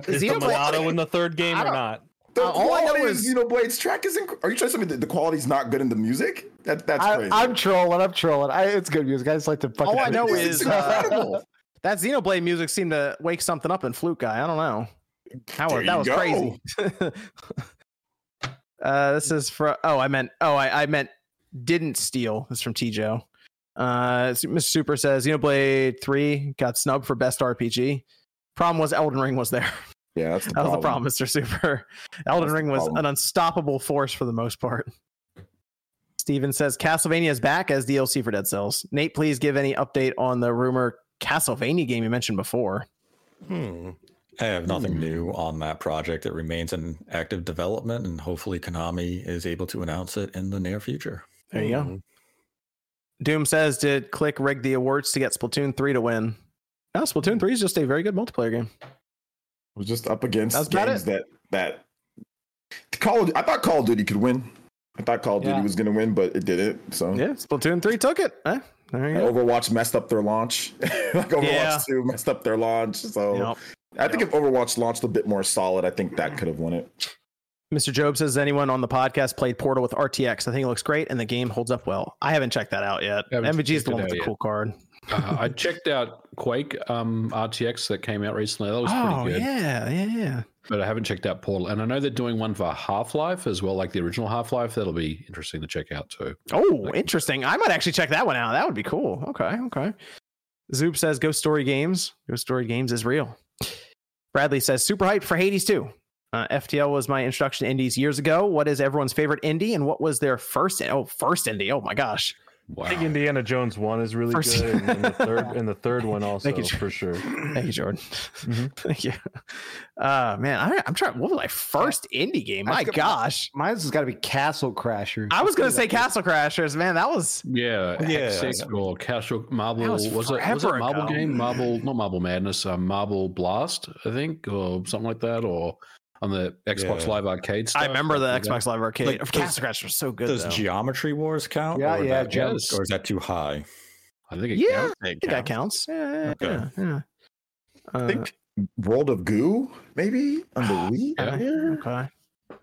Is the Xenoblade- Monado in the third game or not? The Uh, all I know quality is- in Xenoblade's track is. Inc- Are you trying to tell me that the quality's not good in the music? That that's I, crazy. I'm trolling. I'm trolling. I, it's good music. I just like to fucking. All I know It's is uh, that Xenoblade music seemed to wake something up in Flute Guy. I don't know. How There that you was go. crazy. uh, this is for. Oh, I meant. Oh, I, I meant didn't steal. This is from Tijo. Uh, Mr. Super says Xenoblade Three got snubbed for best RPG. Problem was Elden Ring was there. yeah, that's the That was the problem. problem, Mr. Super. Elden That's Ring was an unstoppable force for the most part. Steven says Castlevania is back as DLC for Dead Cells. Nate, please give any update on the rumor Castlevania game you mentioned before. Hmm. I have nothing Hmm. new on that project. It remains in active development, and hopefully, Konami is able to announce it in the near future. There you Hmm. go. Doom says, did Click rig the awards to get Splatoon 3 to win? No, Splatoon 3 is just a very good multiplayer game. Was just up against That's games that that Call. Of, I thought Call of Duty could win. I thought Call of Duty was going to win, but it didn't. So Yeah, Splatoon 3 took it. Eh, there you go. Overwatch messed up their launch. like Overwatch Yeah. 2 messed up their launch. So Yep. I think if Overwatch launched a bit more solid, I think that could have won it. Mr. Job says, anyone on the podcast played Portal with RTX? I think it looks great and the game holds up well. I haven't checked that out yet. Haven't MVG is the one with the yet. cool card. Uh, I checked out Quake um, RTX that came out recently. That was Oh, pretty good. yeah, yeah, yeah. But I haven't checked out Portal. And I know they're doing one for Half Life as well, like the original Half Life. That'll be interesting to check out too. Oh, interesting. I might actually check that one out. That would be cool. Okay, okay. Zoop says Ghost Story Games. Ghost Story Games is real. Bradley says super hyped for Hades 2. Uh, FTL was my introduction to indies years ago. What is everyone's favorite indie and what was their first? Oh, first indie. Oh my gosh. Wow. I think Indiana Jones one is really First- good, and, and the third and the third one also Thank you, Jordan. for sure. Thank you, Jordan. Mhm. Thank you. Uh, man, I, I'm trying. What was my first indie game? My I've got- gosh. Mine's has got to be Castle Crashers. I was gonna say Castle Crashers. Man, that was Yeah, Yeah, Hextech I or Castle Marble was, was it was it Marble ago. game? Marble not Marble Madness, um, Marble Blast, I think, or something like that, or on the Xbox Yeah. Live Arcade stuff. I remember the like that. Xbox Live Arcade. Like, Castle Crashers was so good. Does though. Geometry Wars count? Yeah, or yeah, that- Yes. Or is that too high? I think it Yeah, counts. I think that counts. Yeah, yeah, Okay. yeah. yeah. I Uh, think World of Goo, maybe on the Wii. Yeah. Yeah, okay.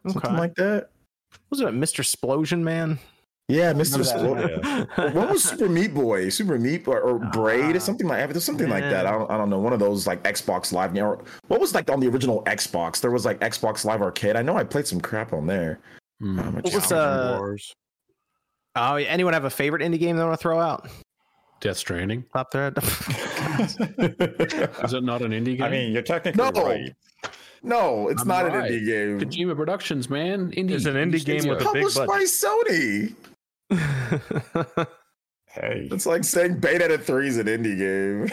something Okay. like that. was it Mr. Explosion Man? Yeah, Mr. Remember that. What was Super Meat Boy? Super Meat or, or Braid Ah, or something like there's something like that. I don't, I don't know. One of those like Xbox Live. You know, what was like on the original Xbox? There was like Xbox Live Arcade. I know I played some crap on there. Um, What was, uh, Wars. Oh, anyone have a favorite indie game they want to throw out? Death Stranding. Top there. Is it not an indie game? I mean, you're technically No. right. no, it's I'm not right. an indie game. Kojima Productions, man. Indie. It's an indie game with a big budget. Published by Sony. Hey, It's like saying Bayonetta 3 is an indie game.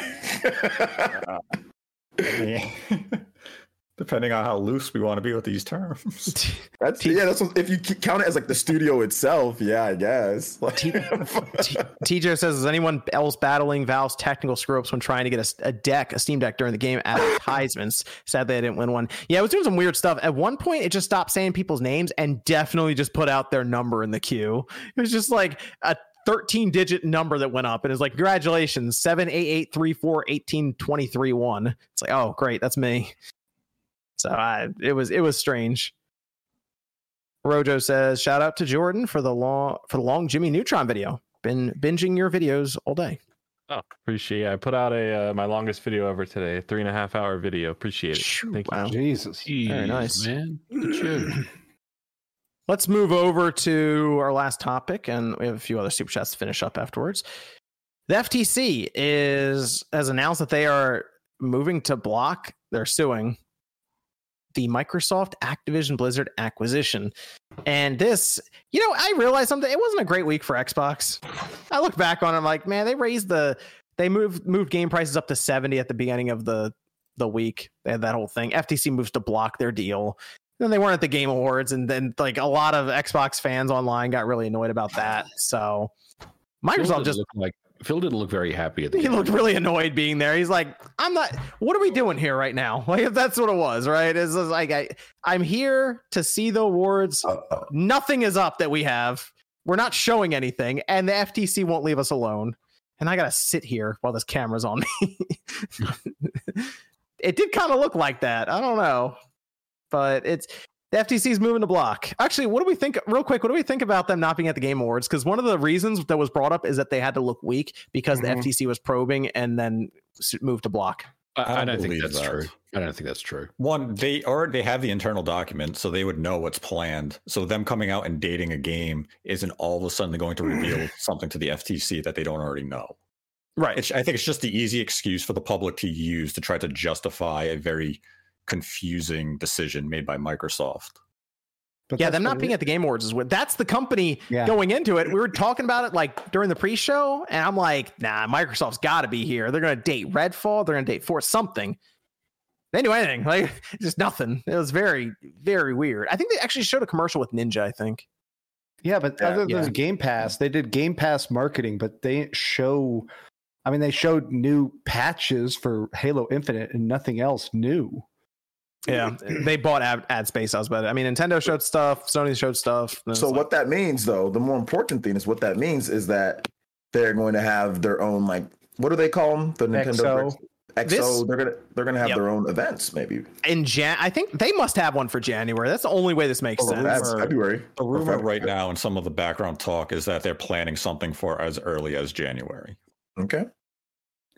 depending on how loose we want to be with these terms. That's yeah. That's what, if you count it as like the studio itself. Yeah, I guess. Like, T- TJ says, is anyone else battling Valve's technical screw-ups when trying to get a deck, a Steam Deck during the game advertisements? Sadly, I didn't win one. Yeah, I was doing some weird stuff. At one point, it just stopped saying people's names and definitely just put out their number in the queue. It was just like a 13 digit number that went up and it's like, congratulations, 788341823 It's like, oh, great, that's me. So I, it was, it was strange. Rojo says, "Shout out to Jordan for the long for the long Jimmy Neutron video. Been binging your videos all day. Oh, appreciate. it. I put out a uh, my longest video ever today, a three and a half hour video. Appreciate it. Phew, Thank you. wow. Jesus. Very nice. man. Look. Let's move over to our last topic, and we have a few other super chats to finish up afterwards. The FTC is has announced that they are moving to block. They're suing the Microsoft Activision Blizzard acquisition. And this, you know, I realized something. It wasn't a great week for Xbox. I look back on it, I'm like, man, they raised the they moved moved game prices up to 70 at the beginning of the the week. They had that whole thing. FTC moves to block their deal. Then they weren't at the Game Awards, and then like a lot of Xbox fans online got really annoyed about that. So Microsoft just like Phil didn't look very happy at the he game. looked really annoyed being there. He's like, I'm not. What are we doing here right now? Like if that's what it was, right? It's just like I, I'm here to see the awards. uh, Nothing is up that we have. We're not showing anything, and the FTC won't leave us alone. And I gotta sit here while this camera's on me. it did kind of look like that. I don't know, but it's the is moving to block. Actually, what do we think? Real quick, what do we think about them not being at the Game Awards? Because one of the reasons that was brought up is that they had to look weak because Mhm. the FTC was probing and then s- moved to block. I, I I don't don't think that's that. true. I don't think that's true. One, they or they have the internal document, so they would know what's planned. So them coming out and dating a game isn't all of a sudden going to reveal something to the FTC that they don't already know. Right. It's, I think it's just the easy excuse for the public to use to try to justify a very confusing decision made by Microsoft. But yeah, them not being at the Game Awards is what that's the company Yeah. going into it. We were talking about it like during the pre-show, and I'm like, nah, Microsoft's got to be here. They're gonna date Redfall. They're gonna date for something. They didn't do anything. Like just nothing. It was very, very weird. I think they actually showed a commercial with Ninja. I think. Yeah, but Yeah. other than Yeah. Game Pass, they did Game Pass marketing, but they didn't show. I mean, they showed new patches for Halo Infinite and nothing else new. Yeah, they bought ad, ad space. I was about. it. I mean, Nintendo showed stuff. Sony showed stuff. and it's So like- what that means, though, the more important thing is what that means is that they're going to have their own like what do they call them? The Nintendo XO. Bricks- EXO, This- they're gonna they're gonna have Yep. their own events maybe. In Jan, I think they must have one for January. That's the only way this makes Oh, sense. that's rumor- February. The Or rumor February. right now and some of the background talk is that they're planning something for as early as January. Okay.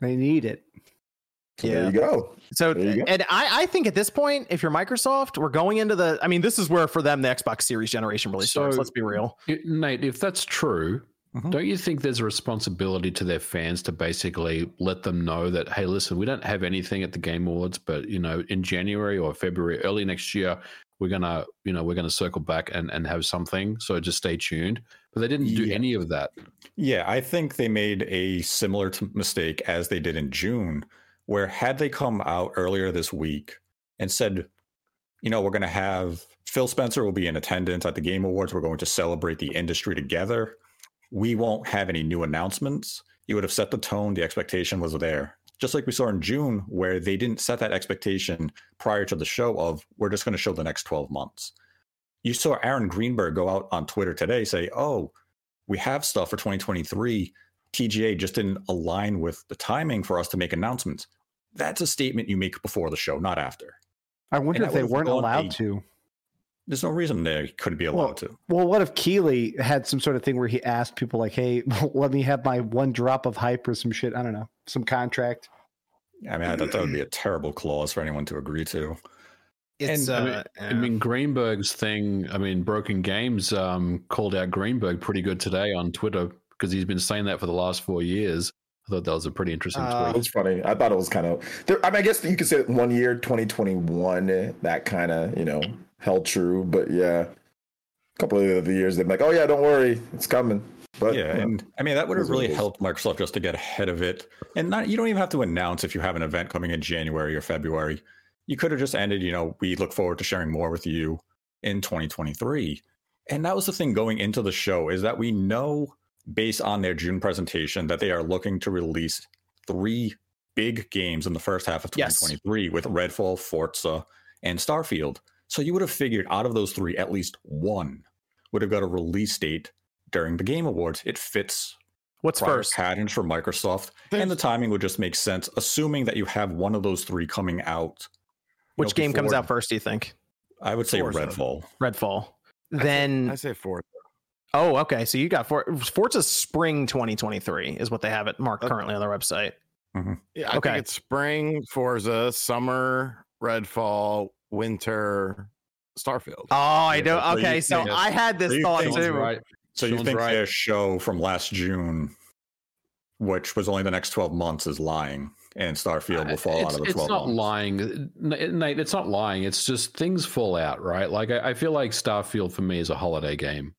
They need it. So Yeah. There you go. So, you go. and I, I think at this point, if you're Microsoft, we're going into the. I mean, this is where for them the Xbox Series generation really starts. So- Let's be real. I- Nate, if that's true, Mhm. don't you think there's a responsibility to their fans to basically let them know that, hey, listen, we don't have anything at the Game Awards, but you know, in January or February, early next year, we're gonna, you know, we're gonna circle back and, and have something. So just stay tuned. But they didn't do Yeah. any of that. Yeah, I think they made a similar t- mistake as they did in June, where had they come out earlier this week and said, you know, we're going to have Phil Spencer will be in attendance at the Game Awards. We're going to celebrate the industry together. We won't have any new announcements. You would have set the tone. The expectation was there. Just like we saw in June, where they didn't set that expectation prior to the show of, we're just going to show the next 12 months. You saw Aaron Greenberg go out on Twitter today say, oh, we have stuff for 2023. TGA just didn't align with the timing for us to make announcements. That's a statement you make before the show, not after. I wonder And if they weren't allowed a- to. There's no reason they couldn't be allowed Well, to. Well, what if Keighley had some sort of thing where he asked people like, "Hey, let me have my one drop of hype or some shit." I don't know, some contract. I mean, I thought that would be a terrible clause for anyone to agree to. It's, And, I mean, uh, I mean, Greenberg's thing. I mean, Broken Games um, called out Greenberg pretty good today on Twitter because he's been saying that for the last four years. I thought that was a pretty interesting Uh, It was funny. I thought it was kind of. There, I mean, I guess you could say one year, 2021, that kind of you know held true. But yeah, a couple of the years they're like, oh yeah, don't worry, it's coming. But yeah, you and I mean that would have really helped Microsoft just to get ahead of it. And not you don't even have to announce if you have an event coming in January or February. You could have just ended, you know, we look forward to sharing more with you in 2023. And that was the thing going into the show is that we know based on their June presentation that they are looking to release three big games in the first half of Yes. 2023 with Redfall, Forza, and Starfield. So you would have figured out of those three, at least one would have got a release date during the Game Awards. It fits what's prior first? patterns for Microsoft, and the timing would just make sense, assuming that you have one of those three coming out. Which know, game comes out first? Do you think? I would say Forza. Redfall. Redfall. I say- Then I say fourth. Oh, okay. So you got For- Forza Spring 2023 is what they have it marked Okay. currently on their website. Mm-hmm. Yeah, I Okay. think it's spring, Forza, summer, Redfall, winter, Starfield. Oh, I Yeah, know. so you Okay, so think- I had this so thought think- too. Right. So you Sean's think right. their show from last June, which was only the next 12 months, is lying, and Starfield will fall it's, out of the 12. it's not months? lying, Nate. It's not lying. It's just things fall out, right? Like I, I feel like Starfield for me is a holiday game.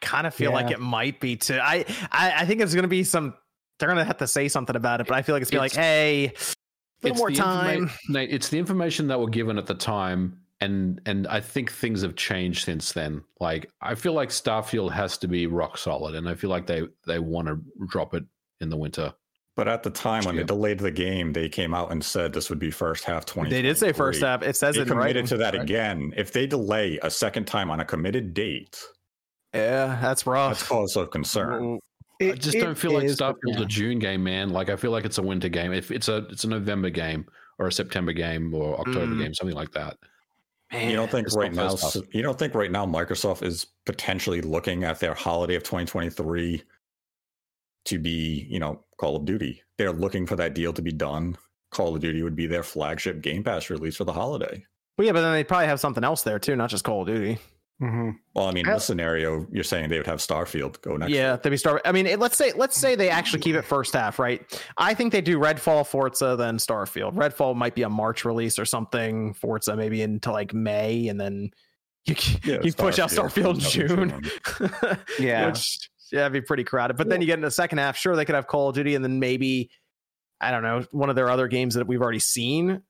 Kind of feel like it might be too. I, I, I think it's going to be some. They're going to have to say something about it, but I feel like it's, be like, hey, a little It's more time. informa- Nate, it's the information that were given at the time, and and I think things have changed since then. Like I feel like Starfield has to be rock solid, and I feel like they they want to drop it in the winter. But at the time when Yeah. they delayed the game, they came out and said this would be first half 20. They did say first half. It says They it in committed writing. to that right? again. If they delay a second time on a committed date, Yeah, that's rough. that's rough. cause of concern. I just don't feel like is, but Starfield's yeah. a June game, man. Like I feel like it's a winter game. If it's a it's a November game or a September game or October Mm. game, something like that. Man, You don't think right now? first. You don't think right now Microsoft is potentially looking at their holiday of 2023 to be, you know, Call of Duty. They're looking for that deal to be done. Call of Duty would be their flagship Game Pass release for the holiday. Well, yeah, but then they probably have something else there too, not just Call of Duty. Mhm. Well, I mean, in this scenario, you're saying they would have Starfield go next. yeah, they'd be start. I mean, it, let's say let's say they actually keep it first half, right? I think they do Redfall, Forza, then Starfield. Redfall might be a March release or something. Forza maybe into like May, and then you Yeah, you push out Starfield in June. Yeah. Which, yeah, it'd be pretty crowded. But then you get in the second half. Sure, they could have Call of Duty, and then maybe I don't know one of their other games that we've already seen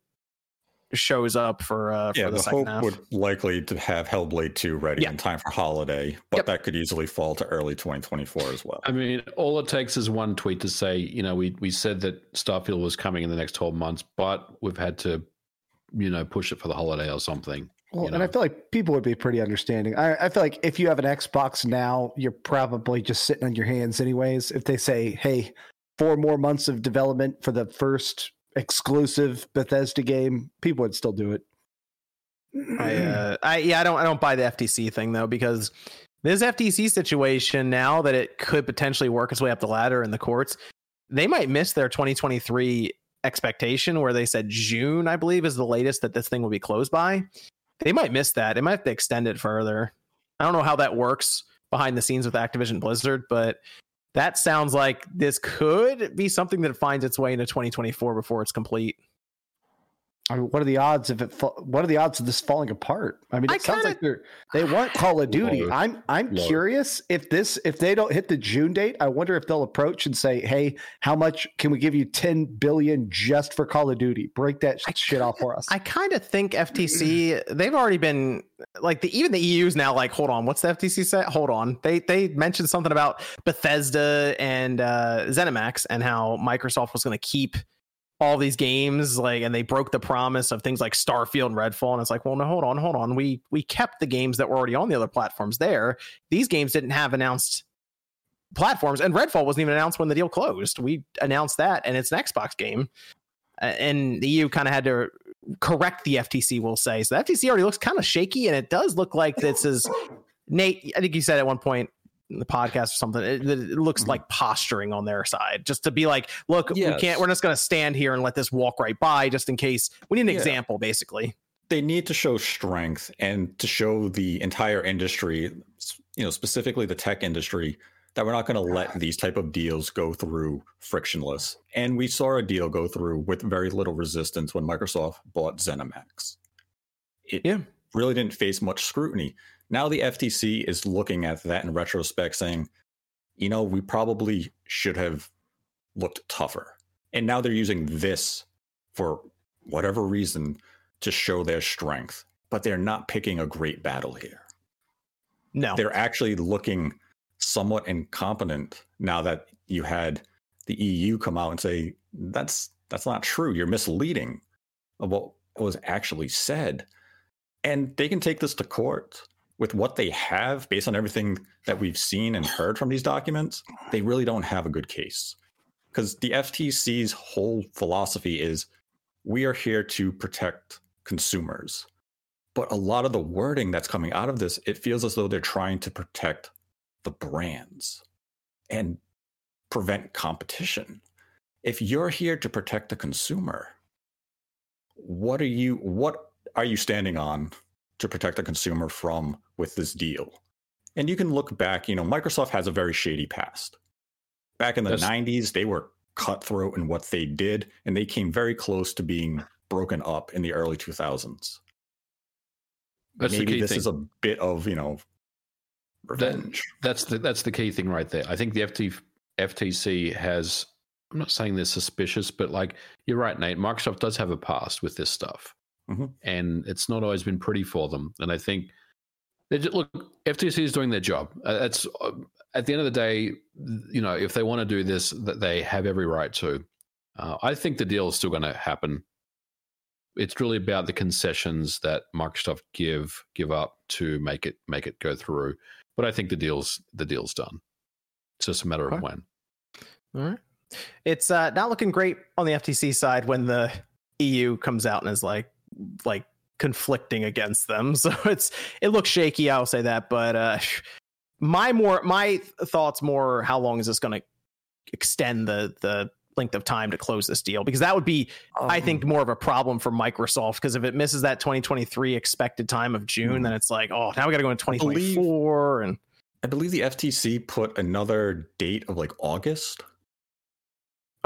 shows up for uh Yeah, for the, the, second hope half. would likely to have Hellblade 2 ready Yeah. in time for holiday, but Yep. that could easily fall to early 2024 as well. I mean, all it takes is one tweet to say, you know, we we said that Starfield was coming in the next twelve months, but we've had to, you know, push it for the holiday or something. Well, you and I feel like people would be pretty understanding. I, I feel like if you have an Xbox now, you're probably just sitting on your hands anyways. If they say, "Hey, four more months of development for the first exclusive Bethesda game, people would still do it. I, uh, I yeah, I don't I don't buy the FTC thing though because this FTC situation now that it could potentially work its way up the ladder in the courts, they might miss their 2023 expectation where they said June, I believe, is the latest that this thing will be closed by. They might miss that. They might have to extend it further. I don't know how that works behind the scenes with Activision Blizzard, but that sounds like this could be something that finds its way into 2024 before it's complete. I mean, what are the odds of it? fa- What are the odds of this falling apart? I mean, it I sounds kinda- like they're they want Call of Duty. Low. I'm I'm Low. curious if this if they don't hit the June date. I wonder if they'll approach and say, "Hey, how much can we give you? Ten billion just for Call of Duty? Break that I shit off for us." I kind of think FTC they've already been like the even the EU's now like hold on what's the FTC say hold on they they mentioned something about Bethesda and uh ZeniMax and how Microsoft was going to keep all these games like and they broke the promise of things like Starfield and Redfall and it's like well no hold on hold on we we kept the games that were already on the other platforms there these games didn't have announced platforms and Redfall wasn't even announced when the deal closed we announced that and it's an Xbox game and the EU kind of had to correct the FTC, we'll say. So the FTC already looks kind of shaky, and it does look like this is Nate. I think you said at one point in the podcast or something. It, it looks Mhm. like posturing on their side, just to be like, look, we can't. We're just going to stand here and let this walk right by, just in case. We need an Yeah. example, basically. they need to show strength and to show the entire industry you know specifically the tech industry that we're not going to let these type of deals go through frictionless and we saw a deal go through with very little resistance when microsoft bought zenimax it Yeah. really didn't face much scrutiny now the ftc is looking at that in retrospect saying you know we probably should have looked tougher and now they're using this for whatever reason to show their strength, but they're not picking a great battle here. No, They're actually looking somewhat incompetent now that you had the EU come out and say that's that's not true. You're misleading of what was actually said. And they can take this to court with what they have based on everything that we've seen and heard from these documents. They really don't have a good case. Because the FTC's whole philosophy is we are here to protect consumers. But a lot of the wording that's coming out of this, it feels as though they're trying to protect the brands and prevent competition. If you're here to protect the consumer, what are you what are you standing on to protect the consumer from with this deal? And you can look back, you know, Microsoft has a very shady past. Back in the Yes. 90s, they were cutthroat in what they did, and they came very close to being broken up in the early 2000s. That's Maybe this thing. is a bit of, you know, revenge. That's the that's the key thing right there. I think the FT, FTC has. I'm not saying they're suspicious, but like you're right, Nate. Microsoft does have a past with this stuff, Mhm. and it's not always been pretty for them. And I think just, look, FTC is doing their job. Uh, That's uh, at the end of the day, you know, if they want to do this, that they have every right to. Uh, I think the deal is still going to happen. It's really about the concessions that Microsoft give give up to make it make it go through. But I think the deal's the deal's done. It's just a matter Okay. of when. All right. It's uh, not looking great on the FTC side when the EU comes out and is like like conflicting against them. So it's it looks shaky. I'll say that. But uh, my more my thoughts more. How long is this going to extend the the length of time to close this deal? Because that would be I think more of a problem for Microsoft because if it misses that 2023 expected time of June, then it's like, oh, now we got to go in believe- 2024 and I believe the FTC put another date of like August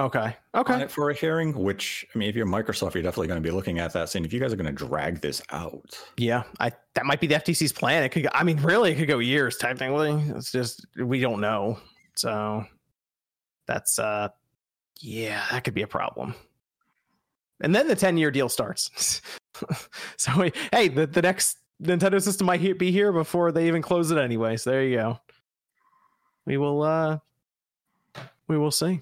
okay, okay, for a hearing, which I mean, if you're Microsoft, you're definitely going to be looking at that saying, if you guys are going to drag this out, yeah, I that might be the FTC's plan. It could, go, I mean, really, it could go years technically. It's just we don't know, so that's uh, yeah, that could be a problem. And then the 10 year deal starts. so we, hey, the, the next Nintendo system might be here before they even close it anyway. So there you go. We will uh we will see.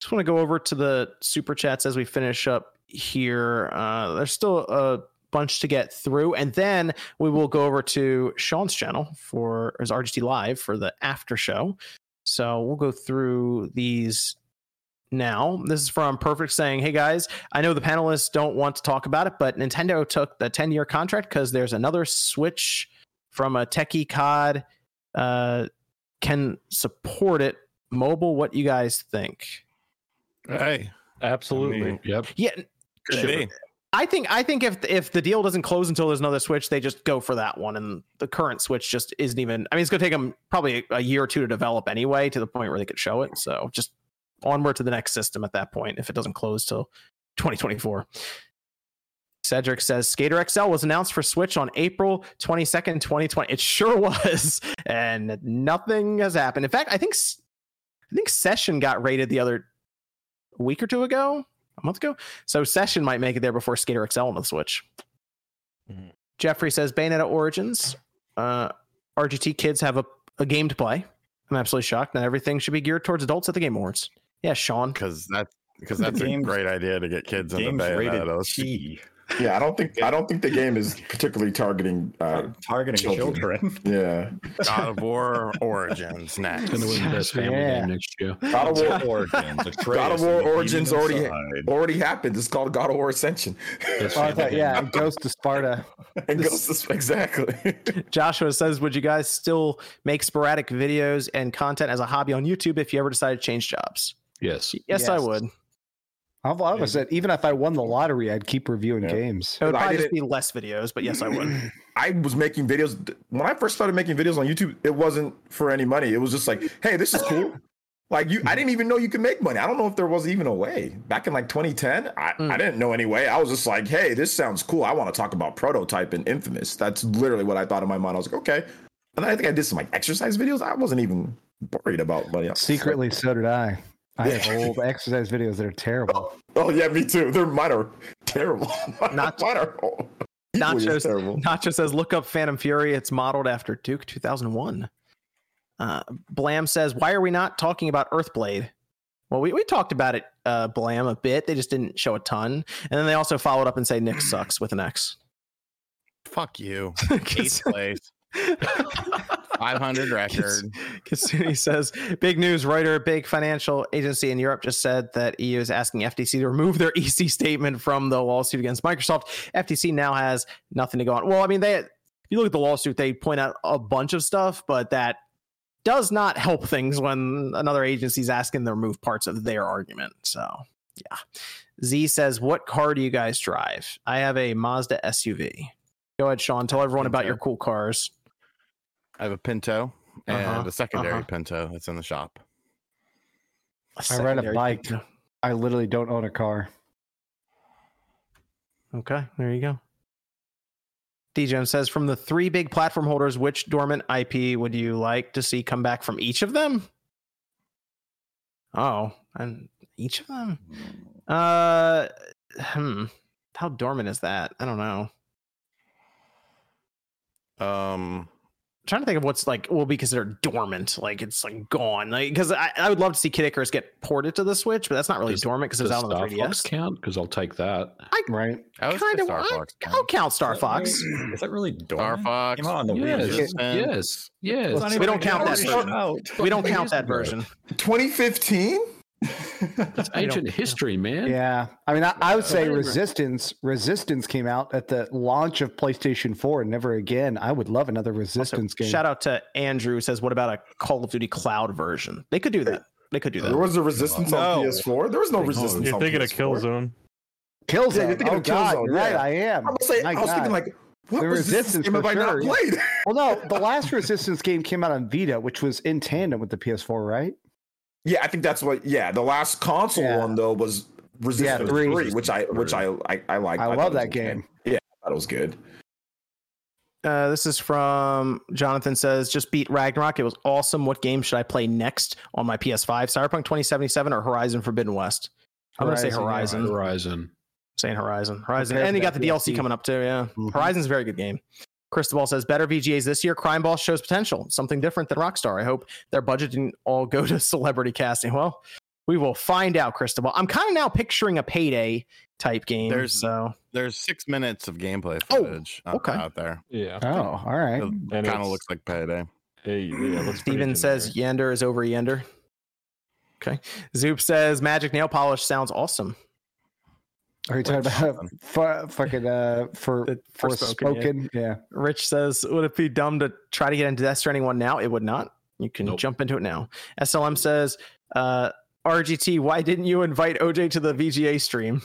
Just want to go over to the super chats as we finish up here. Uh there's still a bunch to get through and then we will go over to Sean's channel for his RGT live for the after show. So we'll go through these now. This is from Perfect saying, Hey guys, I know the panelists don't want to talk about it, but Nintendo took the 10 year contract because there's another Switch from a techie COD uh, can support it mobile. What you guys think? Hey, Absolutely. mean, Yeah, could be. I think I think if if the deal doesn't close until there's another Switch, they just go for that one, and the current Switch just isn't even. I mean, it's going to take them probably a year or two to develop anyway, to the point where they could show it. So just onward to the next system at that point if it doesn't close till 2024. Cedric says Skater XL was announced for Switch on April 22nd, 2020. It sure was, and nothing has happened. In fact, I think I think Session got rated the other week or two ago, a month ago. So Session might make it there before Skater XL on the Switch. Mhm. Jeffrey says Bayonetta Origins. Uh, RGT kids have a, a game to play. I'm absolutely shocked. Not everything should be geared towards adults at the Game Awards. Yeah, Sean. because that's because that's a great idea to get kids into Games rated Bayonetta. G. Yeah, I don't think I don't think the game is particularly targeting. Uh, Targeting children. children. yeah, God of War Origins next. Going to win the best family Yeah. game next year. God of War. Origins. God of War Origins already inside. already happened. It's called God of War Ascension. Best I thought, game. yeah, Ghost of Sparta. and goes to, exactly. Joshua says, Would you guys still make sporadic videos and content as a hobby on YouTube if you ever decided to change jobs? Yes. Yes, I would. I've always said, even if I won the lottery, I'd keep reviewing Yeah. games. It would probably did just be less videos, but yes, I would. I was making videos when I first started making videos on YouTube. It wasn't for any money. It was just like, hey, this is cool. Like you, I didn't even know you could make money. I don't know if there was even a way back in like 2010. I, Mm. I didn't know any way. I was just like, hey, this sounds cool. I want to talk about prototype and infamous. That's literally what I thought in my mind. I was like, okay. And then I think I did some like exercise videos. I wasn't even worried about money. Was just like, Secretly, so did I. I have old exercise videos that are terrible. oh yeah, me too. They're mine are terrible. Not- mine are equally as Nachos, terrible. Nacho says, Look up Phantom Fury. It's modeled after Duke 2001. Uh, Blam says, Why are we not talking about Earthblade? Well, we, we talked about it, uh, Blam, a bit. They just didn't show a ton. And then they also followed up and say Nick sucks with an X. Fuck you. Eighth place. 500 record. Kasuni says, big news. Reuters, big financial agency in Europe, just said that EU is asking FTC to remove their EC statement from the lawsuit against Microsoft. FTC now has nothing to go on. Well, I mean, they, if you look at the lawsuit, they point out a bunch of stuff, but that does not help things when another agency is asking to remove parts of their argument. So, yeah. Z says, what car do you guys drive? I have a Mazda SUV. Go ahead, Sean. Tell everyone about your cool cars. I have a Pinto and Uh-huh, a secondary uh-huh. Pinto that's in the shop. I ride a bike. Pinto. I literally don't own a car. Okay, there you go. DJ says from the three big platform holders, which dormant IP would you like to see come back from each of them? Oh, and each of them? Uh hmm. How dormant is that? I don't know. Um, trying to think of what's like will be considered dormant, like it's like gone. Like because I, I would love to see Kid Icarus get ported to the Switch, but that's not really Does- dormant because it's out on the Star 3DS. Fox count? Because I'll take that. Right? I was Kind of. I, Fox. I'll count Star Is Fox. really- Is that really dormant? Star? Fox. Came out on the Yes, Wii. Yes. yes, yes. We don't count that version. out. We don't count that version. 2015. That's ancient history, man. Yeah. I mean, I, I would say Resistance. Resistance came out at the launch of PlayStation 4 and never again. I would love another Also, Resistance game. shout out to Andrew who says, "What about a Call of Duty Cloud version? They could do that. They could do that. There was a resistance on PS4. There was no resistance. You're thinking of PS4. Killzone. Killzone. Yeah, you're thinking oh, of God, Killzone, right. yeah. I am. I was, I was thinking like, what The resistance Resistance game have for I not played? Well, no, the last Resistance game came out on Vita, which was in tandem with the PS4, right? Yeah, I think that's what. Yeah, the last console Yeah. one though was Resistance three. three, which I which I I, I like. I thought love that game. Yeah, I thought it was good. Uh, this is from Jonathan says, just beat Ragnarok. It was awesome. What game should I play next on my PS5? Cyberpunk 2077 or Horizon Forbidden West? I'm going to say Horizon, yeah. Horizon. Horizon. saying Horizon. Horizon. Prepare and you got the DLC DLC. coming up too. Yeah. Mhm. Horizon's a very good game. Cristobal says better VGAs this year. Crime Boss shows potential, something different than Rockstar. I hope their budget didn't all go to celebrity casting. Well, we will find out, Cristobal. I'm kind of now picturing a payday type game. There's- so There's six minutes of gameplay Oh, footage uh, okay. out there. Yeah. Oh, all right. It kind of looks like payday. Hey, yeah, it looks pretty Steven says generic. Yender is over Yender. Okay. Zoop says magic nail polish sounds awesome. Are you talking about for, fucking uh for The for Forspoken, yeah. spoken? Yeah. Rich says, would it be dumb to try to get into Death Stranding one now? It would not. You can Nope. jump into it now. SLM says, uh, RGT, why didn't you invite OJ to the VGA stream?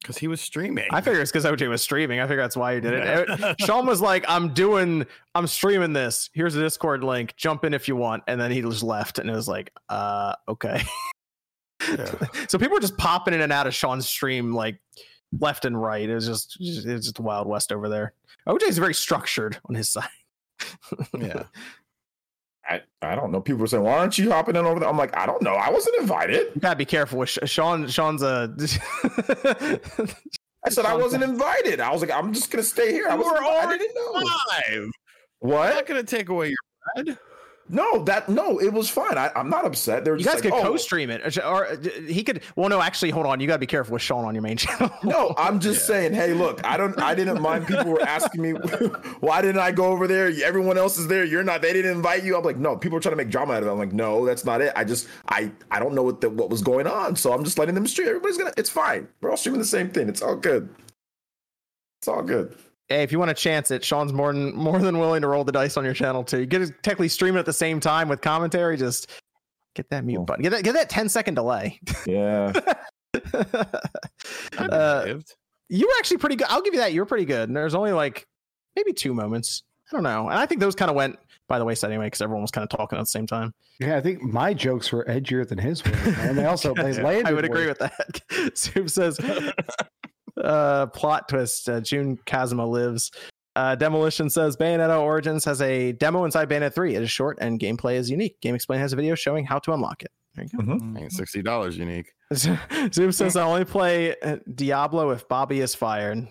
Because he was streaming. I figure it's because OJ was streaming. I figure that's why you did it. Uh, Sean was like, I'm doing, I'm streaming this. Here's a Discord link. Jump in if you want. And then he just left. And it was like, uh, okay. so people were just popping in and out of Sean's stream like left and right. It was just, it was just the Wild West over there. OJ's very structured on his side. yeah. I, I don't know. People were saying, "Why aren't you hopping in over there?" I'm like, I don't know. I wasn't invited. You gotta be careful with Sean. Sean's a. I said I wasn't invited. I was like, I'm just gonna stay here. I was were I already didn't know. Live. I'm not going to take away your bread. No, that no, it was fine. I, I'm not upset. They were you guys like, could oh, co-stream it, or uh, he could. Well, no, actually, hold on. You gotta be careful with Sean on your main channel. No, I'm just saying. Hey, look, I don't. I didn't mind. People were asking me, why didn't I go over there? Everyone else is there. You're not. They didn't invite you. I'm like, no. People are trying to make drama out of it. I'm like, no, that's not it. I just, I, I don't know what the, what was going on. So I'm just letting them stream. Everybody's gonna. It's fine. We're all streaming the same thing. It's all good. It's all good. Hey, if you want to chance it, Sean's more than more than willing to roll the dice on your channel too. You get to technically stream it at the same time with commentary. Just get that mute Cool. button. Get that. Get that 10 second delay. Yeah. Uh, you were actually pretty good. I'll give you that. You were pretty good. And there's only like maybe two moments. I don't know. And I think those kind of went by the wayside anyway because everyone was kind of talking at the same time. Yeah, I think my jokes were edgier than his were. And they also they landed. I would agree worse. with that. Soup says, uh, plot twist. Uh, June Kazuma lives. Uh, Demolition says Bayonetta Origins has a demo inside Bayonetta 3. It is short and gameplay is unique. GameXplain has a video showing how to unlock it. There you go. Ain't sixty dollars unique. Zoom says I only play uh, Diablo if Bobby is fired.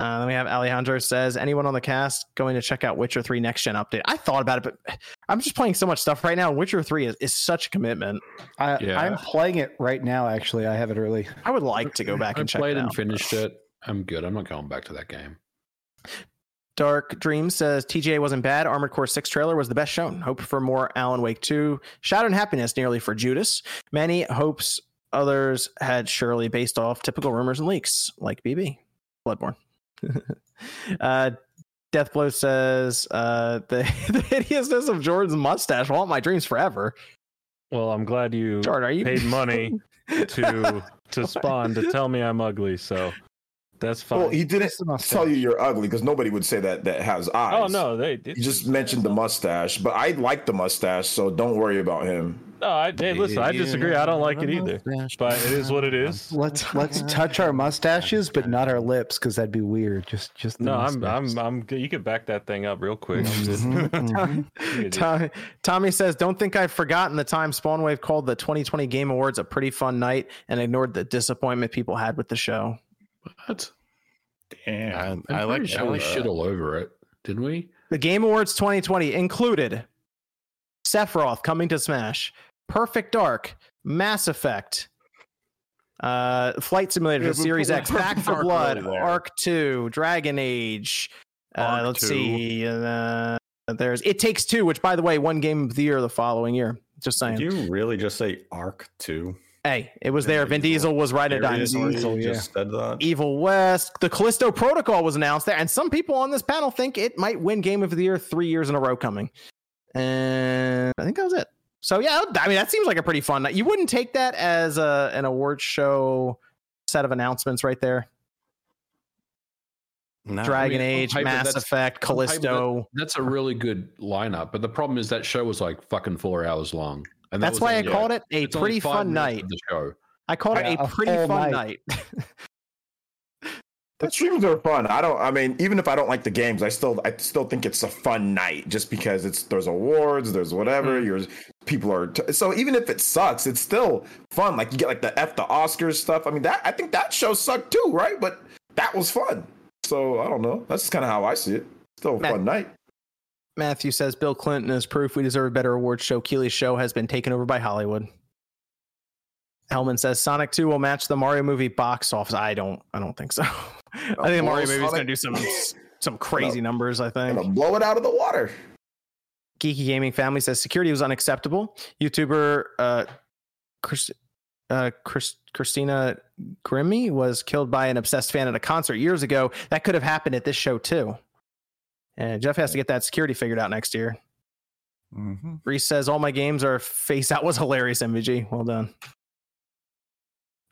Uh, then we have Alejandro says anyone on the cast going to check out Witcher 3 next gen update. I thought about it, but I'm just playing so much stuff right now. Witcher 3 is, is such a commitment. I, Yeah. I'm playing it right now. Actually, I have it early. I would like to go back I and check I played and finished it. I'm good. I'm not going back to that game. Dark Dream says TGA wasn't bad. Armored Core 6 trailer was the best shown. Hope for more Alan Wake 2. Shadow and Happiness nearly for Judas. Many hopes others had surely based off typical rumors and leaks, like BB. Bloodborne. uh, Deathblow says uh, the, the hideousness of Jordan's mustache will haunt my dreams forever. Well, I'm glad you Jordan, are you paid money to to spawn to tell me I'm ugly, so that's fine. Well, he didn't It's the tell you you're ugly because nobody would say that that has eyes. oh no, they You just mentioned the mustache, but I like the mustache, so don't worry about him. No, I, hey, listen, I disagree. I don't like it either, but it is what it is. Let's let's touch our mustaches, but not our lips, because that'd be weird. Just just No, I'm. I'm I'm. You could back that thing up real quick. Mhm, mhm. You could- Tommy, Tommy says, "Don't think I've forgotten the time Spawnwave called the 2020 Game Awards a pretty fun night and ignored the disappointment people had with the show." What? Damn. I, I'm like pretty sure we that. shit all over it, didn't we? The Game Awards 2020 included Sephiroth coming to Smash, Perfect Dark, Mass Effect, uh, Flight Simulator Yeah, Series X, Back for Blood, really. Ark 2, Dragon Age. Uh, let's 2. see. Uh, there's It Takes Two, which, by the way, one Game of the Year the following year. Just saying. Did you really just say Ark 2? Hey, it was there. Vin Diesel. Diesel was right a Seriously? dinosaur. Diesel, yeah. just said that? Evil West, the Callisto Protocol was announced there, and some people on this panel think it might win Game of the Year three years in a row coming. And I think that was it. So yeah, I mean that seems like a pretty fun night. You wouldn't take that as a, an award show set of announcements right there. No. Dragon I mean, Age, hyped Mass Effect, I'm hyped that- Callisto. That's a really good lineup, but the problem is that show was like fucking four hours long. And that That's was why I only- called it a pretty fun night. The show. I called it a a pretty full fun night. The streams are fun. I don't. I mean, even if I don't like the games, I still, I still think it's a fun night just because it's there's awards, there's whatever. Mm. You're people are. T- so even if it sucks, it's still fun. Like you get like the F the Oscars stuff. I mean, that I think that show sucked too, right? But that was fun. So I don't know. That's kind of how I see it. Still a Matt- fun night. Matthew says Bill Clinton is proof we deserve a better award show. Keighley's show has been taken over by Hollywood. Hellman says Sonic 2 will match the Mario movie box office. I don't I don't think so. I think the Mario movie is Sonic- going to do some some crazy numbers, I think. Gonna blow it out of the water. Geeky Gaming Family says security was unacceptable. YouTuber uh, Chris, uh, Chris, Christina Grimmie was killed by an obsessed fan at a concert years ago. That could have happened at this show too. And Geoff has to get that security figured out next year. Mm-hmm. Reese says all my games are face out was hilarious. MVG, well done.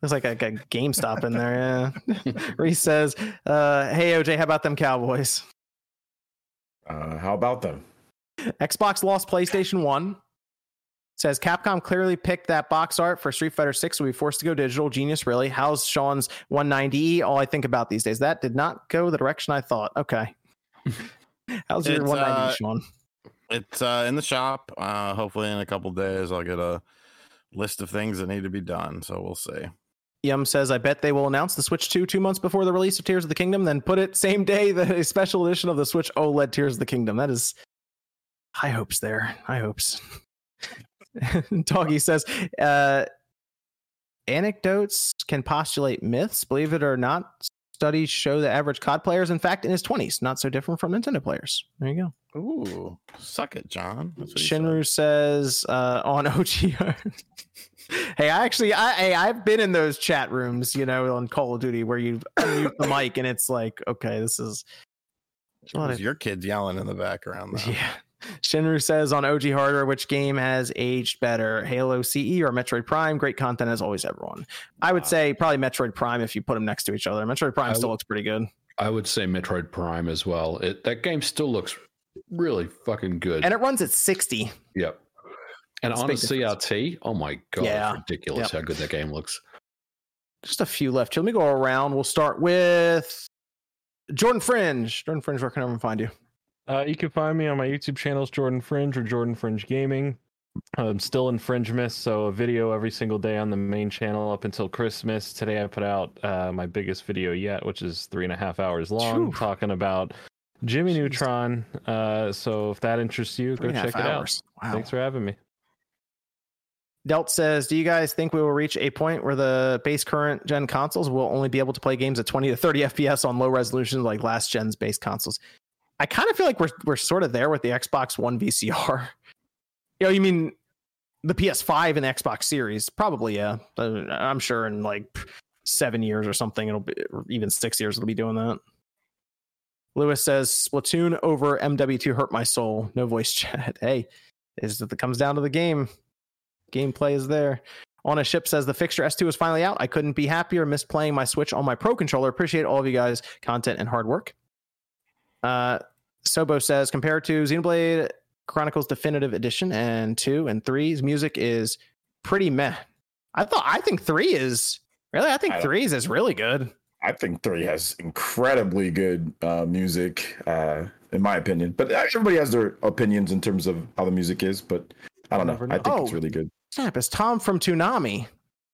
There's like a, a GameStop in there. Yeah. Reese says, uh, "Hey OJ, how about them Cowboys? Uh, how about them? Xbox lost PlayStation One. Says Capcom clearly picked that box art for Street Fighter Six. Will we be forced to go digital. Genius, really. How's Sean's 190e? All I think about these days. That did not go the direction I thought. Okay. How's your It's, 190, uh, Sean? It's uh, in the shop. Uh, hopefully, in a couple days, I'll get a list of things that need to be done. So we'll see. Yum says, I bet they will announce the Switch 2 two months before the release of Tears of the Kingdom, then put it same day the special edition of the Switch OLED Tears of the Kingdom. That is high hopes there. High hopes. Doggy says, uh, anecdotes can postulate myths. Believe it or not, studies show the average COD player is in fact in his 20s, not so different from Nintendo players. There you go. Ooh, suck it, John. Shinru says uh, on OGR. hey, I actually, I, hey, I've been in those chat rooms, you know, on Call of Duty where you mute the mic and it's like, okay, this is. It your kids yelling in the background. Though. Yeah. Shinru says on OG Harder, which game has aged better, Halo CE or Metroid Prime? Great content as always, everyone. I would Wow. say probably Metroid Prime if you put them next to each other. Metroid Prime I still looks pretty good, I would say Metroid Prime as well. It that game still looks really fucking good. and it runs at 60. yep. And on a. CRT, oh my god, Yeah. ridiculous Yep. how good that game looks. Just a few left. Let me go around. We'll start with Jordan Fringe. Jordan Fringe, where can everyone find you? Uh, you can find me on my YouTube channels, Jordan Fringe or Jordan Fringe Gaming. I'm still in Fringemas, so a video every single day on the main channel up until Christmas. Today I put out uh, my biggest video yet, which is three and a half hours long, talking about Jimmy Jeez. Neutron. Uh, so if that interests you, Three go check it hours. out. Wow. Thanks for having me. Delt says, "Do you guys think we will reach a point where the base current gen consoles will only be able to play games at 20 to 30 FPS on low resolution like last gen's base consoles?" I kind of feel like we're we're sort of there with the Xbox One VCR. You know, you mean the PS5 and the Xbox Series? Probably, yeah. Uh, I'm sure in like seven years or something, it'll be even six years. It'll be doing that. Lewis says, "Splatoon over MW2 hurt my soul." No voice chat. Hey, is that it comes down to the game gameplay is there. On a ship says the fixture S2 is finally out. I couldn't be happier. Missed playing my Switch on my Pro controller. Appreciate all of you guys' content and hard work. Uh, Sobo says compared to Xenoblade Chronicles Definitive Edition and two and three's music is pretty meh. I thought I think three is really. I think I three's is really good. I think three has incredibly good uh, music, uh, in my opinion. But everybody has their opinions in terms of how the music is. But I don't know. Never I know. think it's Oh. really good. Snap, it's Tom from Toonami.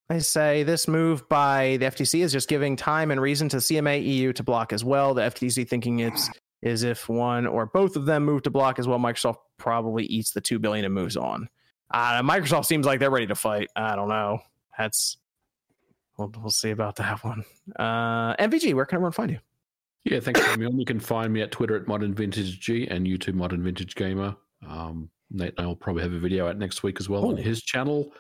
They say this move by the FTC is just giving time and reason to CMA EU to block as well. The FTC thinking it's is if one or both of them move to block as well, Microsoft probably eats the two billion and moves on. Uh, Microsoft seems like they're ready to fight. I don't know. That's we'll, we'll see about that one. Uh, MVG, where can everyone find you? Yeah, thanks for having me on. You can find me at Twitter at Modern Vintage G and YouTube Modern Vintage Gamer. Um, Nate and I will probably have a video out next week as well on his channel.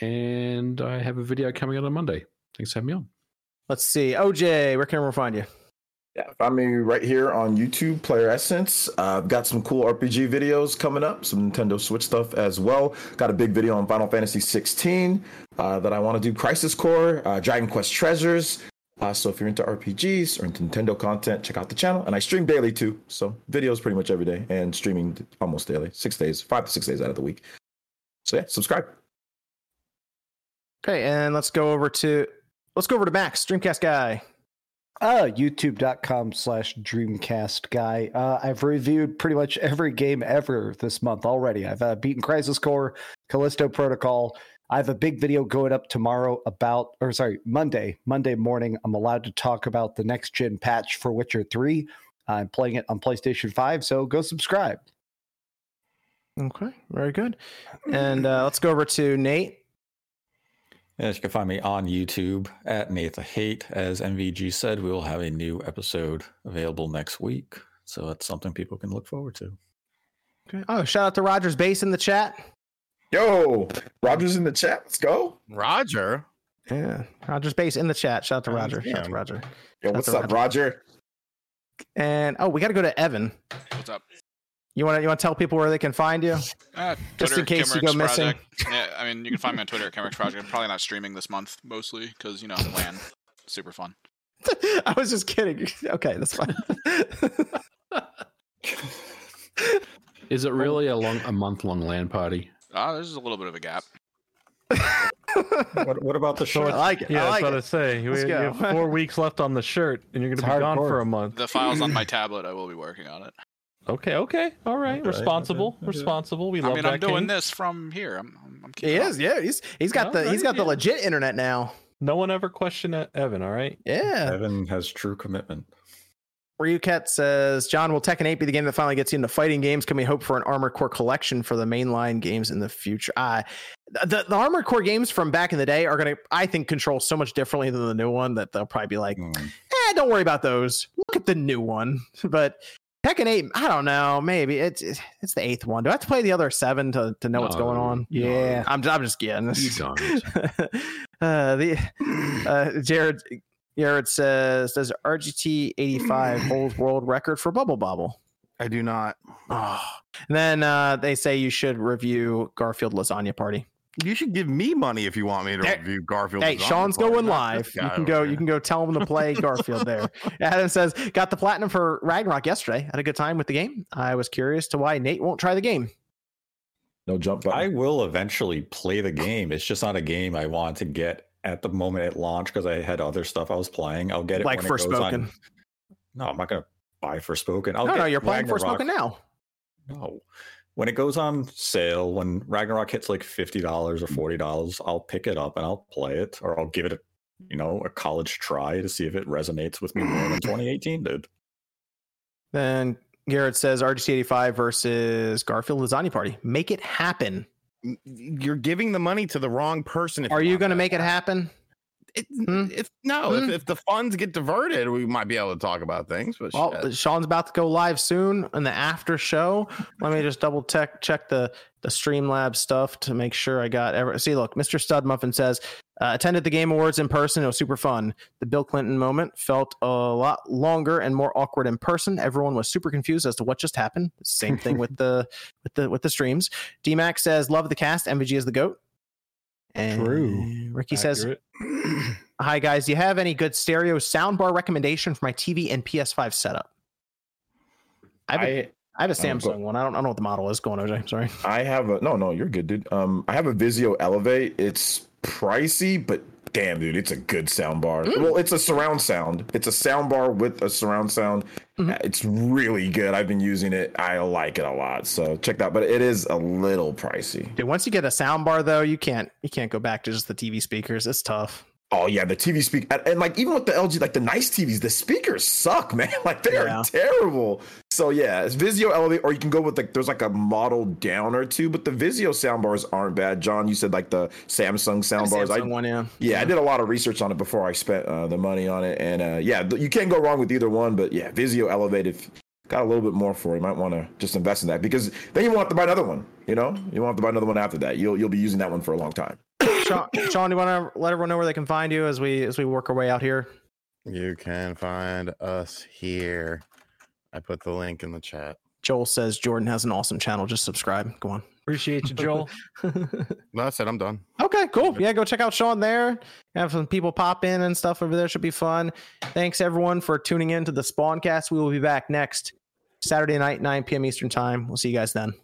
And I have a video coming out on Monday. Thanks for having me on. Let's see. OJ, where can everyone find you? Yeah, find me right here on YouTube, Player Essence. Uh, I've got some cool RPG videos coming up, some Nintendo Switch stuff as well. Got a big video on Final Fantasy 16 uh, that I want to do Crisis Core, uh, Dragon Quest Treasures. Uh, so if you're into RPGs or into Nintendo content, check out the channel. And I stream daily too, so videos pretty much every day and streaming almost daily, six days, five to six days out of the week. So yeah, subscribe. Okay, and let's go over to let's go over to Max, Dreamcast guy. Uh, youtube.com slash dreamcast guy. Uh, I've reviewed pretty much every game ever this month already. I've uh, beaten Crisis Core, Callisto Protocol. I have a big video going up tomorrow about, or sorry, Monday, Monday morning. I'm allowed to talk about the next gen patch for Witcher 3. I'm playing it on PlayStation 5, so go subscribe. Okay, very good. And uh, let's go over to Nate. Yes, you can find me on YouTube at Nate the Hate. As MVG said, we will have a new episode available next week. So that's something people can look forward to. Okay. Oh, shout out to Rogers Base in the chat. Yo, Roger's in the chat. Let's go. Roger. Yeah, Rogers Base in the chat. Shout out to Roger. Shout out to. Roger. Yo, Shout what's out to up, Roger? And oh, we got to go to Evan. What's up? You want to you want to tell people where they can find you? Uh, Just in Twitter, case you go missing. Project. Yeah, I mean, you can find me on Twitter at Kimmerix Project. I'm probably not streaming this month, mostly because you know LAN, super fun. I was just kidding. Okay, that's fine. Is it really a long, a month long LAN party? Ah, there's a little bit of a gap. What, what about the I short? like it. Yeah, I I like was about it. to say you, Let's you go. have four weeks left on the shirt, and you're going to It's be gone hardcore. for a month. The files on my tablet, I will be working on it. Okay, okay, all right, Okay, responsible, okay, okay. responsible. We I love mean, that. I'm doing King. this from here. I'm, I'm, I'm He keeping up. is. Yeah, he's he's got No, the He's got the legit internet now. No one ever questioned Evan. All right. Yeah. Evan has true commitment. Ryuket says, John, will Tekken 8 be the game that finally gets you into fighting games? Can we hope for an Armor Core collection for the mainline games in the future? Uh, the, the Armored Core games from back in the day are going to, I think, control so much differently than the new one that they'll probably be like, Hmm. eh, don't worry about those. Look at the new one. But Tekken 8, I don't know. Maybe it's it's the eighth one. Do I have to play the other seven to, to know what's going on? no. Yeah. I'm, I'm just kidding. You don't. uh, the uh, Jared Jared says, "Does RGT 85 hold world record for Bubble Bobble?" I do not. Oh. And then uh, they say you should review Garfield Lasagna Party. You should give me money if you want me to Hey, review Garfield. Hey, Sean's going not live. You can go. here. You can go tell him to play Garfield there. Adam says, "Got the platinum for Ragnarok yesterday. Had a good time with the game. I was curious to why Nate won't try the game. No jump I will eventually play the game. It's just not a game I want to get at the moment at launch because I had other stuff I was playing. I'll get it Like when it goes Spoken. on. No, I'm not gonna buy Forspoken. I'll no, no, you're playing Ragnarok. Forspoken now. No. When it goes on sale, when Ragnarok hits like fifty dollars or mm. forty dollars, I'll pick it up and I'll play it, or I'll give it a you know a college try to see if it resonates with me more than 2018 did. Then Garrett says RGT 85 versus Garfield Lasagna Party. Make it happen. You're giving the money to the wrong person. if Are you want going to that make it happen. It, Hmm? if no, Hmm? if, if the funds get diverted, we might be able to talk about things. But Well, shit. Sean's about to go live soon in the after show. Let me just double check check the the Streamlabs stuff to make sure I got every. See, look, Mr. Stud Muffin says uh, attended the Game Awards in person. It was super fun. The Bill Clinton moment felt a lot longer and more awkward in person. Everyone was super confused as to what just happened. Same thing with the with the with the streams. DMAX says love the cast. MVG is the goat. And True. Ricky says Hi guys, do you have any good stereo soundbar recommendation for my TV and PS5 setup? I have a, I I have a go- Samsung one. I don't, I don't know what the model is. Going OJ. Sorry. I have a no, no, you're good, dude. Um, I have a Vizio Elevate. It's pricey, but damn, dude, it's a good sound bar. Mm. Well, it's a surround sound. It's a sound bar with a surround sound. Mhm. Uh, It's really good. I've been using it. I like it a lot. So check that. But it is a little pricey. Dude, once you get a sound bar though, you can't you can't go back to just the TV speakers. It's tough. Oh yeah, the TV speak and, and like even with the LG, like the nice TVs, the speakers suck, man. Like they Yeah. are terrible. So yeah, it's Vizio Elevate, or you can go with like there's like a model down or two, but the Vizio soundbars aren't bad. John, you said like the Samsung soundbars. I Samsung one, yeah. Yeah, I did a lot of research on it before I spent uh, the money on it, and uh, yeah, you can't go wrong with either one. But yeah, Vizio Elevate, if got a little bit more for, it, you might want to just invest in that because then you won't have to buy another one. You know, you won't have to buy another one after that. You'll you'll be using that one for a long time. Sean, Sean, do you want to let everyone know where they can find you as we as we work our way out here? you can find us here. I put the link in the chat. Joel says Jordan has an awesome channel. Just subscribe. Go on. Appreciate you, Joel. No, I said I'm done. Okay, cool. Yeah, go check out Sean there. Have some people pop in and stuff over there. Should be fun. Thanks everyone for tuning in to the Spawncast. We will be back next Saturday night, 9 p.m. Eastern time. We'll see you guys then.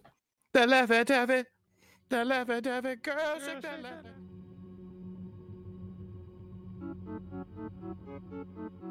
The left it, it, the left it, it, girls. shake that left it.